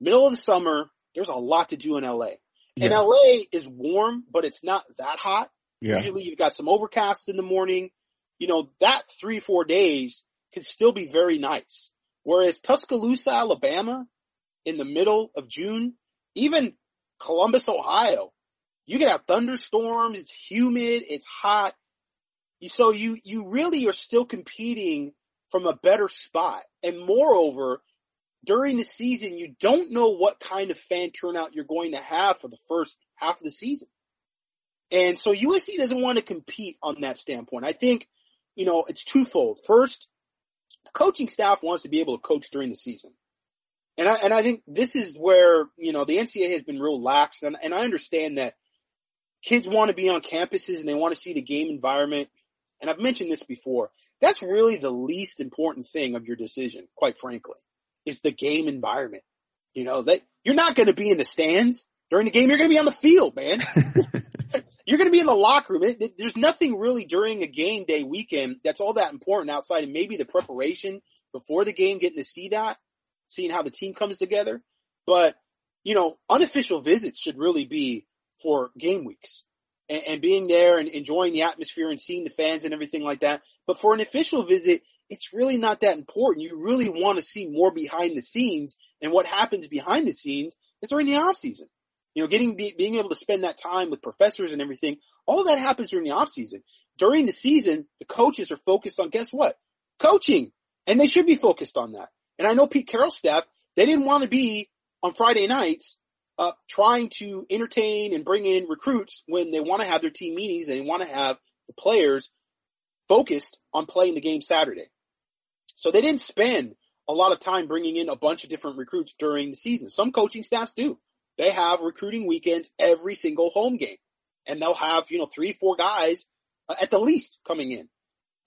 Middle of the summer, there's a lot to do in LA. And LA is warm, but it's not that hot. Yeah. Usually you've got some overcast in the morning. You know, that three, four days can still be very nice. Whereas Tuscaloosa, Alabama in the middle of June, even Columbus, Ohio, you can have thunderstorms. It's humid. It's hot. So you, you really are still competing from a better spot. And moreover, during the season, you don't know what kind of fan turnout you're going to have for the first half of the season. And so USC doesn't want to compete on that standpoint. I think, you know, it's twofold. First, the coaching staff wants to be able to coach during the season. And I, and I think this is where, you know, the NCAA has been real lax and, and I understand that kids want to be on campuses and they want to see the game environment. And I've mentioned this before. That's really the least important thing of your decision, quite frankly, is the game environment. You know, that you're not going to be in the stands during the game. You're going to be on the field, man. you're going to be in the locker room. It- There's nothing really during a game day weekend that's all that important outside of maybe the preparation before the game, getting to see that, seeing how the team comes together. But, you know, unofficial visits should really be for game weeks and, and being there and enjoying the atmosphere and seeing the fans and everything like that. But for an official visit, it's really not that important. You really want to see more behind the scenes and what happens behind the scenes is during the off season. You know, getting, be, being able to spend that time with professors and everything, all that happens during the off season. During the season, the coaches are focused on guess what? Coaching. And they should be focused on that. And I know Pete Carroll's staff, they didn't want to be on Friday nights, uh, trying to entertain and bring in recruits when they want to have their team meetings and they want to have the players focused on playing the game Saturday. So they didn't spend a lot of time bringing in a bunch of different recruits during the season. Some coaching staffs do. They have recruiting weekends every single home game and they'll have, you know, three, four guys uh, at the least coming in.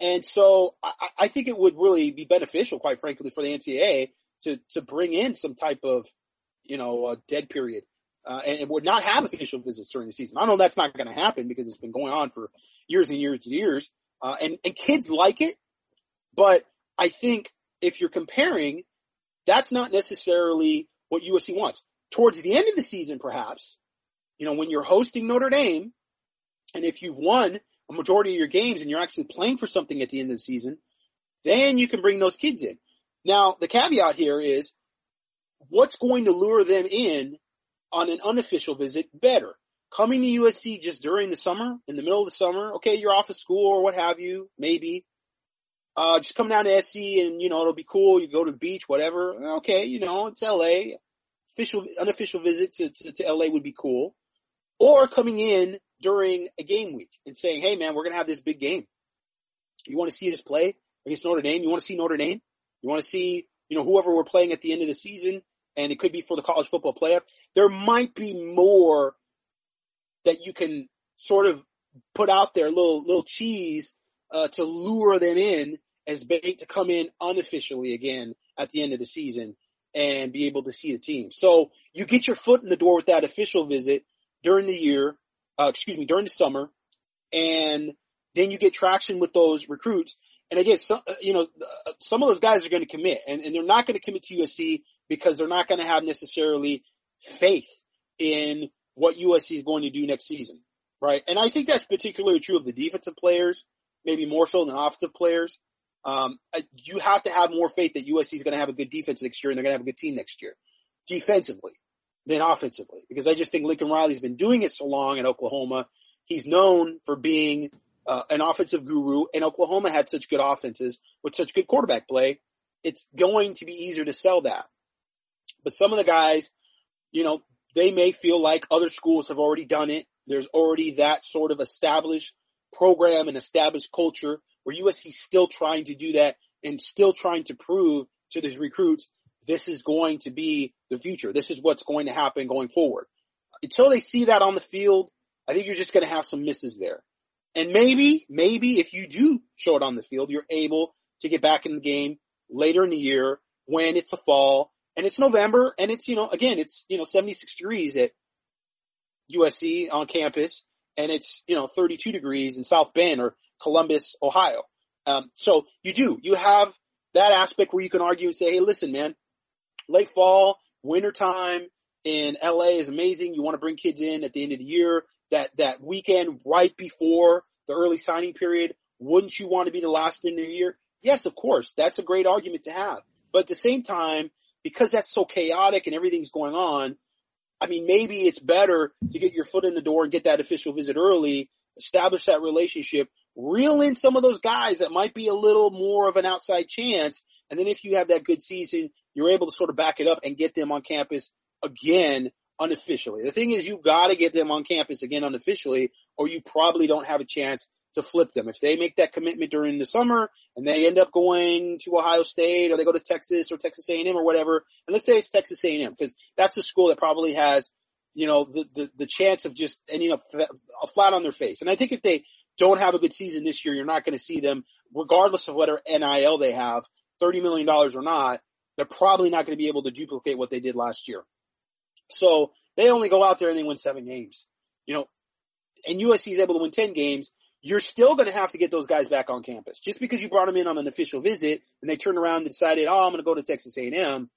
And so I, I think it would really be beneficial, quite frankly, for the NCAA to, to bring in some type of, you know, dead period. Uh, and, and would not have official visits during the season. I know that's not going to happen because it's been going on for years and years and years. Uh, and, and kids like it, but I think if you're comparing, that's not necessarily what USC wants. Towards the end of the season, perhaps, you know, when you're hosting Notre Dame, and if you've won a majority of your games and you're actually playing for something at the end of the season, then you can bring those kids in. Now, the caveat here is what's going to lure them in on an unofficial visit better? Coming to USC just during the summer, in the middle of the summer, okay, you're off of school or what have you, maybe. Uh, just come down to SC and, you know, it'll be cool. You go to the beach, whatever. Okay, you know, it's LA. Official, unofficial visit to, to, to LA would be cool. Or coming in during a game week and saying, hey man, we're going to have this big game. You want to see us play against Notre Dame? You want to see Notre Dame? You want to see, you know, whoever we're playing at the end of the season and it could be for the college football playoff. There might be more that you can sort of put out there, little, little cheese, uh, to lure them in as bait to come in unofficially again at the end of the season and be able to see the team. So you get your foot in the door with that official visit during the year, uh, excuse me, during the summer, and then you get traction with those recruits. And again, some, uh, you know, uh, some of those guys are going to commit and, and they're not going to commit to USC because they're not going to have necessarily faith in what USC is going to do next season. Right. And I think that's particularly true of the defensive players, maybe more so than offensive players. Um, you have to have more faith that USC is going to have a good defense next year and they're going to have a good team next year defensively than offensively because I just think Lincoln Riley's been doing it so long in Oklahoma. He's known for being uh, an offensive guru and Oklahoma had such good offenses with such good quarterback play. It's going to be easier to sell that. But some of the guys, you know, they may feel like other schools have already done it. There's already that sort of established program and established culture where USC still trying to do that and still trying to prove to these recruits this is going to be the future. This is what's going to happen going forward. Until they see that on the field, I think you're just going to have some misses there. And maybe, maybe if you do show it on the field, you're able to get back in the game later in the year when it's the fall and it's November and it's, you know, again, it's, you know, 76 degrees at USC on campus and it's, you know, 32 degrees in South Bend or Columbus, Ohio. Um, so you do, you have that aspect where you can argue and say, Hey, listen, man, late fall, winter time in LA is amazing. You want to bring kids in at the end of the year. That, that weekend right before the early signing period. Wouldn't you want to be the last in the year? Yes, of course. That's a great argument to have. But at the same time, because that's so chaotic and everything's going on, I mean, maybe it's better to get your foot in the door and get that official visit early, establish that relationship, reel in some of those guys that might be a little more of an outside chance. And then if you have that good season, you're able to sort of back it up and get them on campus again unofficially. The thing is you gotta get them on campus again unofficially or you probably don't have a chance to flip them. If they make that commitment during the summer and they end up going to Ohio State or they go to Texas or Texas A&M or whatever, and let's say it's Texas A&M because that's a school that probably has, you know, the, the, the chance of just ending up flat on their face. And I think if they don't have a good season this year, you're not going to see them, regardless of whatever NIL they have, $30 million or not, they're probably not going to be able to duplicate what they did last year. So they only go out there and they win seven games. You know, and USC is able to win 10 games you're still going to have to get those guys back on campus. Just because you brought them in on an official visit and they turned around and decided, oh, I'm going to go to Texas A&M,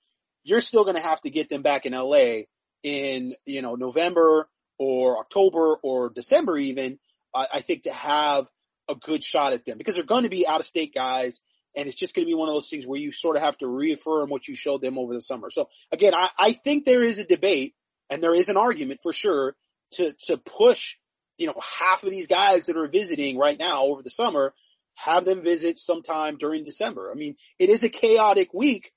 you're still going to have to get them back in LA in, you know, November or October or December even, I, I think to have a good shot at them because they're going to be out of state guys and it's just going to be one of those things where you sort of have to reaffirm what you showed them over the summer. So again, I, I think there is a debate and there is an argument for sure to, to push you know, half of these guys that are visiting right now over the summer, have them visit sometime during December. I mean, it is a chaotic week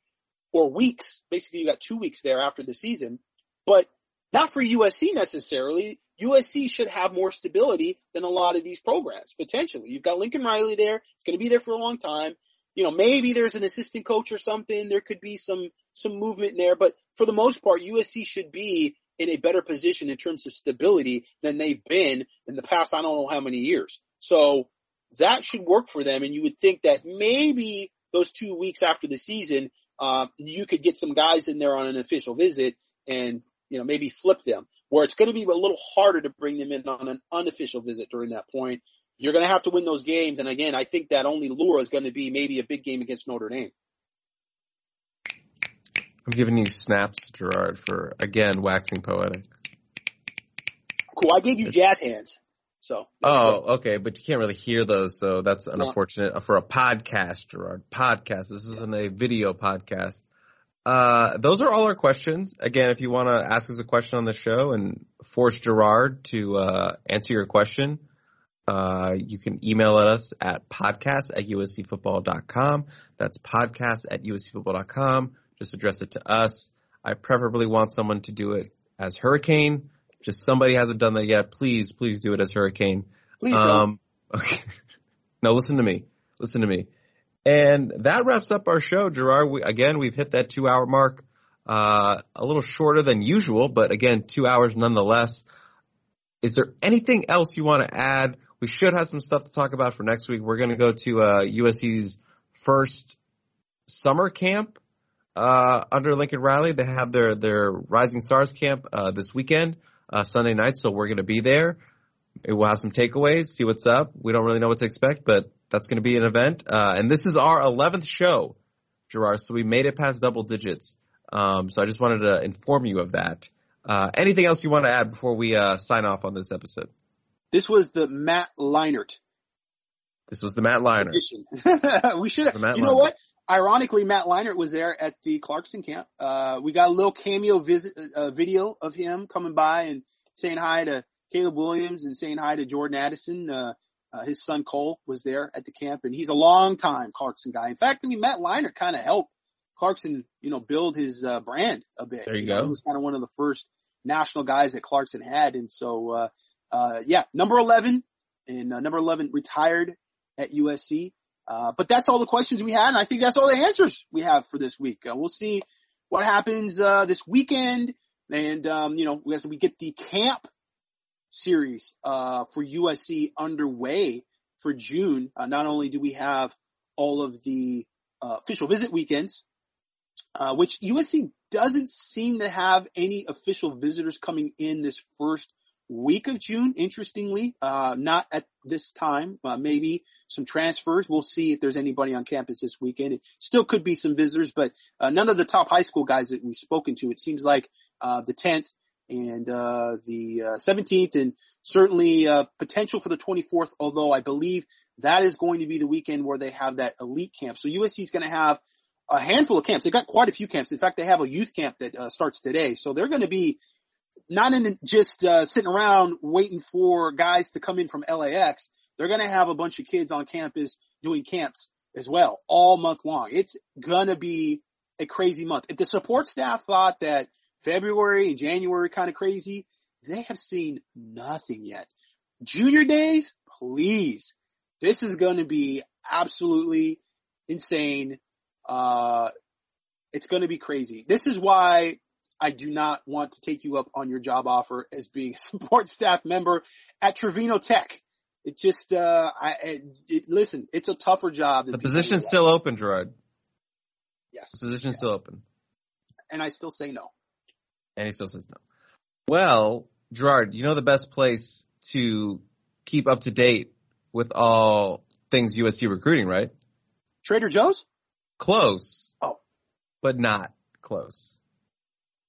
or weeks. Basically, you got two weeks there after the season, but not for USC necessarily. USC should have more stability than a lot of these programs, potentially. You've got Lincoln Riley there. It's going to be there for a long time. You know, maybe there's an assistant coach or something. There could be some, some movement there, but for the most part, USC should be in a better position in terms of stability than they've been in the past, I don't know how many years. So that should work for them. And you would think that maybe those two weeks after the season, uh, you could get some guys in there on an official visit and, you know, maybe flip them where it's going to be a little harder to bring them in on an unofficial visit during that point. You're going to have to win those games. And again, I think that only lure is going to be maybe a big game against Notre Dame. I'm giving you snaps, Gerard, for again waxing poetic. Cool. I gave you jazz hands. So. Oh, okay, but you can't really hear those, so that's unfortunate no. for a podcast, Gerard. Podcast. This isn't a video podcast. Uh, those are all our questions. Again, if you want to ask us a question on the show and force Gerard to uh, answer your question, uh, you can email us at podcast at uscfootball.com. That's podcast at uscfootball.com. Just address it to us. I preferably want someone to do it as Hurricane. Just somebody hasn't done that yet. Please, please do it as Hurricane. Please um, don't. Okay. no, listen to me. Listen to me. And that wraps up our show, Gerard. We, again, we've hit that two hour mark. Uh, a little shorter than usual, but again, two hours nonetheless. Is there anything else you want to add? We should have some stuff to talk about for next week. We're going to go to uh, USC's first summer camp uh, under Lincoln Riley. They have their their Rising Stars camp uh, this weekend, uh, Sunday night. So we're going to be there. We'll have some takeaways, see what's up. We don't really know what to expect, but that's going to be an event. Uh, and this is our 11th show, Gerard. So we made it past double digits. Um, so I just wanted to inform you of that. Uh, anything else you want to add before we uh, sign off on this episode? This was the Matt Leinart. This was the Matt Leinart. we should have. You Leinart. know what? ironically, Matt Leinart was there at the Clarkson camp. Uh, we got a little cameo visit, uh, video of him coming by and saying hi to Caleb Williams and saying hi to Jordan Addison. Uh, his son Cole was there at the camp and he's a long time Clarkson guy. In fact, I mean, Matt Leinart kind of helped Clarkson, you know, build his, uh, brand a bit. There you, you go. Know, he was kind of one of the first national guys that Clarkson had. And so, uh, uh, yeah, number 11 and uh, number 11 retired at USC. Uh, but that's all the questions we had, and I think that's all the answers we have for this week. Uh, we'll see what happens uh, this weekend, and um, you know, as we get the camp series uh, for USC underway for June. Uh, not only do we have all of the uh, official visit weekends, which USC doesn't seem to have any official visitors coming in this first week of June, interestingly, uh, not at this time, uh, maybe some transfers. We'll see if there's anybody on campus this weekend. It still could be some visitors, but uh, none of the top high school guys that we've spoken to. It seems like uh, the 10th and uh, the 17th, uh, and certainly potential for the 24th. Although I believe that is going to be the weekend where they have that elite camp. So USC is going to have a handful of camps. They've got quite a few camps. In fact, they have a youth camp that starts today. So they're going to be not in just uh, sitting around waiting for guys to come in from LAX. They're going to have a bunch of kids on campus doing camps as well all month long. It's going to be a crazy month. If the support staff thought that February and January kind of crazy, they have seen nothing yet. Junior days, please. This is going to be absolutely insane. Uh, it's going to be crazy. This is why I do not want to take you up on your job offer as being a support staff member at Trevino Tech. It just, uh, I, it, it, listen, it's a tougher job. The position's still open, Gerard. Yes. The position's yes. still open. And I still say no. And he still says no. Well, Gerard, you know the best place to keep up to date with all things USC recruiting, right? Trader Joe's? Close. Oh. But not close.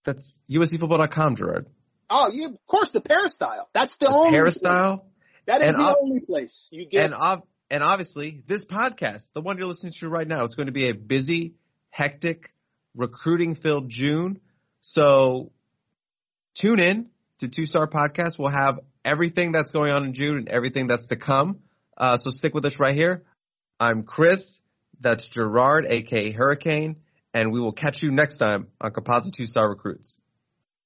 That's USCFootball.com, Gerard. Oh, yeah, of course, the peristyle. That's the, the only peristyle. Place. That is and the ob- only place you get. And, ob- and obviously, this podcast, the one you're listening to right now, it's going to be a busy, hectic, recruiting-filled June. So tune in to Two Star Podcast. We'll have everything that's going on in June and everything that's to come. Uh, so stick with us right here. I'm Chris. That's Gerard, aka Hurricane and we will catch you next time on Composite Two Star Recruits.